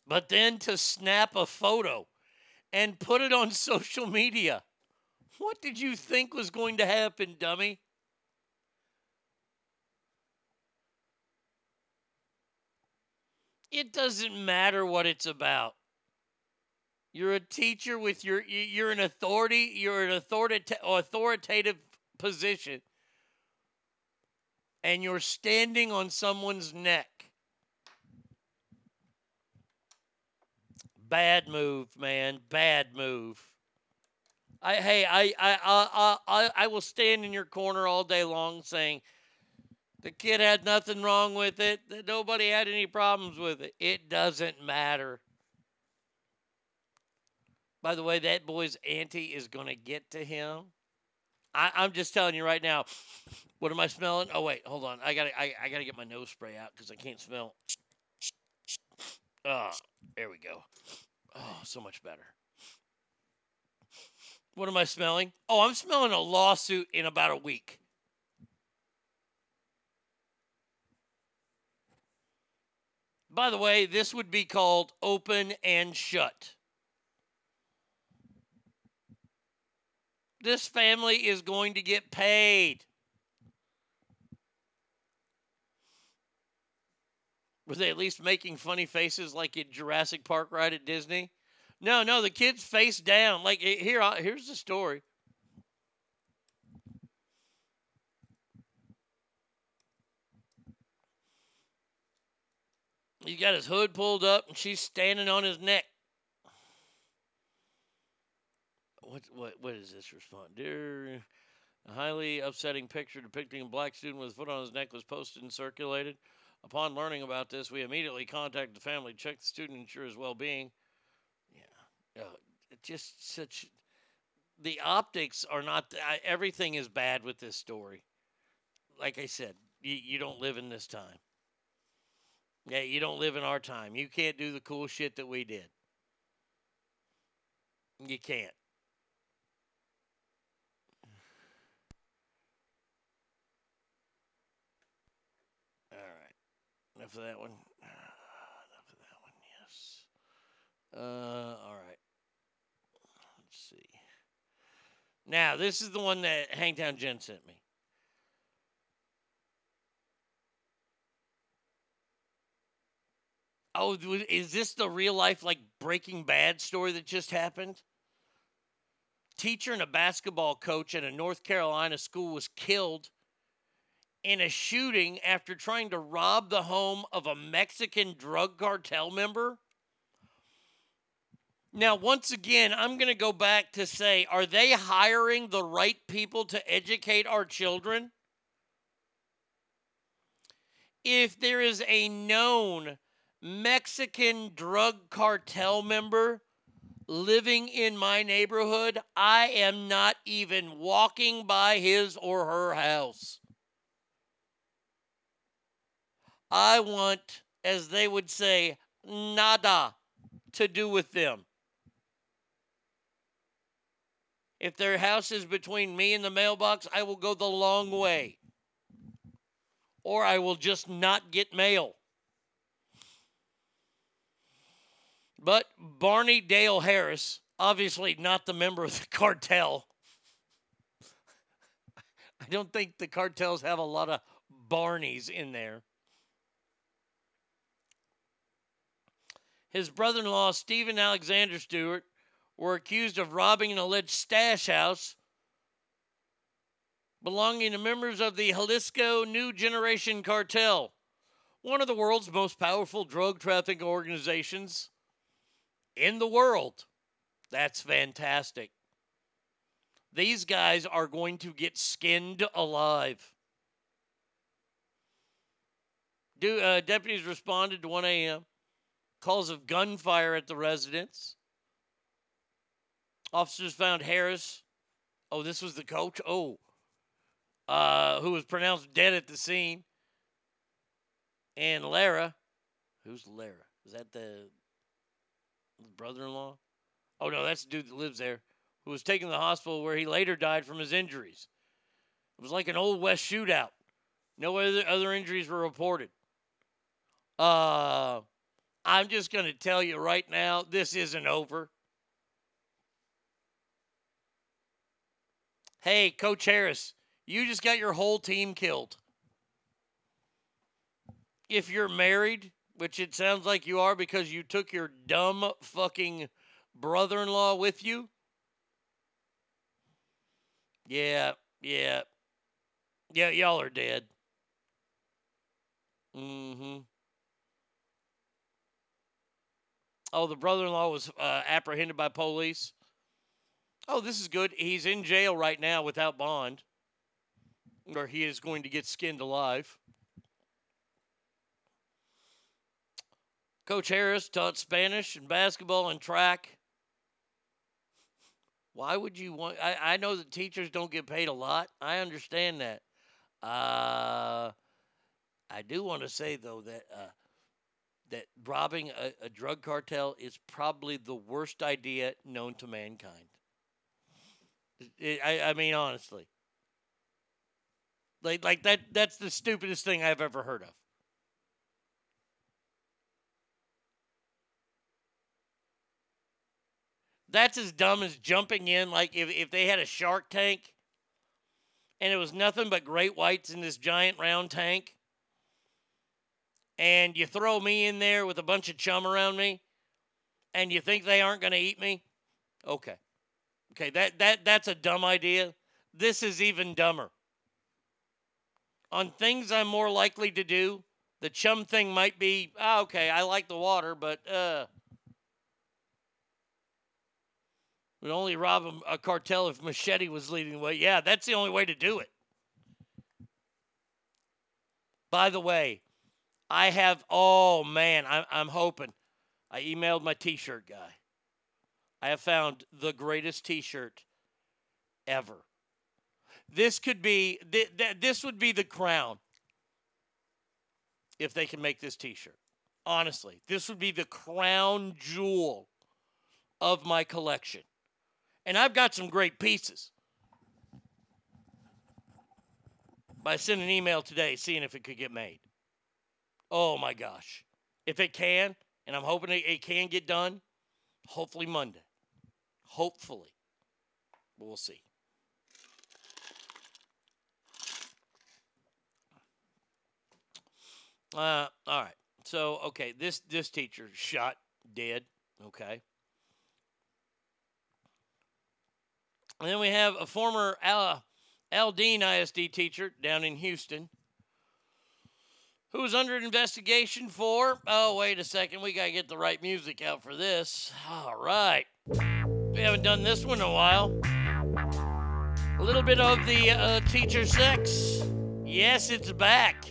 But then to snap a photo and put it on social media. What did you think was going to happen, dummy? It doesn't matter what it's about. You're a teacher with your you're an authority, you're an authoritative authoritative position and you're standing on someone's neck. Bad move, man. Bad move. I hey, I I I I I will stand in your corner all day long saying the kid had nothing wrong with it. Nobody had any problems with it. It doesn't matter. By the way, that boy's auntie is going to get to him. I, I'm just telling you right now. What am I smelling? Oh wait, hold on. I gotta I, I gotta get my nose spray out because I can't smell. Oh, there we go. Oh, so much better. What am I smelling? Oh, I'm smelling a lawsuit in about a week. By the way, this would be called open and shut. This family is going to get paid. Were they at least making funny faces like at Jurassic Park ride at Disney? No, no, the kid's face down. Like eh, here, here's the story. He got his hood pulled up, and she's standing on his neck. What what what is this response? Dear, a highly upsetting picture depicting a black student with a foot on his neck was posted and circulated. Upon learning about this, we immediately contacted the family, checked the student, ensure his well-being. Yeah, uh, just such. The optics are not. I, everything is bad with this story. Like I said, you, you don't live in this time. Yeah, you don't live in our time. You can't do the cool shit that we did. You can't. All right. Enough of that one. Enough of that one, yes. Uh, all right. Let's see. Now, this is the one that Hangtown Jen sent me. Oh, is this the real life, like Breaking Bad story that just happened? Teacher and a basketball coach at a North Carolina school was killed in a shooting after trying to rob the home of a Mexican drug cartel member. Now, once again, I'm going to go back to say are they hiring the right people to educate our children? If there is a known Mexican drug cartel member living in my neighborhood, I am not even walking by his or her house. I want, as they would say, nada to do with them. If their house is between me and the mailbox, I will go the long way. or I will just not get mail. But Barney Dale Harris, obviously not the member of the cartel. I don't think the cartels have a lot of Barneys in there. His brother in law, Stephen Alexander Stewart, were accused of robbing an alleged stash house belonging to members of the Jalisco New Generation Cartel, one of the world's most powerful drug trafficking organizations in the world. That's fantastic. These guys are going to get skinned alive. Do, uh, deputies responded to 1 a.m. Calls of gunfire at the residence. Officers found Harris. Oh, this was the coach. Oh, uh, who was pronounced dead at the scene. And Lara, who's Lara? Is that the brother-in-law? Oh no, that's the dude that lives there, who was taken to the hospital where he later died from his injuries. It was like an old west shootout. No other other injuries were reported. Uh, I'm just going to tell you right now, this isn't over. Hey, Coach Harris, you just got your whole team killed. If you're married, which it sounds like you are because you took your dumb fucking brother in law with you. Yeah, yeah. Yeah, y'all are dead. Mm hmm. Oh, the brother in law was uh, apprehended by police. Oh, this is good. He's in jail right now without bond, or he is going to get skinned alive. Coach Harris taught Spanish and basketball and track. Why would you want? I, I know that teachers don't get paid a lot. I understand that. Uh, I do want to say though that uh, that robbing a, a drug cartel is probably the worst idea known to mankind. It, I, I mean, honestly, like like that that's the stupidest thing I've ever heard of. That's as dumb as jumping in like if, if they had a shark tank and it was nothing but great whites in this giant round tank and you throw me in there with a bunch of chum around me and you think they aren't going to eat me? Okay. Okay that, that that's a dumb idea. This is even dumber. On things i'm more likely to do the chum thing might be oh, okay i like the water but uh We'd only rob a, a cartel if Machete was leading the way. Yeah, that's the only way to do it. By the way, I have, oh man, I'm, I'm hoping. I emailed my t shirt guy. I have found the greatest t shirt ever. This could be, th- th- this would be the crown if they can make this t shirt. Honestly, this would be the crown jewel of my collection. And I've got some great pieces. I sent an email today seeing if it could get made. Oh my gosh. If it can, and I'm hoping it, can get done, hopefully Monday. Hopefully. But we'll see. Uh, all right. So, okay, this this teacher shot dead. Okay. And then we have a former Al- ISD teacher down in Houston who's under investigation for. Oh, wait a second. We got to get the right music out for this. All right. We haven't done this one in a while. A little bit of the uh, teacher sex. Yes, it's back.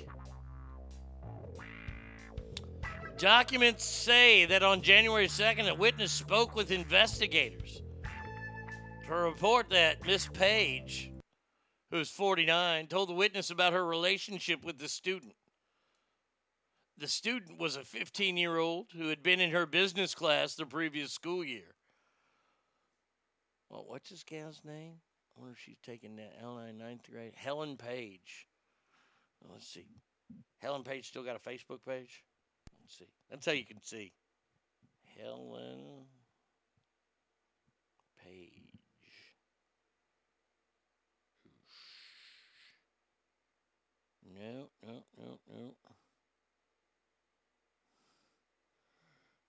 Documents say that on January 2nd, a witness spoke with investigators to report that Miss Page, who's 49, told the witness about her relationship with the student. The student was a 15 year old who had been in her business class the previous school year. Well, what's this gal's name? I wonder if she's taking that L9 ninth grade. Helen Page. Let's see. Helen Page still got a Facebook page? Let's see. That's how you can see. Helen Page. No, no, no, no.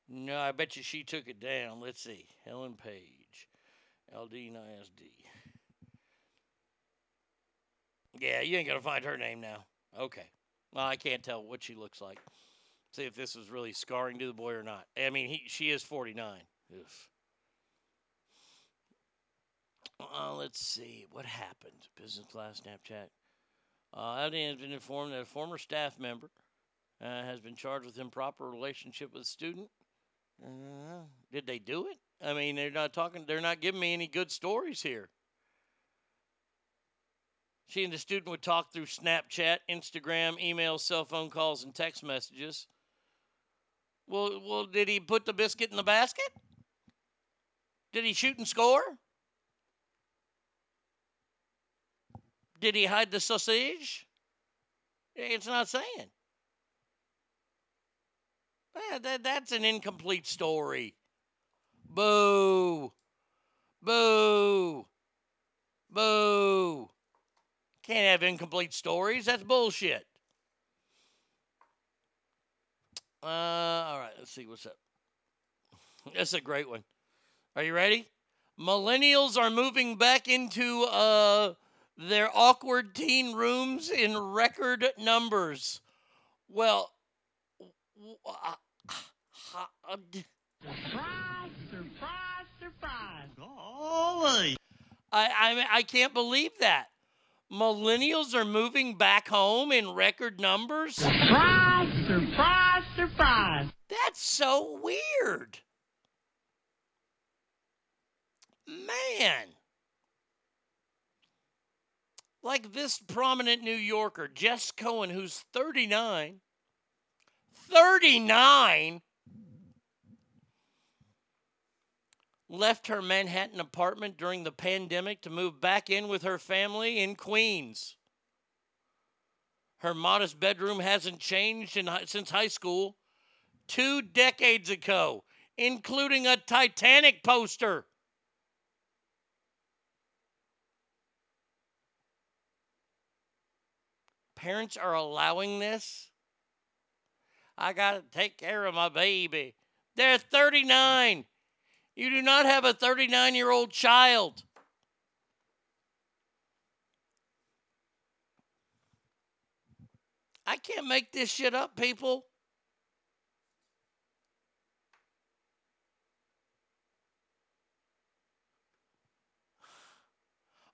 No, I bet you she took it down. Let's see. Helen Page. LD ISD. Yeah, you ain't going to find her name now. Okay. Well, I can't tell what she looks like. See if this was really scarring to the boy or not. I mean, he she is 49. Oof. Uh, let's see. What happened? Business class Snapchat. Uh, has been informed that a former staff member uh, has been charged with improper relationship with a student. Uh, did they do it? I mean, they're not talking. They're not giving me any good stories here. She and the student would talk through Snapchat, Instagram, email, cell phone calls, and text messages. Well, well, did he put the biscuit in the basket? Did he shoot and score? Did he hide the sausage? It's not saying. That's an incomplete story. Boo. Boo. Boo. Can't have incomplete stories. That's bullshit. Uh, all right, let's see what's up. That's a great one. Are you ready? Millennials are moving back into uh, their awkward teen rooms in record numbers. Well, uh, uh, Surprise, surprise, surprise. I, I I can't believe that. Millennials are moving back home in record numbers. Surprise, surprise, surprise. That's so weird. Man. Like this prominent New Yorker, Jess Cohen, who's 39. 39? Left her Manhattan apartment during the pandemic to move back in with her family in Queens. Her modest bedroom hasn't changed in, since high school, two decades ago, including a Titanic poster. Parents are allowing this. I got to take care of my baby. They're 39. You do not have a 39 year old child. I can't make this shit up, people.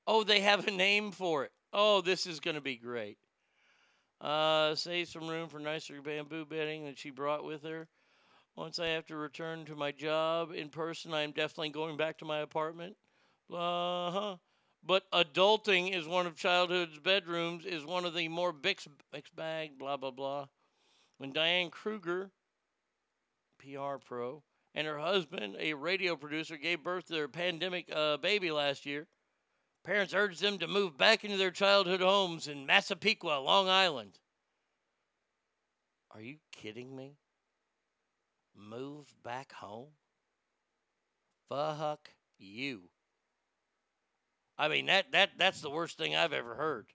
Oh, they have a name for it. Oh, this is going to be great. Uh, save some room for nicer bamboo bedding that she brought with her. Once I have to return to my job in person, I am definitely going back to my apartment. Uh huh. But adulting is one of childhood's bedrooms, is one of the more mixed, mixed bag, blah, blah, blah. When Diane Kruger, PR pro, and her husband, a radio producer, gave birth to their pandemic uh, baby last year, parents urged them to move back into their childhood homes in Massapequa, Long Island. Are you kidding me? Move back home? Fuck you. I mean that that that's the worst thing I've ever heard.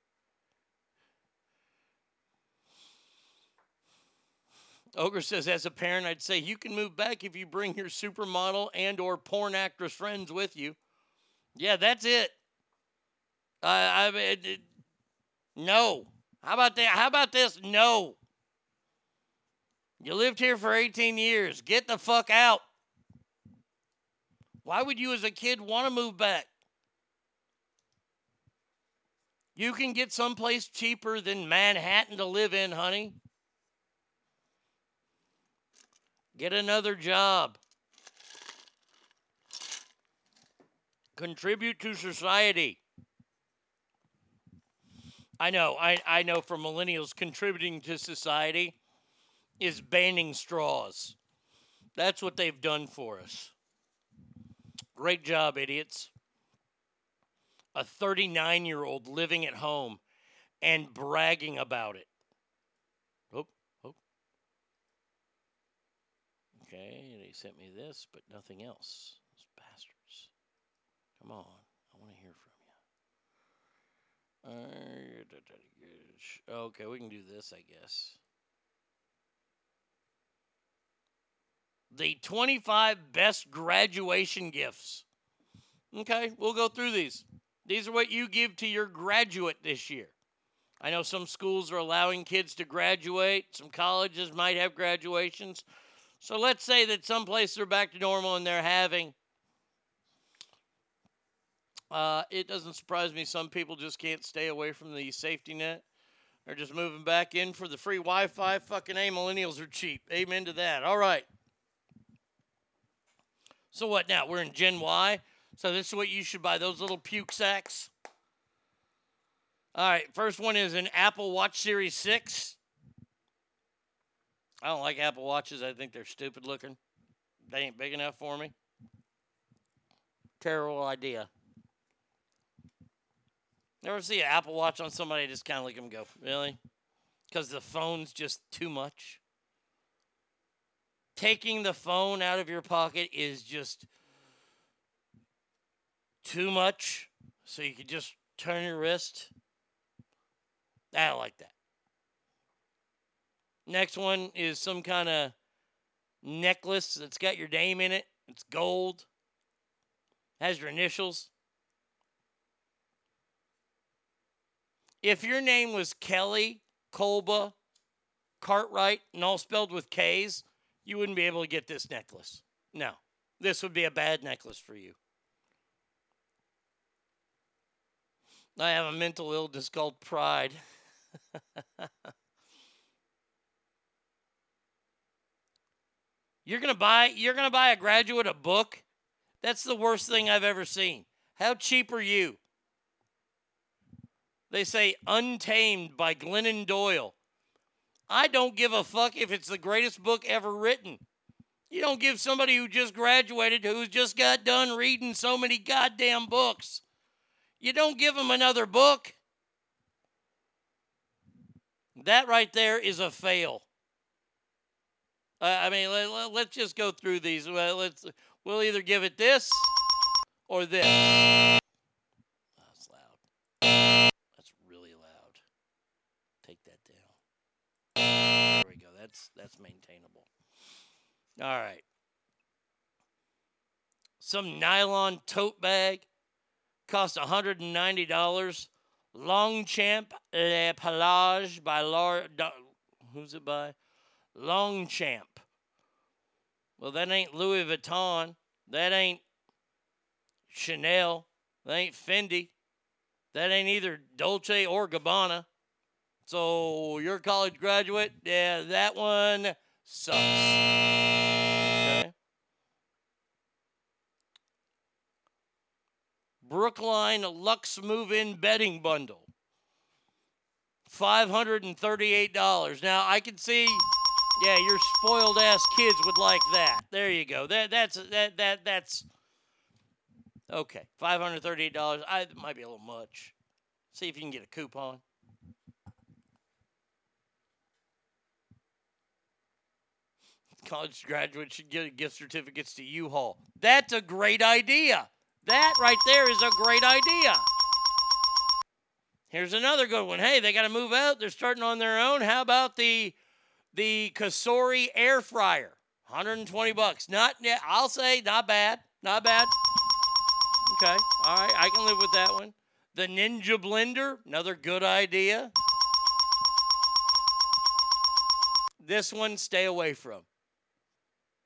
Ogre says, as a parent, I'd say you can move back if you bring your supermodel and or porn actress friends with you. Yeah, that's it. I I mean, it- it- no. How about that? How about this? No. You lived here for 18 years. Get the fuck out. Why would you, as a kid, want to move back? You can get someplace cheaper than Manhattan to live in, honey. Get another job. Contribute to society. I know, I, I know for millennials, contributing to society is banning straws. That's what they've done for us. Great job, idiots. A 39 year old living at home and bragging about it. Oh, oh. Okay, they sent me this, but nothing else. Those bastards. Come on. Okay, we can do this, I guess. The 25 best graduation gifts. Okay, we'll go through these. These are what you give to your graduate this year. I know some schools are allowing kids to graduate, some colleges might have graduations. So let's say that some places are back to normal and they're having. Uh, it doesn't surprise me. Some people just can't stay away from the safety net. They're just moving back in for the free Wi Fi. Fucking A, millennials are cheap. Amen to that. All right. So what now? We're in Gen Y. So this is what you should buy those little puke sacks. All right, first one is an Apple Watch Series 6. I don't like Apple Watches. I think they're stupid looking. They ain't big enough for me. Terrible idea. Never see an Apple Watch on somebody, just kind of at them go, really? Because the phone's just too much. Taking the phone out of your pocket is just too much. So you could just turn your wrist. I don't like that. Next one is some kind of necklace that's got your name in it. It's gold. Has your initials. If your name was Kelly, Kolba, Cartwright, and all spelled with K's, you wouldn't be able to get this necklace. No. This would be a bad necklace for you. I have a mental illness called pride. you're gonna buy you're gonna buy a graduate a book? That's the worst thing I've ever seen. How cheap are you? They say Untamed by Glennon Doyle. I don't give a fuck if it's the greatest book ever written. You don't give somebody who just graduated, who's just got done reading so many goddamn books, you don't give them another book. That right there is a fail. Uh, I mean, let, us let, just go through these. Let's we'll either give it this or this. That's that's maintainable. All right. Some nylon tote bag cost $190. Longchamp Le Pliage by Laura. Who's it by? Longchamp. Well, that ain't Louis Vuitton. That ain't Chanel. That ain't Fendi. That ain't either Dolce or Gabbana. So you're a college graduate. Yeah, that one sucks. Okay. Brookline Lux Move In Bedding Bundle. $538. Now, I can see, yeah, your spoiled ass kids would like that. There you go. That that's that that that's okay. $538. I might be a little much. See if you can get a coupon. College graduates should get gift certificates to U-Haul. That's a great idea. That right there is a great idea. Here's another good one. Hey, they got to move out. They're starting on their own. How about the the Cosori air fryer? 120 bucks. Not yeah, I'll say not bad. Not bad. Okay. All right, I can live with that one. The Ninja blender, another good idea. This one stay away from.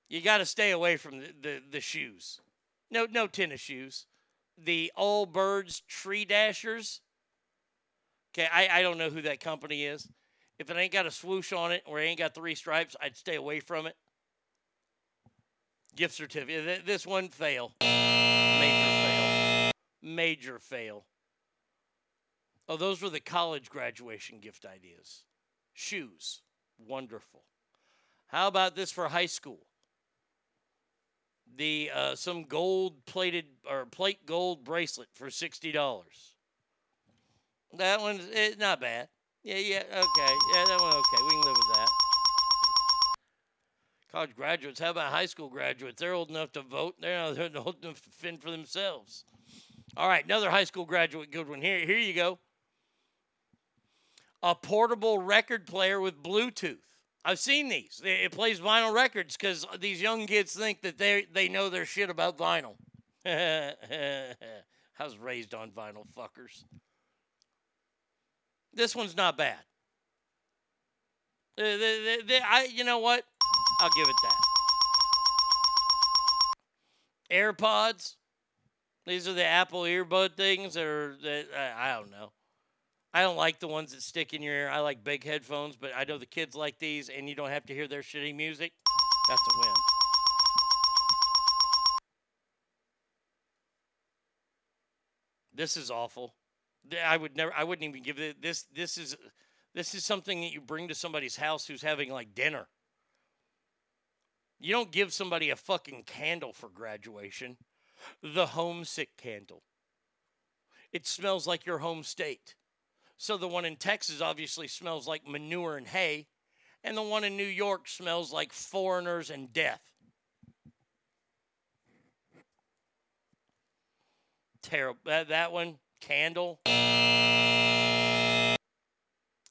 You got to stay away from the, the, the shoes. No, no tennis shoes. The Allbirds Tree Dashers. Okay, I, I don't know who that company is. If it ain't got a swoosh on it or it ain't got three stripes, I'd stay away from it. Gift certificate. This one fail. Major fail. Major fail. Oh, those were the college graduation gift ideas. Shoes. Wonderful. How about this for high school? The uh, some gold plated or plate gold bracelet for sixty dollars. That one's eh, not bad. Yeah, yeah, okay, yeah, that one okay. We can live with that. College graduates. How about high school graduates? They're old enough to vote. They're they're old enough to fend for themselves. All right, another high school graduate good one. Here, here you go. A portable record player with Bluetooth. I've seen these. It plays vinyl records because these young kids think that they they know their shit about vinyl. I was raised on vinyl, fuckers. This one's not bad. I, you know what? I'll give it that. AirPods. These are the Apple earbud things, or that I don't know. I don't like the ones that stick in your ear. I like big headphones, but I know the kids like these, and you don't have to hear their shitty music. That's a win. This is awful. I would never. I wouldn't even give it. This. This is. This is something that you bring to somebody's house who's having like dinner. You don't give somebody a fucking candle for graduation. The homesick candle. It smells like your home state. So the one in Texas obviously smells like manure and hay, and the one in New York smells like foreigners and death. Terrible. That, that one, candle.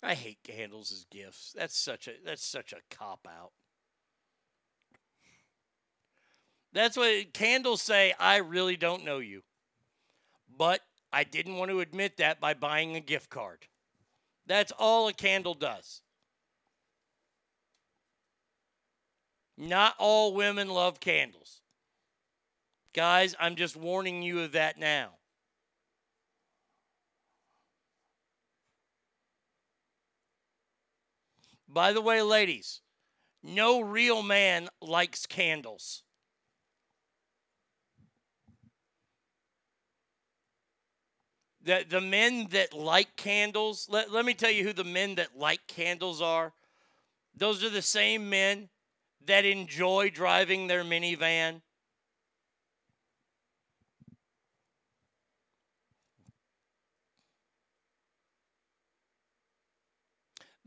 I hate candles as gifts. That's such a that's such a cop out. That's what candles say. I really don't know you, but I didn't want to admit that by buying a gift card. That's all a candle does. Not all women love candles. Guys, I'm just warning you of that now. By the way, ladies, no real man likes candles. The, the men that like candles, let, let me tell you who the men that like candles are. Those are the same men that enjoy driving their minivan.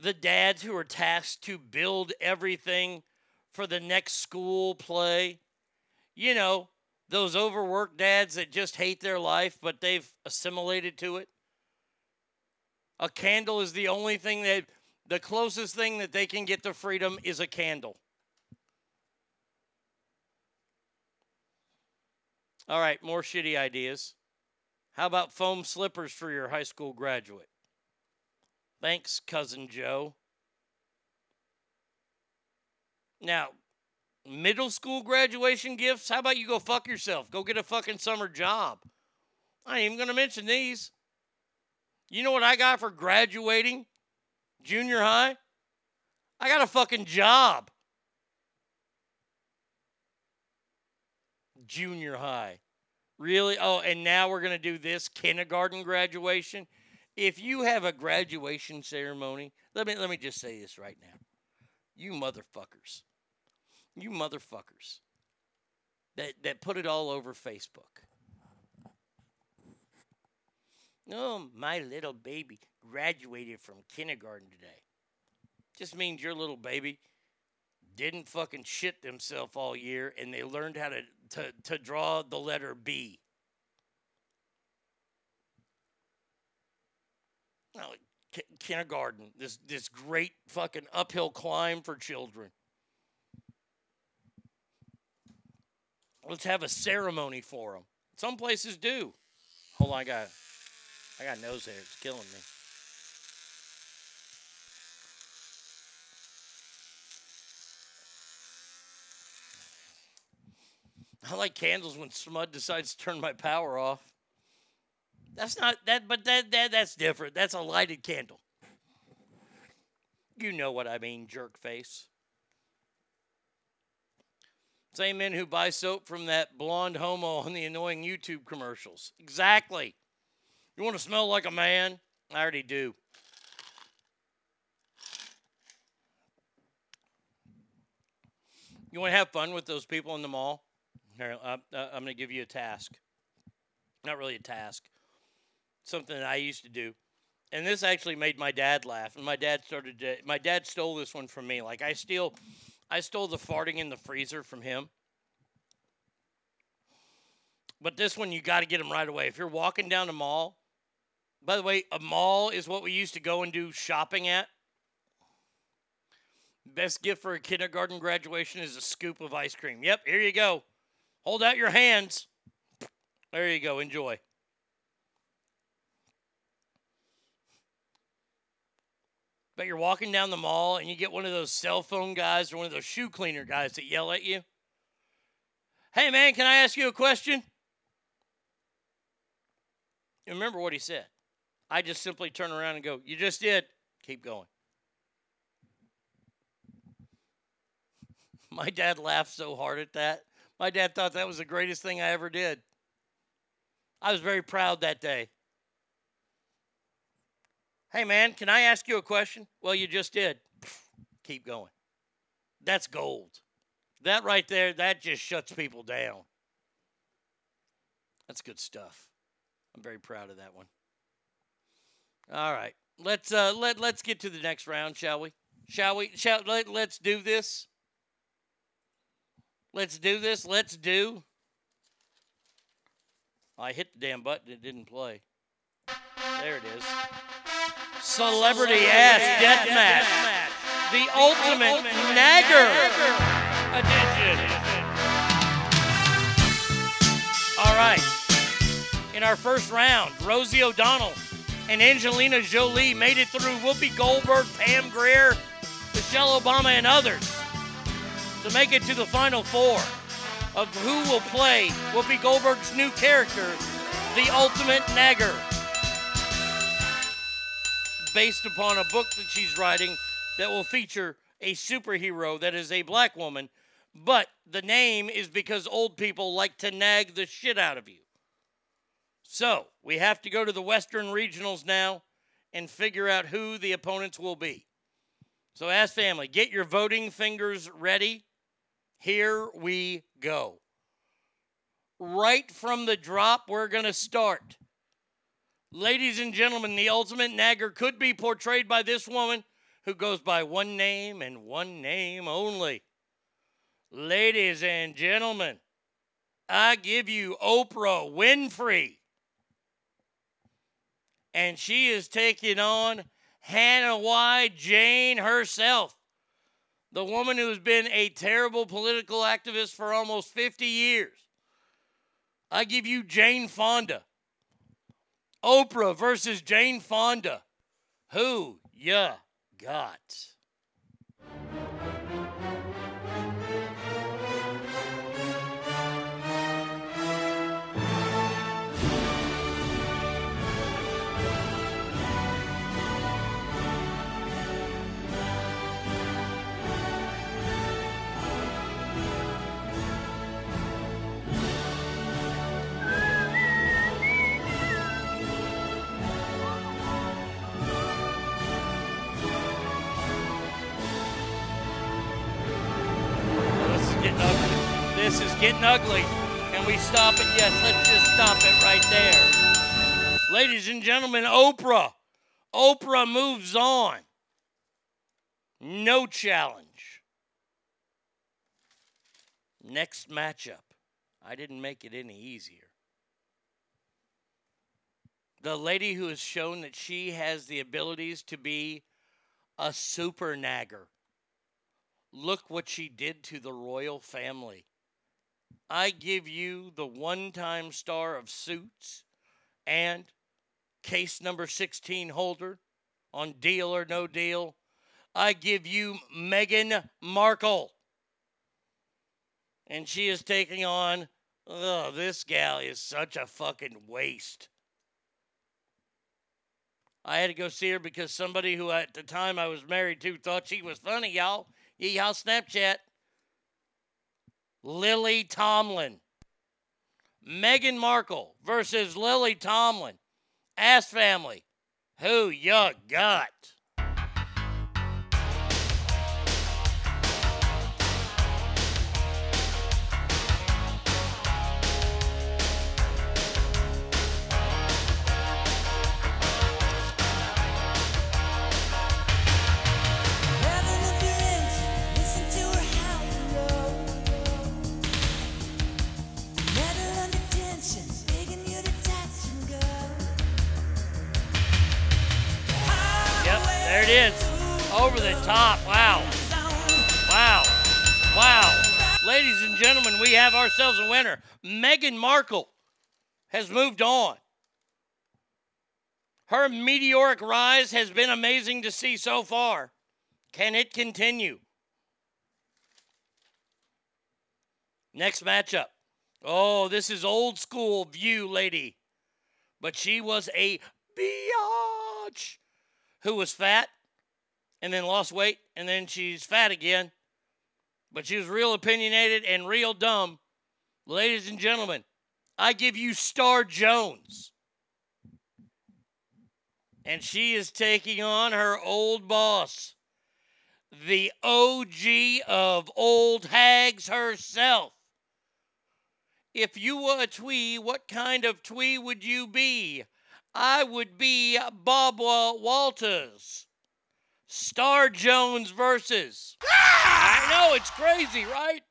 the dads who are tasked to build everything for the next school play. You know, those overworked dads that just hate their life, but they've assimilated to it. A candle is the only thing that, the closest thing that they can get to freedom is a candle. All right, more shitty ideas. How about foam slippers for your high school graduate? Thanks, cousin Joe. Now, middle school graduation gifts, how about you go fuck yourself? Go get a fucking summer job. I ain't even going to mention these. You know what I got for graduating junior high? I got a fucking job. Junior high. Really? Oh, and now we're going to do this kindergarten graduation if you have a graduation ceremony, let me let me just say this right now. You motherfuckers. You motherfuckers that that put it all over Facebook. Oh, my little baby graduated from kindergarten today. Just means your little baby didn't fucking shit themselves all year and they learned how to, to, to draw the letter B. Oh, ki- kindergarten, this this great fucking uphill climb for children. Let's have a ceremony for them. Some places do. Hold on, I got I got nose hair. It's killing me. I like candles when SMUD decides to turn my power off. That's not that, but that, that that's different. That's a lighted candle. You know what I mean, jerk face. Same men who buy soap from that blonde homo on the annoying YouTube commercials. Exactly. You want to smell like a man? I already do. You want to have fun with those people in the mall? Here, uh, uh, I'm going to give you a task. Not really a task something that I used to do. And this actually made my dad laugh. And my dad started to, my dad stole this one from me. Like I steal I stole the farting in the freezer from him. But this one, you got to get them right away. If you're walking down the mall, by the way, a mall is what we used to go and do shopping at. Best gift for a kindergarten graduation is a scoop of ice cream. Yep, here you go. Hold out your hands. There you go. Enjoy. But you're walking down the mall and you get one of those cell phone guys or one of those shoe cleaner guys that yell at you. Hey, man, can I ask you a question? You remember what he said. I just simply turn around and go, You just did. Keep going. My dad laughed so hard at that. My dad thought that was the greatest thing I ever did. I was very proud that day. Hey, man, can I ask you a question? Well, you just did. Keep going. That's gold. That right there, that just shuts people down. That's good stuff. I'm very proud of that one. All right. Let's uh let let's get to the next round, shall we? Shall we? Shall let, let's do this. Let's do this. Let's do. I hit the damn button. It didn't play. There it is. Celebrity ass death match. The ultimate nagger edition. All right. In our first round, Rosie O'Donnell and Angelina Jolie made it through Whoopi Goldberg, Pam Grier, Michelle Obama, and others to make it to the final four of who will play Whoopi Goldberg's new character, the Ultimate Nagger, based upon a book that she's writing that will feature a superhero that is a black woman, but the name is because old people like to nag the shit out of you. So we have to go to the Western Regionals now and figure out who the opponents will be. So, as family, get your voting fingers ready. Here we go. Right from the drop, we're going to start. Ladies and gentlemen, the ultimate nagger could be portrayed by this woman who goes by one name and one name only. Ladies and gentlemen, I give you Oprah Winfrey and she is taking on Hanoi Jane herself, the woman who's been a terrible political activist for almost 50 years. I give you Jane Fonda. Oprah versus Jane Fonda. Who ya got? This is getting ugly. Can we stop it? Yes, let's just stop it right there. Ladies and gentlemen, Oprah. Oprah moves on. No challenge. Next matchup. I didn't make it any easier. The lady who has shown that she has the abilities to be a super nagger. Look what she did to the royal family. I give you the one time star of Suits and case number 16 holder on Deal or No Deal. I give you Meghan Markle. And she is taking on, oh, this gal is such a fucking waste. I had to go see her because somebody who at the time I was married to thought she was funny, y'all. Yeah, y'all Snapchat. Lily Tomlin. Meghan Markle versus Lily Tomlin. Ass family. Who you got? Meghan Markle has moved on. Her meteoric rise has been amazing to see so far. Can it continue? Next matchup. Oh, this is old school view lady. But she was a biatch who was fat and then lost weight and then she's fat again. But she was real opinionated and real dumb. Ladies and gentlemen, I give you Star Jones. And she is taking on her old boss, the OG of old hags herself. If you were a twee, what kind of twee would you be? I would be Barbara Walters. Star Jones versus. I know it's crazy, right?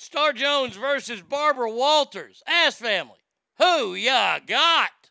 Star Jones versus Barbara Walters. Ass family. Who ya got?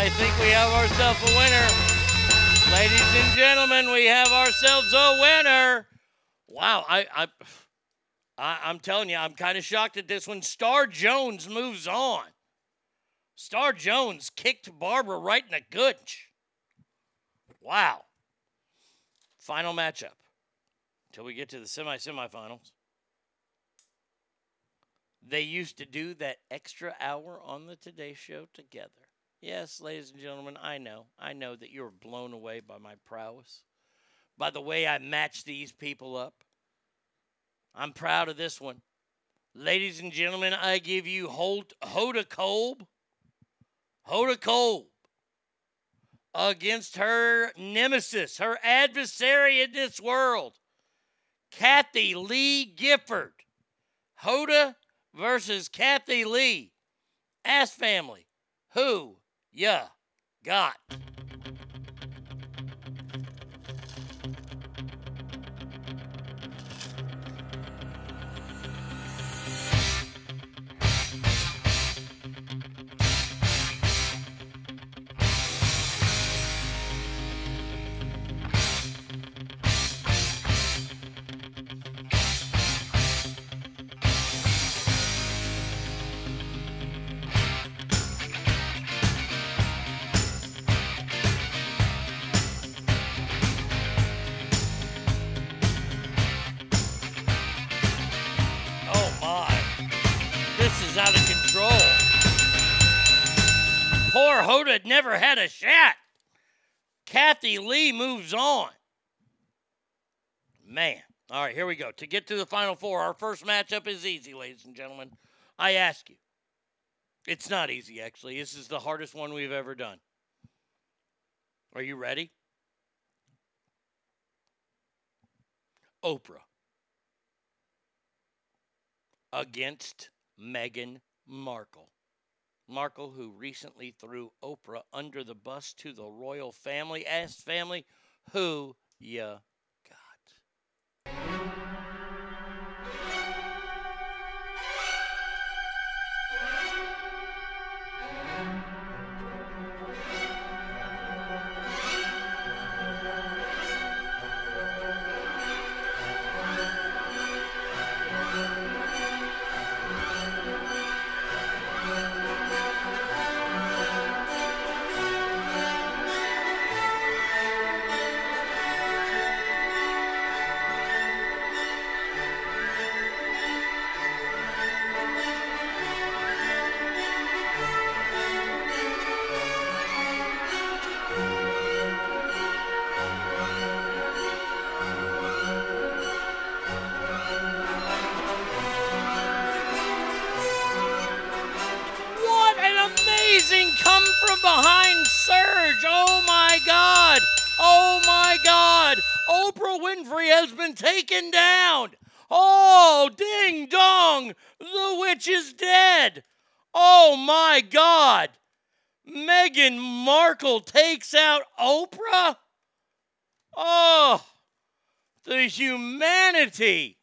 I think we have ourselves a winner. Ladies and gentlemen, we have ourselves a winner. Wow, I I, I I'm telling you, I'm kind of shocked at this one. Star Jones moves on. Star Jones kicked Barbara right in the gooch. Wow. Final matchup. Until we get to the semi semifinals. They used to do that extra hour on the Today Show together. Yes, ladies and gentlemen, I know. I know that you're blown away by my prowess, by the way I match these people up. I'm proud of this one. Ladies and gentlemen, I give you Holt, Hoda Kotb. Hoda Kotb against her nemesis, her adversary in this world, Kathie Lee Gifford. Hoda versus Kathie Lee. Ass family. Who ya got? Lee moves on. Man. All right, here we go. To get to the final four, our first matchup is easy, ladies and gentlemen. I ask you. It's not easy, actually. This is the hardest one we've ever done. Are you ready? Oprah against Meghan Markle. Markle, who recently threw Oprah under the bus to the royal family, asked family, who ya Takes out Oprah? Oh, the humanity.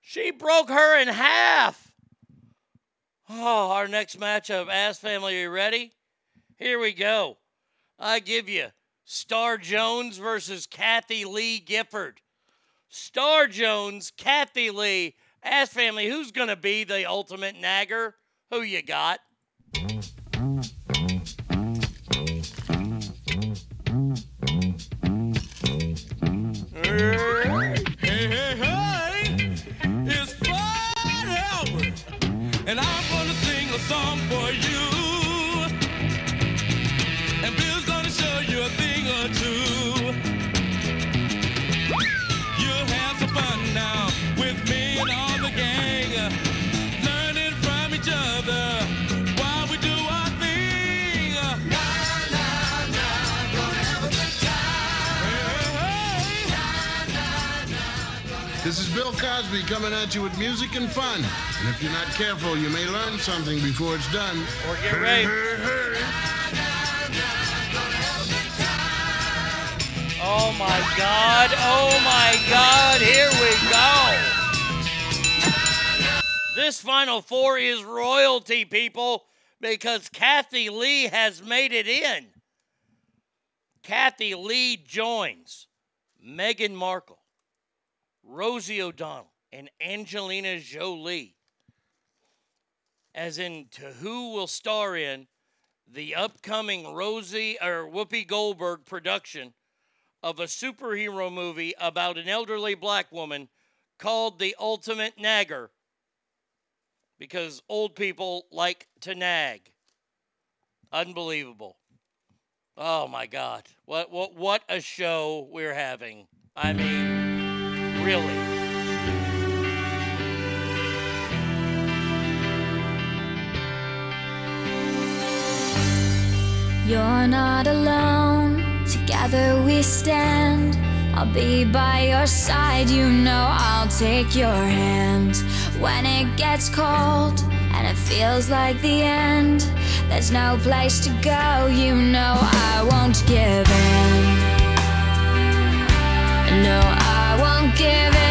She broke her in half. Oh, our next matchup, Ass Family, are you ready? Here we go. I give you Star Jones versus Kathie Lee Gifford. Star Jones, Kathie Lee, Ass Family, who's going to be the ultimate nagger? Who you got? Cosby coming at you with music and fun. And if you're not careful, you may learn something before it's done. Or get. Oh my God. Oh my God. Here we go. This Final Four is royalty, people, because Kathie Lee has made it in. Kathie Lee joins Meghan Markle, Rosie O'Donnell, and Angelina Jolie. As in, to who will star in the upcoming Rosie or Whoopi Goldberg production of a superhero movie about an elderly black woman called The Ultimate Nagger because old people like to nag. Unbelievable. Oh my god. What what what a show we're having. I mean, really. You're not alone, together we stand. I'll be by your side, you know I'll take your hand. When it gets cold and it feels like the end, there's no place to go, you know I won't give in. No, I give in.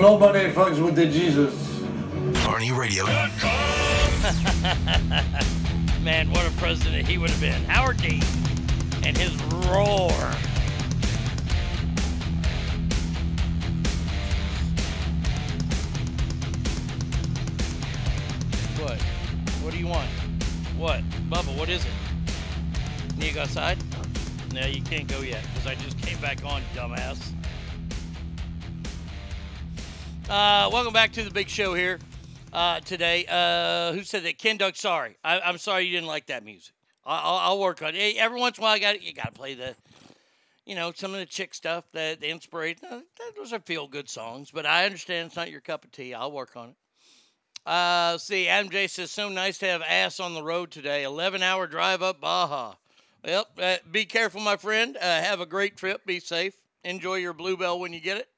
Nobody fucks with the Jesus Arnie Radio. Man, what a president he would have been. Howard Dean and his roar. What? What do you want? What? Bubba, what is it? Need to go outside? No, you can't go yet because I just came back on, dumbass. Uh, welcome back to the big show here uh, today. Uh, who said that? Ken Duck, sorry. I, I'm sorry you didn't like that music. I, I'll, I'll work on it. Every once in a while, I got you got to play the, you know, some of the chick stuff, the, the inspiration. Uh, Those are feel good songs, but I understand it's not your cup of tea. I'll work on it. Uh, see, Adam J says, so nice to have ass on the road today. 11 hour drive up Baja. Well, uh, be careful, my friend. Uh, have a great trip. Be safe. Enjoy your Bluebell when you get it.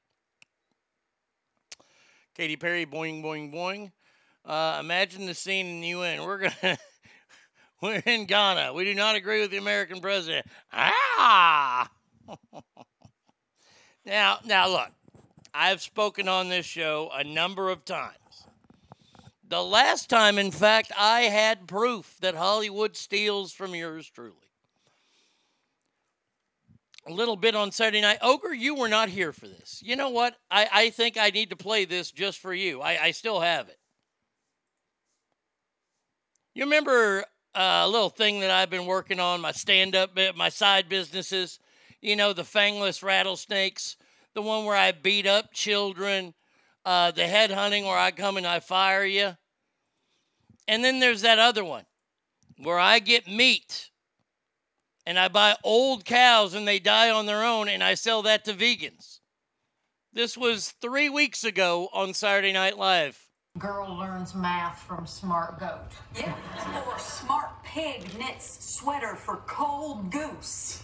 Katy Perry, boing, boing, boing. Uh, imagine the scene in the UN. We're gonna, we're in Ghana. We do not agree with the American president. Ah. now, now look, I've spoken on this show a number of times. The last time, in fact, I had proof that Hollywood steals from yours truly. A little bit on Saturday night. Ogre, you were not here for this. You know what? I, I think I need to play this just for you. I, I still have it. You remember uh, a little thing that I've been working on, my stand up my side businesses? You know, the fangless rattlesnakes, the one where I beat up children, uh, the head hunting where I come and I fire you. And then there's that other one where I get meat and I buy old cows and they die on their own and I sell that to vegans. This was three weeks ago on Saturday Night Live. Girl learns math from smart goat. Yeah, or smart pig knits sweater for cold goose.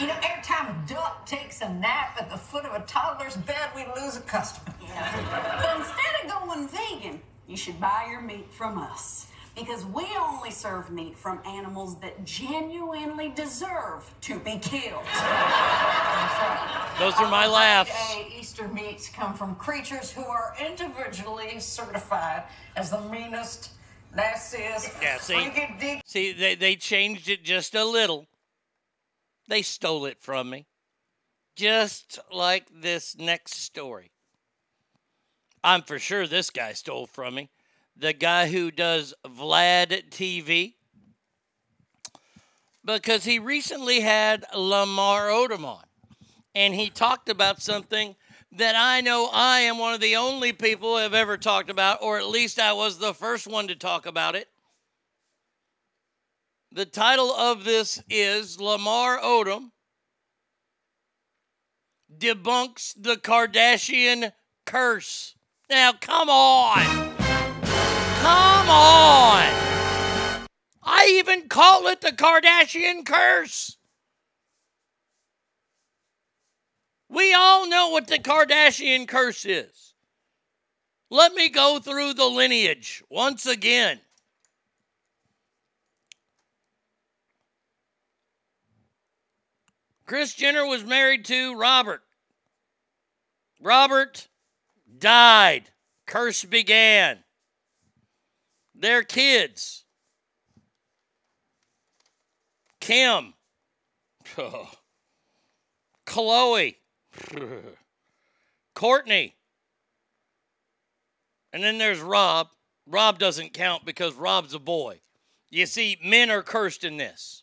You know, every time a duck takes a nap at the foot of a toddler's bed, we lose a customer. Yeah. But instead of going vegan, you should buy your meat from us. Because we only serve meat from animals that genuinely deserve to be killed. Those are my laughs. Holiday Easter meats come from creatures who are individually certified as the meanest, nastiest, Yeah, see, freaking dick. see, they, they changed it just a little. They stole it from me. Just like this next story. I'm for sure this guy stole from me. The guy who does Vlad TV. Because he recently had Lamar Odom on. And he talked about something that I know I am one of the only people who have ever talked about, or at least I was the first one to talk about it. The title of this is Lamar Odom debunks the Kardashian curse. Now, come on. Come on. I even call it the Kardashian curse. We all know what the Kardashian curse is. Let me go through the lineage once again. Kris Jenner was married to Robert. Robert died. Curse began. Their kids. Kim. Khloé. Kourtney. And then there's Rob. Rob doesn't count because Rob's a boy. You see, men are cursed in this.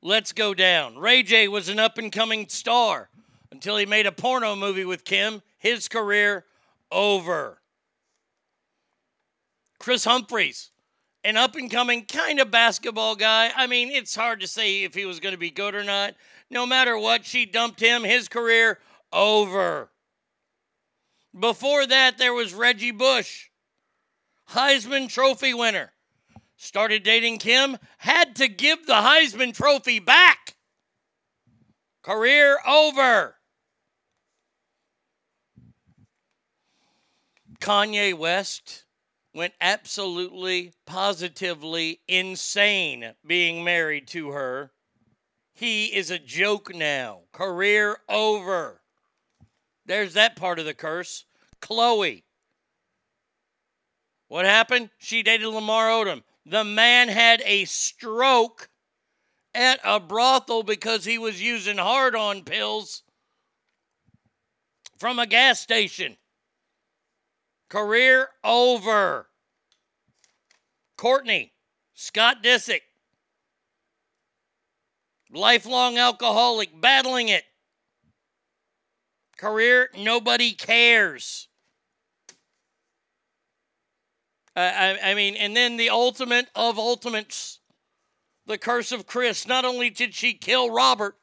Let's go down. Ray J was an up and coming star until he made a porno movie with Kim. His career over. Kris Humphries, an up and coming kind of basketball guy. I mean, it's hard to say if he was going to be good or not. No matter what, she dumped him. His career over. Before that, there was Reggie Bush, Heisman Trophy winner. Started dating Kim, had to give the Heisman Trophy back. Career over. Kanye West went absolutely, positively insane being married to her. He is a joke now. Career over. There's that part of the curse. Khloé. What happened? She dated Lamar Odom. The man had a stroke at a brothel because he was using hard on pills from a gas station. Career over. Kourtney, Scott Disick, lifelong alcoholic, battling it. Career, nobody cares. I, I mean, and then the ultimate of ultimates, the curse of Kris. Not only did she kill Robert,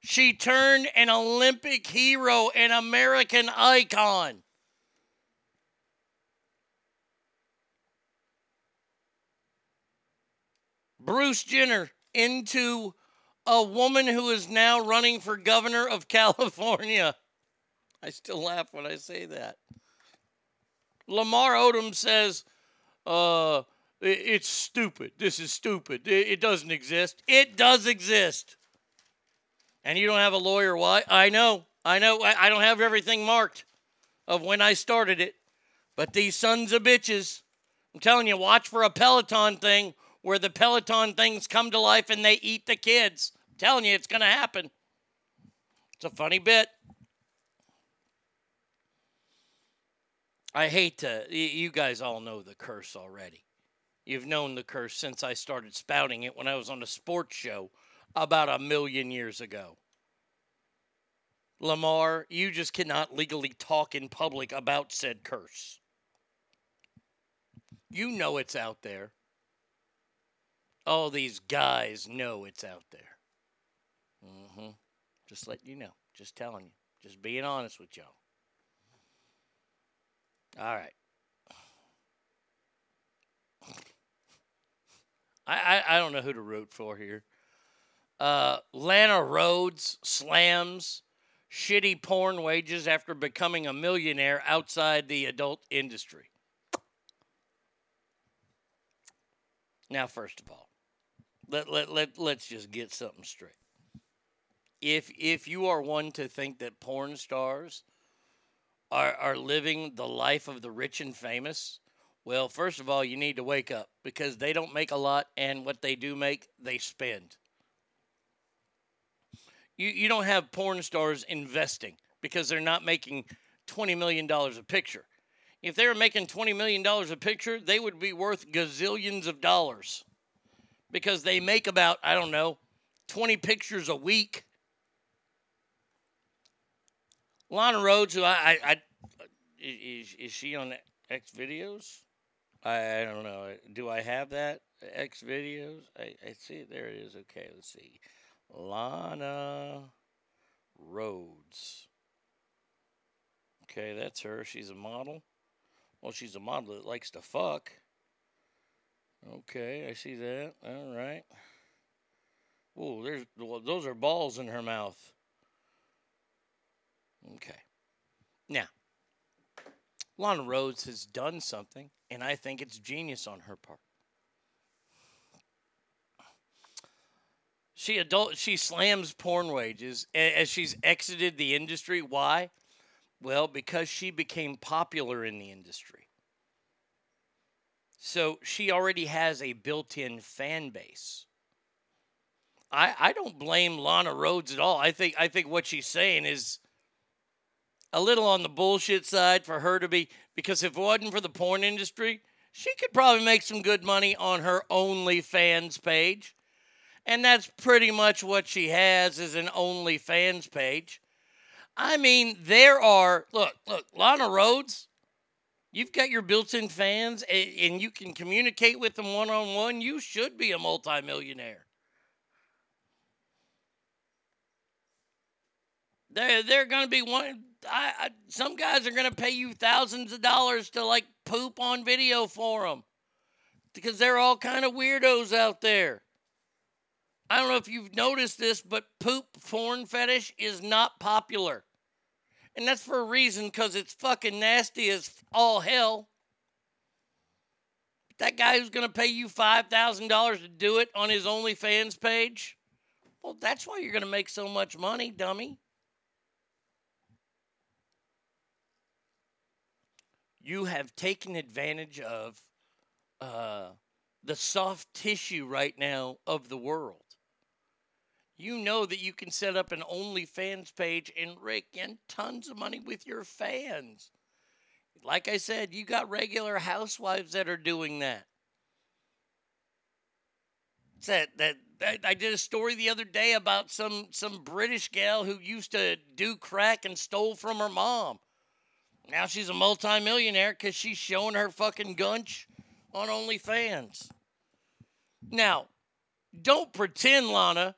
she turned an Olympic hero, an American icon. Bruce Jenner into a woman who is now running for governor of California. I still laugh when I say that. Lamar Odom says, uh, it's stupid. This is stupid. It doesn't exist. It does exist. And you don't have a lawyer. Why? I know. I know. I don't have everything marked of when I started it. But these sons of bitches, I'm telling you, watch for a Peloton thing where the Peloton things come to life and they eat the kids. I'm telling you, it's going to happen. It's a funny bit. I hate to, you guys all know the curse already. You've known the curse since I started spouting it when I was on a sports show about a million years ago. Lamar, you just cannot legally talk in public about said curse. You know it's out there. All these guys know it's out there. Mm-hmm. Just letting you know. Just telling you. Just being honest with y'all. All right. I, I, I don't know who to root for here. Uh, Lana Rhoades slams shitty porn wages after becoming a millionaire outside the adult industry. Now, first of all, let, let, let, let's just get something straight. If, if you are one to think that porn stars are, are living the life of the rich and famous, well, first of all, you need to wake up because they don't make a lot, and what they do make, they spend. You, you don't have porn stars investing because they're not making $20 million a picture. If they were making $20 million a picture, they would be worth gazillions of dollars because they make about, I don't know, 20 pictures a week. Lana Rhoades, who I, I, I is, is she on X videos? I, I don't know. Do I have that X videos? I, I see it. There it is. Okay, let's see. Lana Rhoades. Okay, that's her. She's a model. Well, she's a model that likes to fuck. Okay, I see that. All right. Oh, there's well, those are balls in her mouth. Okay. Now, Lana Rhoades has done something, and I think it's genius on her part. She adult she slams porn wages as she's exited the industry. Why? Well, because she became popular in the industry. So she already has a built in fan base. I, I don't blame Lana Rhoades at all. I think I think what she's saying is a little on the bullshit side for her to be because if it wasn't for the porn industry, she could probably make some good money on her OnlyFans page. And that's pretty much what she has is an OnlyFans page. I mean, there are look, look, Lana Rhoades, you've got your built-in fans and you can communicate with them one-on-one. You should be a multimillionaire. They're, they're going to be one. I, I, some guys are going to pay you thousands of dollars to like poop on video for them because they're all kind of weirdos out there. I don't know if you've noticed this, but poop porn fetish is not popular. And that's for a reason because it's fucking nasty as all hell. That guy who's going to pay you $5,000 to do it on his OnlyFans page, well, that's why you're going to make so much money, dummy. you have taken advantage of uh, the soft tissue right now of the world. You know that you can set up an OnlyFans page and rake in tons of money with your fans. Like I said, you got regular housewives that are doing that. It's that, that I did a story the other day about some some British gal who used to do crack and stole from her mom. Now she's a multimillionaire because she's showing her fucking gunch on OnlyFans. Now, don't pretend, Lana,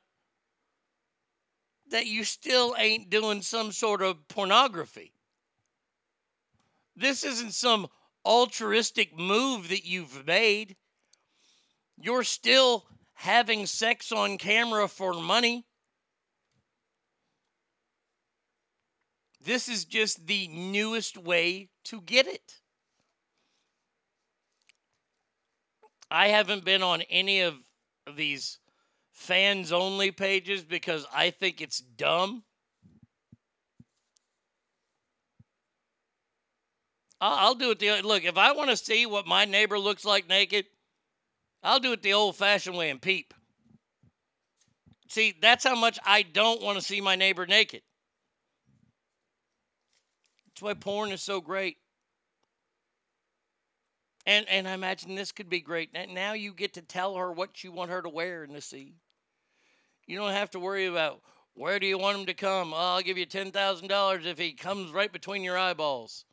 that you still ain't doing some sort of pornography. This isn't some altruistic move that you've made. You're still having sex on camera for money. This is just the newest way to get it. I haven't been on any of these fans only pages because I think it's dumb. I'll, do it the look. If I want to see what my neighbor looks like naked, I'll do it the old-fashioned way and peep. See, that's how much I don't want to see my neighbor naked. That's why porn is so great. And and I imagine this could be great. Now you get to tell her what you want her to wear and to see. You don't have to worry about where do you want him to come. Oh, I'll give you ten thousand dollars if he comes right between your eyeballs.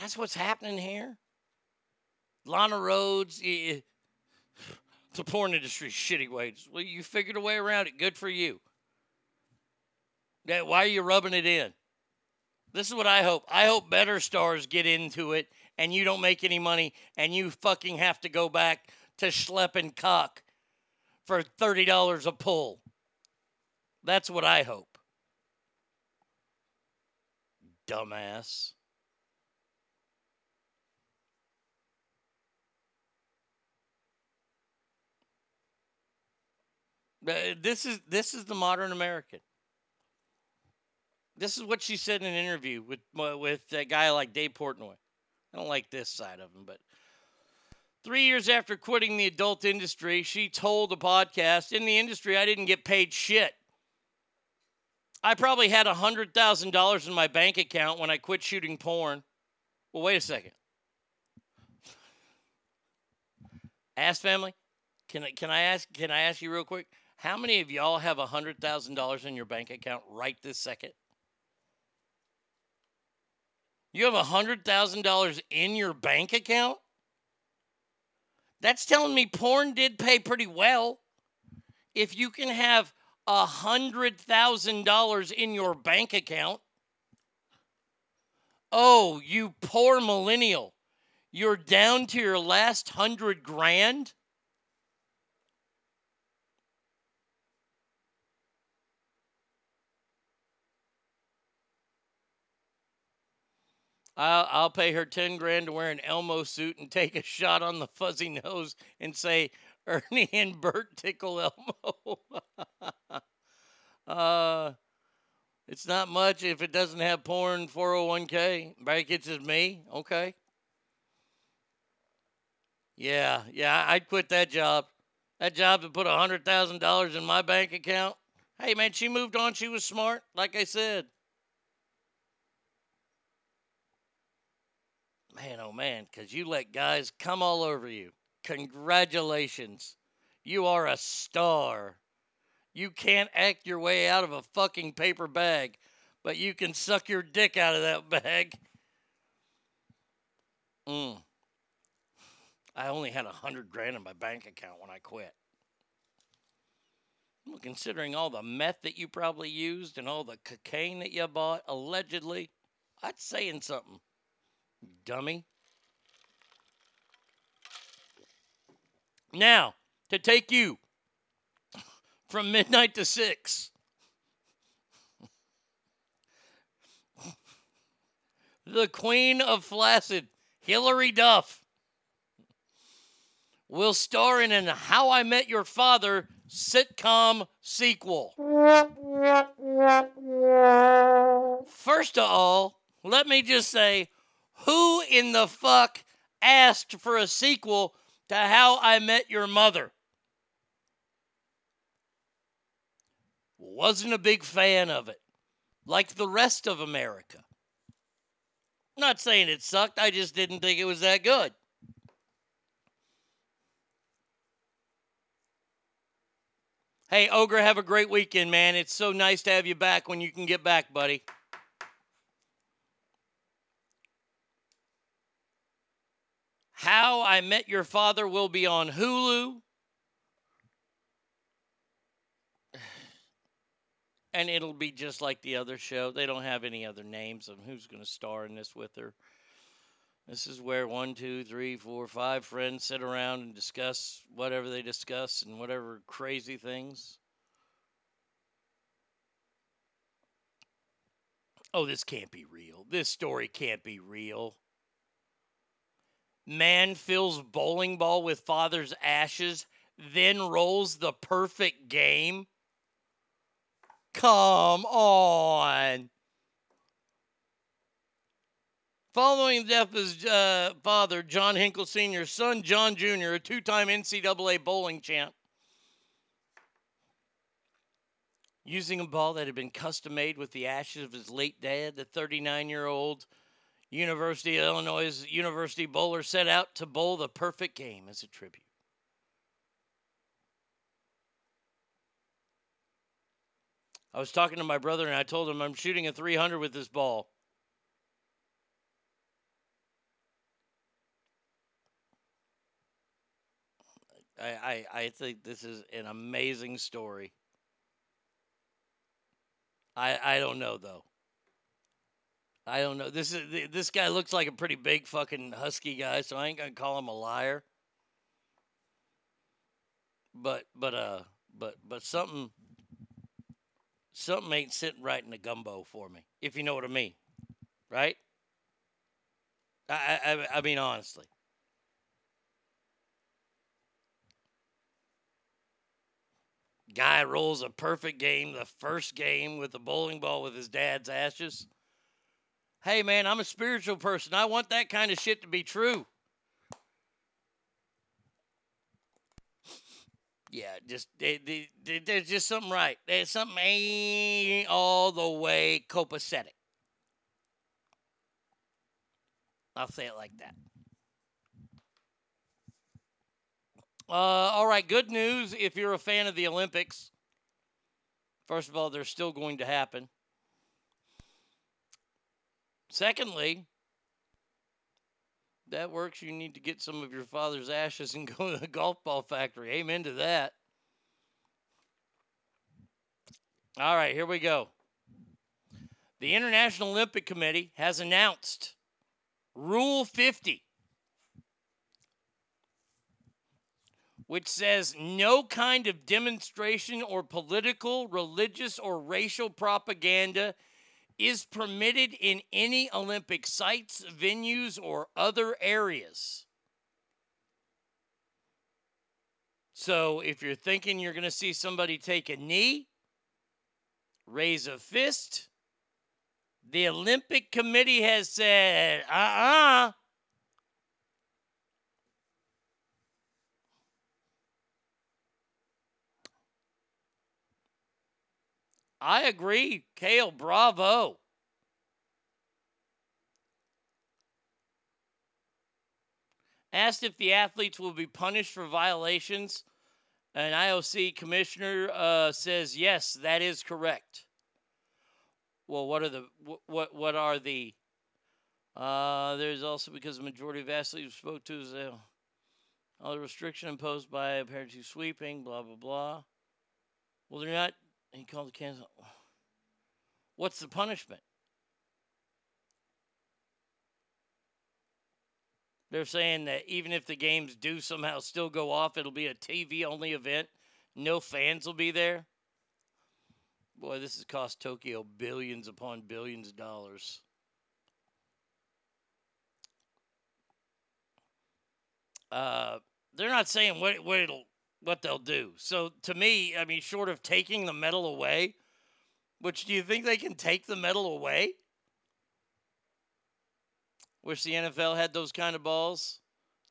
That's what's happening here. Lana Rhoades, the porn industry, shitty ways. Well, you figured a way around it. Good for you. That why are you rubbing it in? This is what I hope. I hope better stars get into it and you don't make any money and you fucking have to go back to schlepping cock for $30 a pull. That's what I hope. Dumbass. Uh, This is this is the modern American. This is what she said in an interview with uh, with a guy like Dave Portnoy. I don't like this side of him, but three years after quitting the adult industry, she told a podcast, "In the industry, I didn't get paid shit. I probably had hundred thousand dollars in my bank account when I quit shooting porn." Well, wait a second. Ask family. Can I can I ask can I ask you real quick? How many of y'all have hundred thousand dollars in your bank account right this second? You have hundred thousand dollars in your bank account? That's telling me porn did pay pretty well. If you can have a hundred thousand dollars in your bank account, oh, you poor millennial, you're down to your last hundred grand. I'll, I'll pay her 10 grand to wear an Elmo suit and take a shot on the fuzzy nose and say, Ernie and Bert tickle Elmo. uh, it's not much if it doesn't have porn 401k. Brackets is me. Okay. Yeah, yeah, I'd quit that job. That job to put a $100,000 in my bank account. Hey, man, she moved on. She was smart, like I said. Man, oh man, because you let guys come all over you. Congratulations. You are a star. You can't act your way out of a fucking paper bag, but you can suck your dick out of that bag. Mm. I only had a hundred grand in my bank account when I quit. Well, considering all the meth that you probably used and all the cocaine that you bought, allegedly, I'd saying something dummy. Now, to take you from midnight to six. the Queen of Flaccid, Hilary Duff, will star in an How I Met Your Father sitcom sequel. First of all, let me just say, Who in the fuck asked for a sequel to How I Met Your Mother? Wasn't a big fan of it, like the rest of America. Not saying it sucked, I just didn't think it was that good. Hey, Ogre, have a great weekend, man. It's so nice to have you back when you can get back, buddy. How I Met Your Father will be on Hulu. And it'll be just like the other show. They don't have any other names of who's going to star in this with her. This is where one, two, three, four, five friends sit around and discuss whatever they discuss and whatever crazy things. Oh, this can't be real. This story can't be real. Man fills bowling ball with father's ashes, then rolls the perfect game. Come on. Following the death of his uh, father, John Hinkle Sr.'s son, John Jr., a two time NCAA bowling champ, using a ball that had been custom made with the ashes of his late dad, the 39 year old University of Illinois University bowler set out to bowl the perfect game as a tribute. I was talking to my brother and I told him I'm shooting a 300 with this ball. I, I, I think this is an amazing story. I I don't know though. I don't know. This is this guy looks like a pretty big fucking husky guy, so I ain't gonna call him a liar. But but uh but but something something ain't sitting right in the gumbo for me, if you know what I mean, right? I I, I mean honestly. Guy rolls a perfect game, the first game with the bowling ball with his dad's ashes. Hey, man, I'm a spiritual person. I want that kind of shit to be true. Yeah, just they, they, they, there's just something right. There's something ain't all the way copacetic. I'll say it like that. Uh, all right, good news if you're a fan of the Olympics. First of all, they're still going to happen. Secondly, that works. You need to get some of your father's ashes and go to the golf ball factory. Amen to that. All right, here we go. The International Olympic Committee has announced Rule 50, which says no kind of demonstration or political, religious, or racial propaganda is permitted in any Olympic sites, venues, or other areas. So if you're thinking you're going to see somebody take a knee, raise a fist, the Olympic Committee has said, uh uh-uh. uh I agree. Kale, bravo. Asked if the athletes will be punished for violations, an IOC commissioner uh, says yes, that is correct. Well, what are the what what are the? Uh, there's also because the majority of athletes spoke to is all the restriction imposed by apparently sweeping, blah blah blah. Well, they're not he called the Kansas. What's the punishment? They're saying that even if the games do somehow still go off, it'll be a TV only event. No fans will be there. Boy, this has cost Tokyo billions upon billions of dollars. Uh, they're not saying what, what it'll what they'll do. So to me, I mean, short of taking the medal away, which do you think they can take the medal away? Wish the NFL had those kind of balls.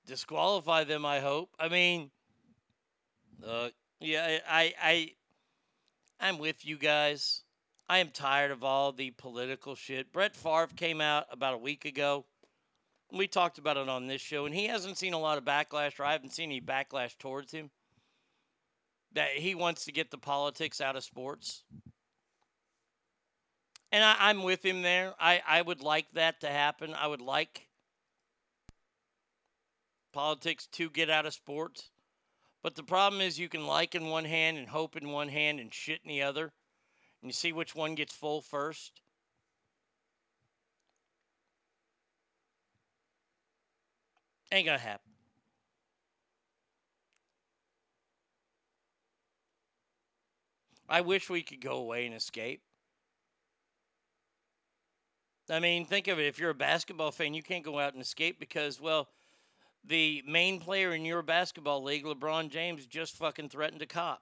Disqualify them, I hope. I mean, uh, yeah, I, I, I'm with you guys. I am tired of all the political shit. Brett Favre came out about a week ago. We talked about it on this show, and he hasn't seen a lot of backlash, or I haven't seen any backlash towards him. That he wants to get the politics out of sports. And I, I'm with him there. I, I would like that to happen. I would like politics to get out of sports. But the problem is you can like in one hand and hope in one hand and shit in the other. And you see which one gets full first. Ain't gonna happen. I wish we could go away and escape. I mean, think of it. If you're a basketball fan, you can't go out and escape because, well, the main player in your basketball league, LeBron James, just fucking threatened a cop.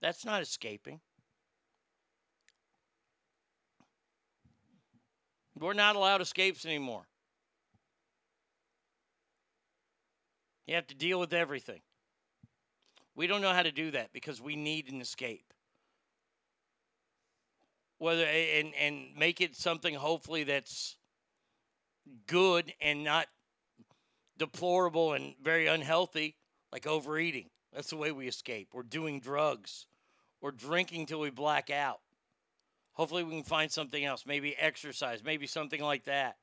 That's not escaping. We're not allowed escapes anymore. You have to deal with everything. We don't know how to do that because we need an escape. Whether and and make it something hopefully that's good and not deplorable and very unhealthy, like overeating. That's the way we escape. Or doing drugs or drinking till we black out. Hopefully, we can find something else. Maybe exercise, maybe something like that.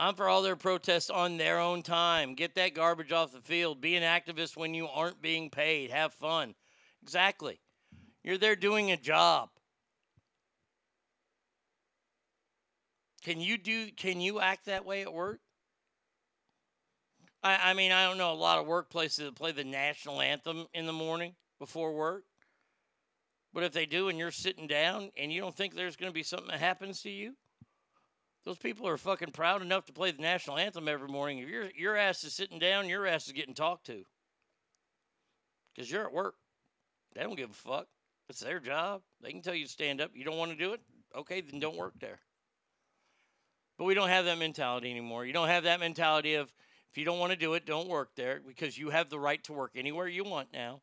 I'm for all their protests on their own time. Get that garbage off the field. Be an activist when you aren't being paid. Have fun. Exactly. You're there doing a job. Can you do can you act that way at work? I, I mean, I don't know a lot of workplaces that play the national anthem in the morning before work. But if they do and you're sitting down and you don't think there's going to be something that happens to you, those people are fucking proud enough to play the national anthem every morning. If your your ass is sitting down, your ass is getting talked to. Because you're at work. They don't give a fuck. It's their job. They can tell you to stand up. You don't want to do it? Okay, then don't work there. But we don't have that mentality anymore. You don't have that mentality of if you don't want to do it, don't work there because you have the right to work anywhere you want now.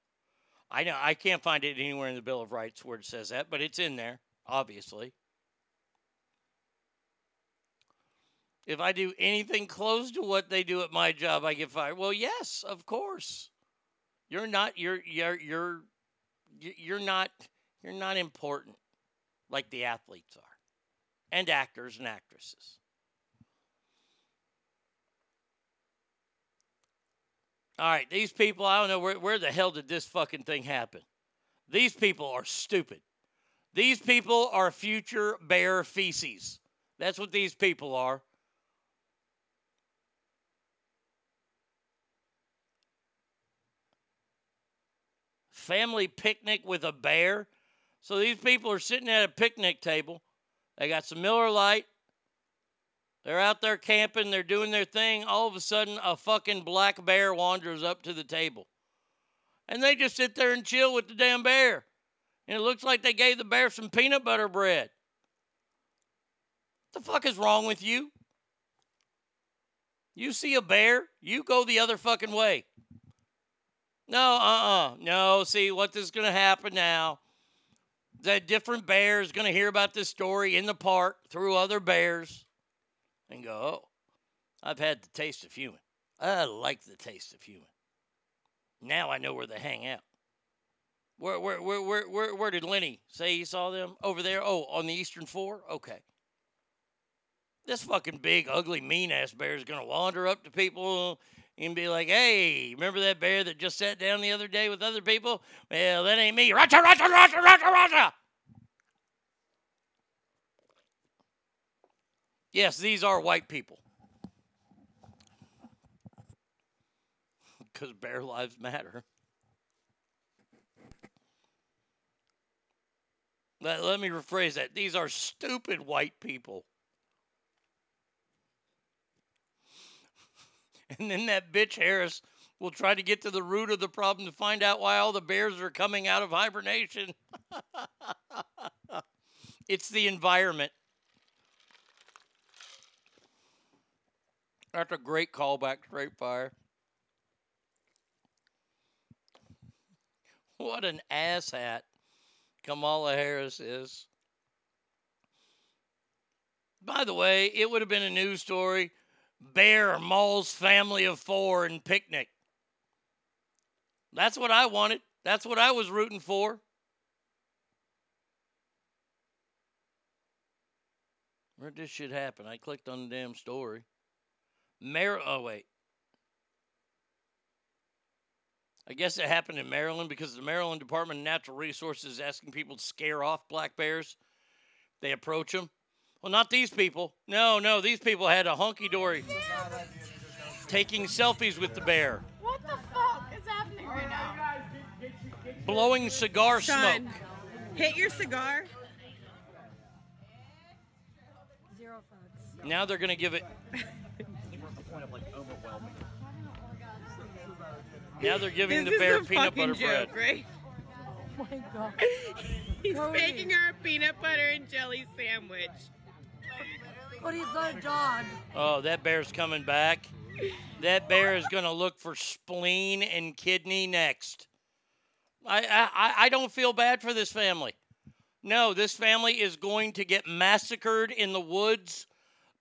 I know I can't find it anywhere in the Bill of Rights where it says that, but it's in there, obviously. If I do anything close to what they do at my job, I get fired. Well, yes, of course. You're not you're you're you're you're not you're not important like the athletes are and actors and actresses. All right, these people, I don't know where, where the hell did this fucking thing happen? These people are stupid. These people are future bear feces. That's what these people are. Family picnic with a bear. So these people are sitting at a picnic table. They got some Miller Lite. They're out there camping, they're doing their thing. All of a sudden, a fucking black bear wanders up to the table. And they just sit there and chill with the damn bear. And it looks like they gave the bear some peanut butter bread. What the fuck is wrong with you? You see a bear, you go the other fucking way. No, uh uh No, see what is going to happen now. That different bears going to hear about this story in the park through other bears and go, oh, I've had the taste of human. I like the taste of human. Now I know where they hang out. Where, where, where, where, where, where did Lenny say he saw them? Over there? Oh, on the Eastern Four? Okay. This fucking big, ugly, mean ass bear is going to wander up to people and be like, hey, remember that bear that just sat down the other day with other people? Well, that ain't me. Racha, racha, racha, racha, racha. Yes, these are white people. Because bear lives matter. Let, let me rephrase that. These are stupid white people. And then that bitch Harris will try to get to the root of the problem to find out why all the bears are coming out of hibernation. It's the environment. That's a great callback, straight fire. What an asshat Kamala Harris is. By the way, it would have been a news story. Bear mauls family of four and picnic. That's what I wanted. That's what I was rooting for. Where'd this shit happen? I clicked on the damn story. Mar- oh, wait. I guess it happened in Maryland because the Maryland Department of Natural Resources is asking people to scare off black bears. They approach them. Well, not these people. No, no, these people had a hunky dory taking selfies with the bear, What the fuck is happening right now? blowing cigar Sean, smoke. hit your cigar. Now they're going to give it. Now they're giving This the bear peanut fucking butter bread. right? Oh my god. He's Cody. making her a peanut butter and jelly sandwich. Cody's not a dog. Oh, that bear's coming back. That bear is going to look for spleen and kidney next. I I- I don't feel bad for this family. No, this family is going to get massacred in the woods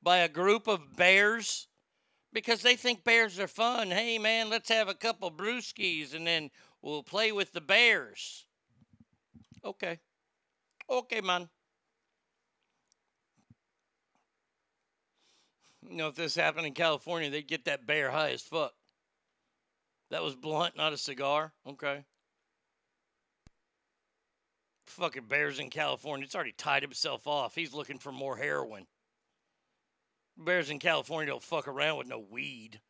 by a group of bears because they think bears are fun. Hey, man, let's have a couple brewskis and then we'll play with the bears. Okay. Okay, man. You know, if this happened in California, they'd get that bear high as fuck. That was blunt, not a cigar. Okay. Fucking bears in California. It's already tied himself off. He's looking for more heroin. Bears in California don't fuck around with no weed.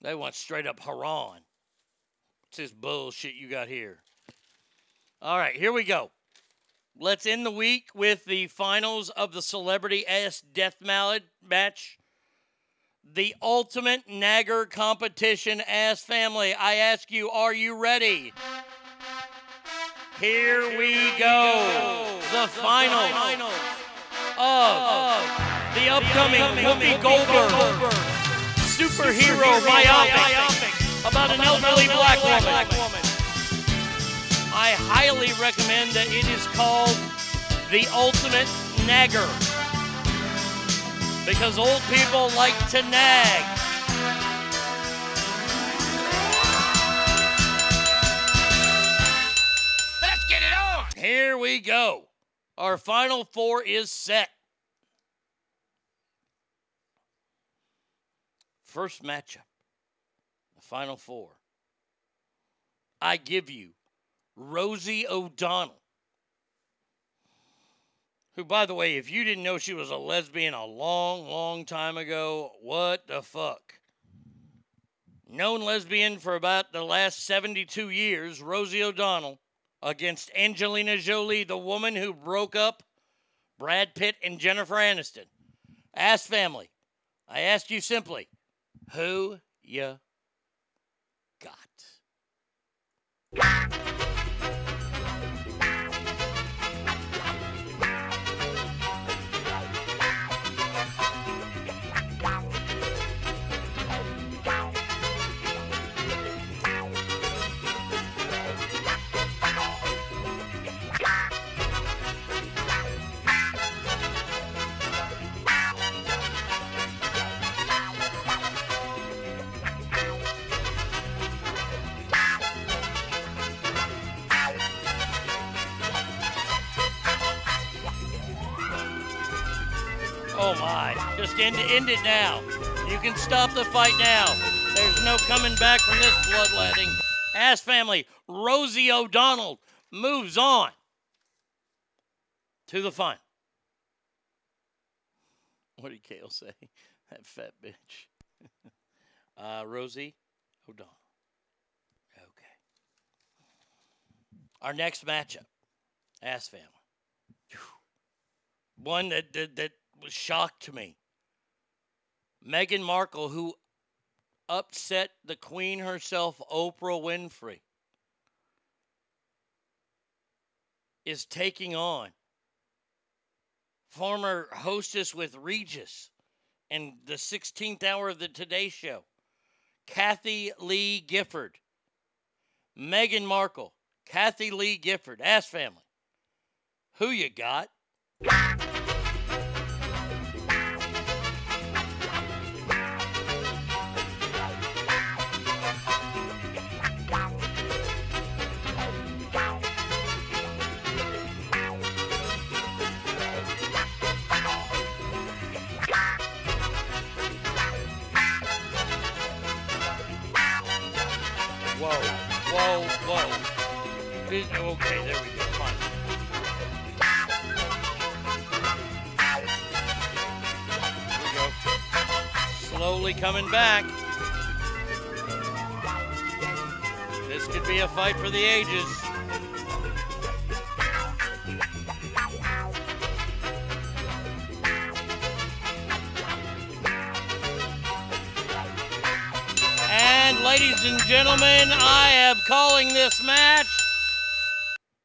They want straight up Haran. What's this bullshit you got here? All right, here we go. Let's end the week with the finals of the Celebrity S Death Mallet match. The ultimate nagger competition ass family. I ask you, are you ready? Here we go. The final of the upcoming Whoopi Goldberg superhero biopic about an elderly black woman. I highly recommend that it is called The Ultimate Nagger. Because old people like to nag. Let's get it on. Here we go. Our final four is set. First matchup, the final four. I give you Rosie O'Donnell, who, by the way, if you didn't know she was a lesbian a long, long time ago, what the fuck? Known lesbian for about the last 72 years, Rosie O'Donnell against Angelina Jolie, the woman who broke up Brad Pitt and Jennifer Aniston. Ask family. I ask you simply, who you got? End, end it now. You can stop the fight now. There's no coming back from this bloodletting. Ass family, Rosie O'Donnell moves on to the fun. What did Kale say? That fat bitch. uh, Rosie O'Donnell. Okay. Our next matchup, Ass family. One that, that, that was shocked to me. Meghan Markle, who upset the queen herself, Oprah Winfrey. is taking on former hostess with Regis and the 16th hour of the Today Show, Kathie Lee Gifford, Meghan Markle, Kathie Lee Gifford, Ass Family. Who you got? Whoa, whoa. Did- Okay, there we go. Fine. Here we go. Slowly coming back. This could be a fight for the ages. Ladies and gentlemen, I am calling this match.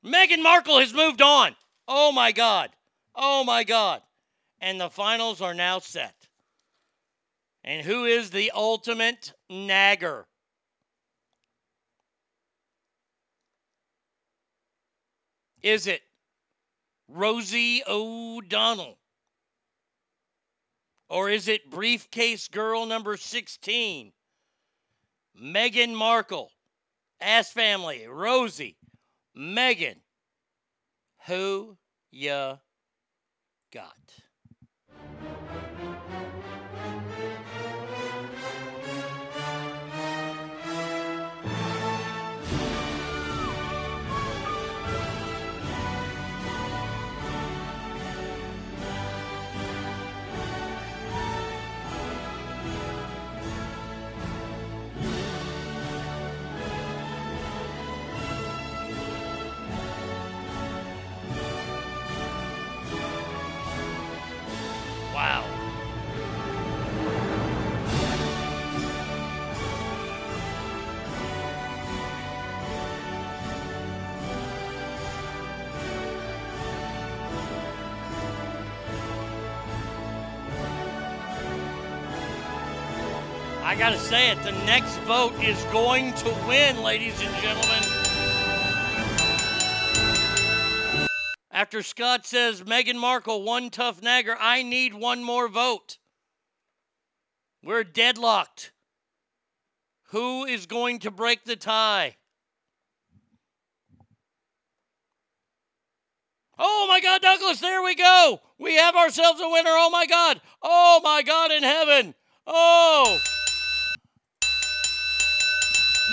Meghan Markle has moved on. Oh my God. Oh my God. And the finals are now set. And who is the ultimate nagger? Is it Rosie O'Donnell? Or is it briefcase girl number 16? Meghan Markle, Ass Family, Rosie, Meghan. Who ya got? I gotta say it, the next vote is going to win, ladies and gentlemen. After Scott says Meghan Markle, one tough nagger, I need one more vote. We're deadlocked. Who is going to break the tie? Oh my God, Douglas, there we go. We have ourselves a winner. Oh my God. Oh my God in heaven. Oh.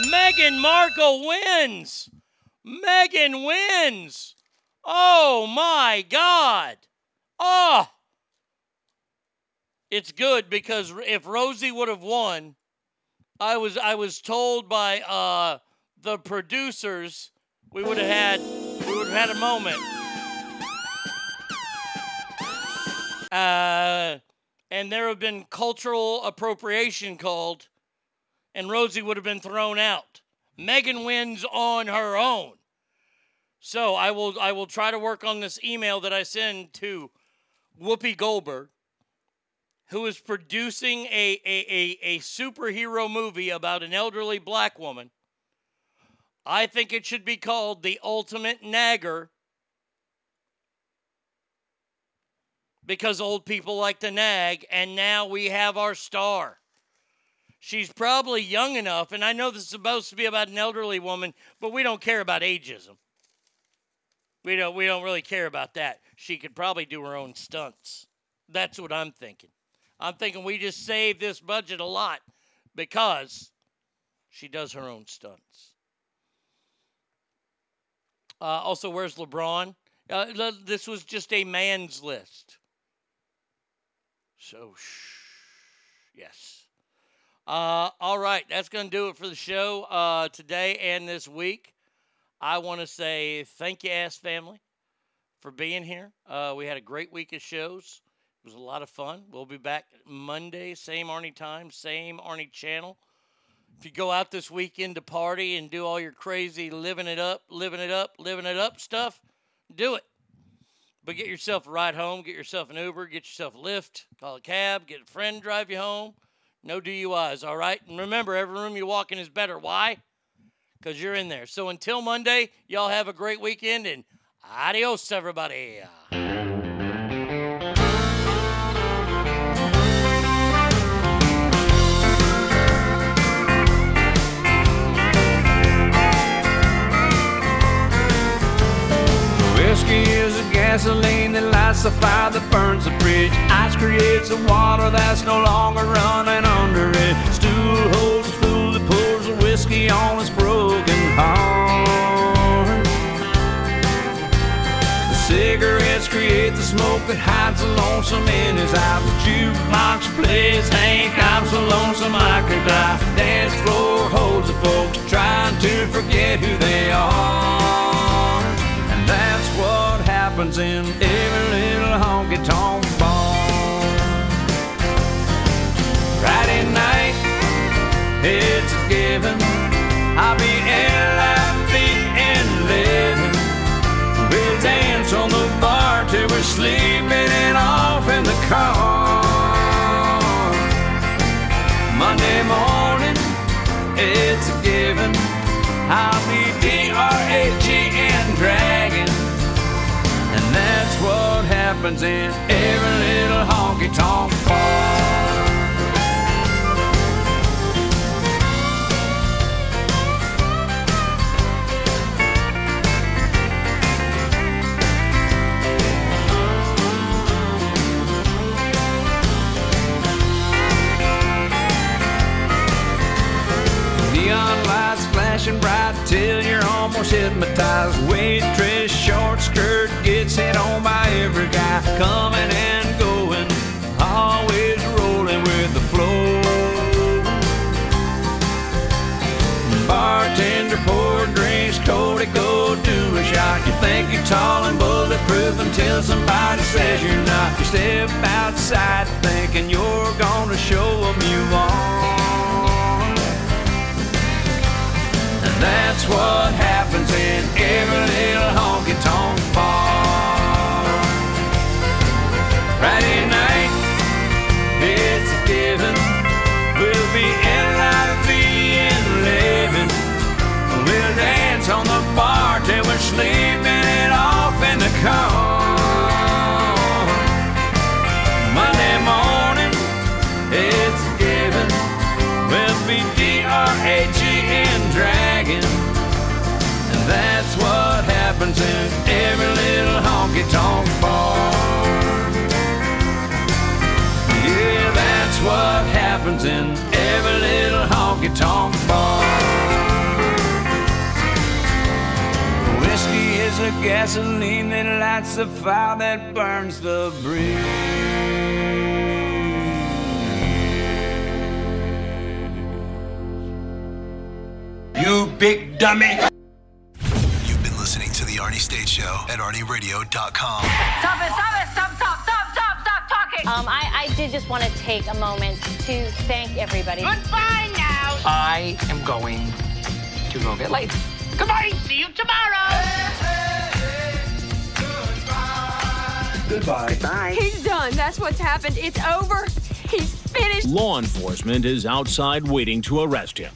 Meghan Markle wins. Meghan wins. Oh my God. Oh. It's good because if Rosie would have won, I was I was told by uh, the producers we would have had we would have had a moment. Uh, and there have been cultural appropriation called, and Rosie would have been thrown out. Meghan wins on her own. So I will I will try to work on this email that I send to Whoopi Goldberg, who is producing a, a, a, a superhero movie about an elderly black woman. I think it should be called The Ultimate Nagger because old people like to nag, and now we have our star. She's probably young enough, and I know this is supposed to be about an elderly woman, but we don't care about ageism. We don't we don't really care about that. She could probably do her own stunts. That's what I'm thinking. I'm thinking we just save this budget a lot because she does her own stunts. Uh, also, where's LeBron? Uh, this was just a man's list. So, shh. Yes. Uh, all right, that's going to do it for the show uh, today and this week. I want to say thank you, Ass Family, for being here. Uh, we had a great week of shows. It was a lot of fun. We'll be back Monday, same Arnie time, same Arnie channel. If you go out this weekend to party and do all your crazy living it up, living it up, living it up stuff, do it. But get yourself a ride home, get yourself an Uber, get yourself a Lyft, call a cab, get a friend drive you home. No DUIs, all right? And remember, every room you walk in is better. Why? Because you're in there. So until Monday, y'all have a great weekend and adios, everybody. Gasoline that lights the fire that burns the bridge. Ice creates the water that's no longer running under it. Stool holds the fool that pours the whiskey on his broken heart. The cigarettes create the smoke that hides the lonesome in his eyes. The jukebox plays Hank, I'm so lonesome I could die. Dance floor holds the folks trying to forget who they are. And that's what happens in every little honky tonk bar. Friday night, it's a given. I'll be and living. We'll dance on the bar till we're sleeping and off in the car. Monday morning, it's a given. I'll be happens in every little honky tonk bar. Neon lights flashing bright till you're almost hypnotized. Waitress, short skirt gets hit on by Coming and going, always rolling with the flow. Bartender pour drinks, Cody go do a shot. You think you're tall and bulletproof until somebody says you're not. You step outside thinking you're gonna show them you are. And that's what happens in every little honky Monday morning, it's given. We'll be D-R-A-G dragon. And that's what happens in every little honky tonk bar. Yeah, that's what happens in every little honky tonk bar. Whiskey is a gasoline that lights the fire that burns the You big dummy. You've been listening to The Arnie State Show at ArnieRadio.com. Stop it, stop it, stop, stop, stop, stop, stop talking. Um, I, I did just want to take a moment to thank everybody. Goodbye now. I am going to go get laid. Goodbye. See you tomorrow. Goodbye. Bye. He's done. That's what's happened. It's over. He's finished. Law enforcement is outside waiting to arrest him.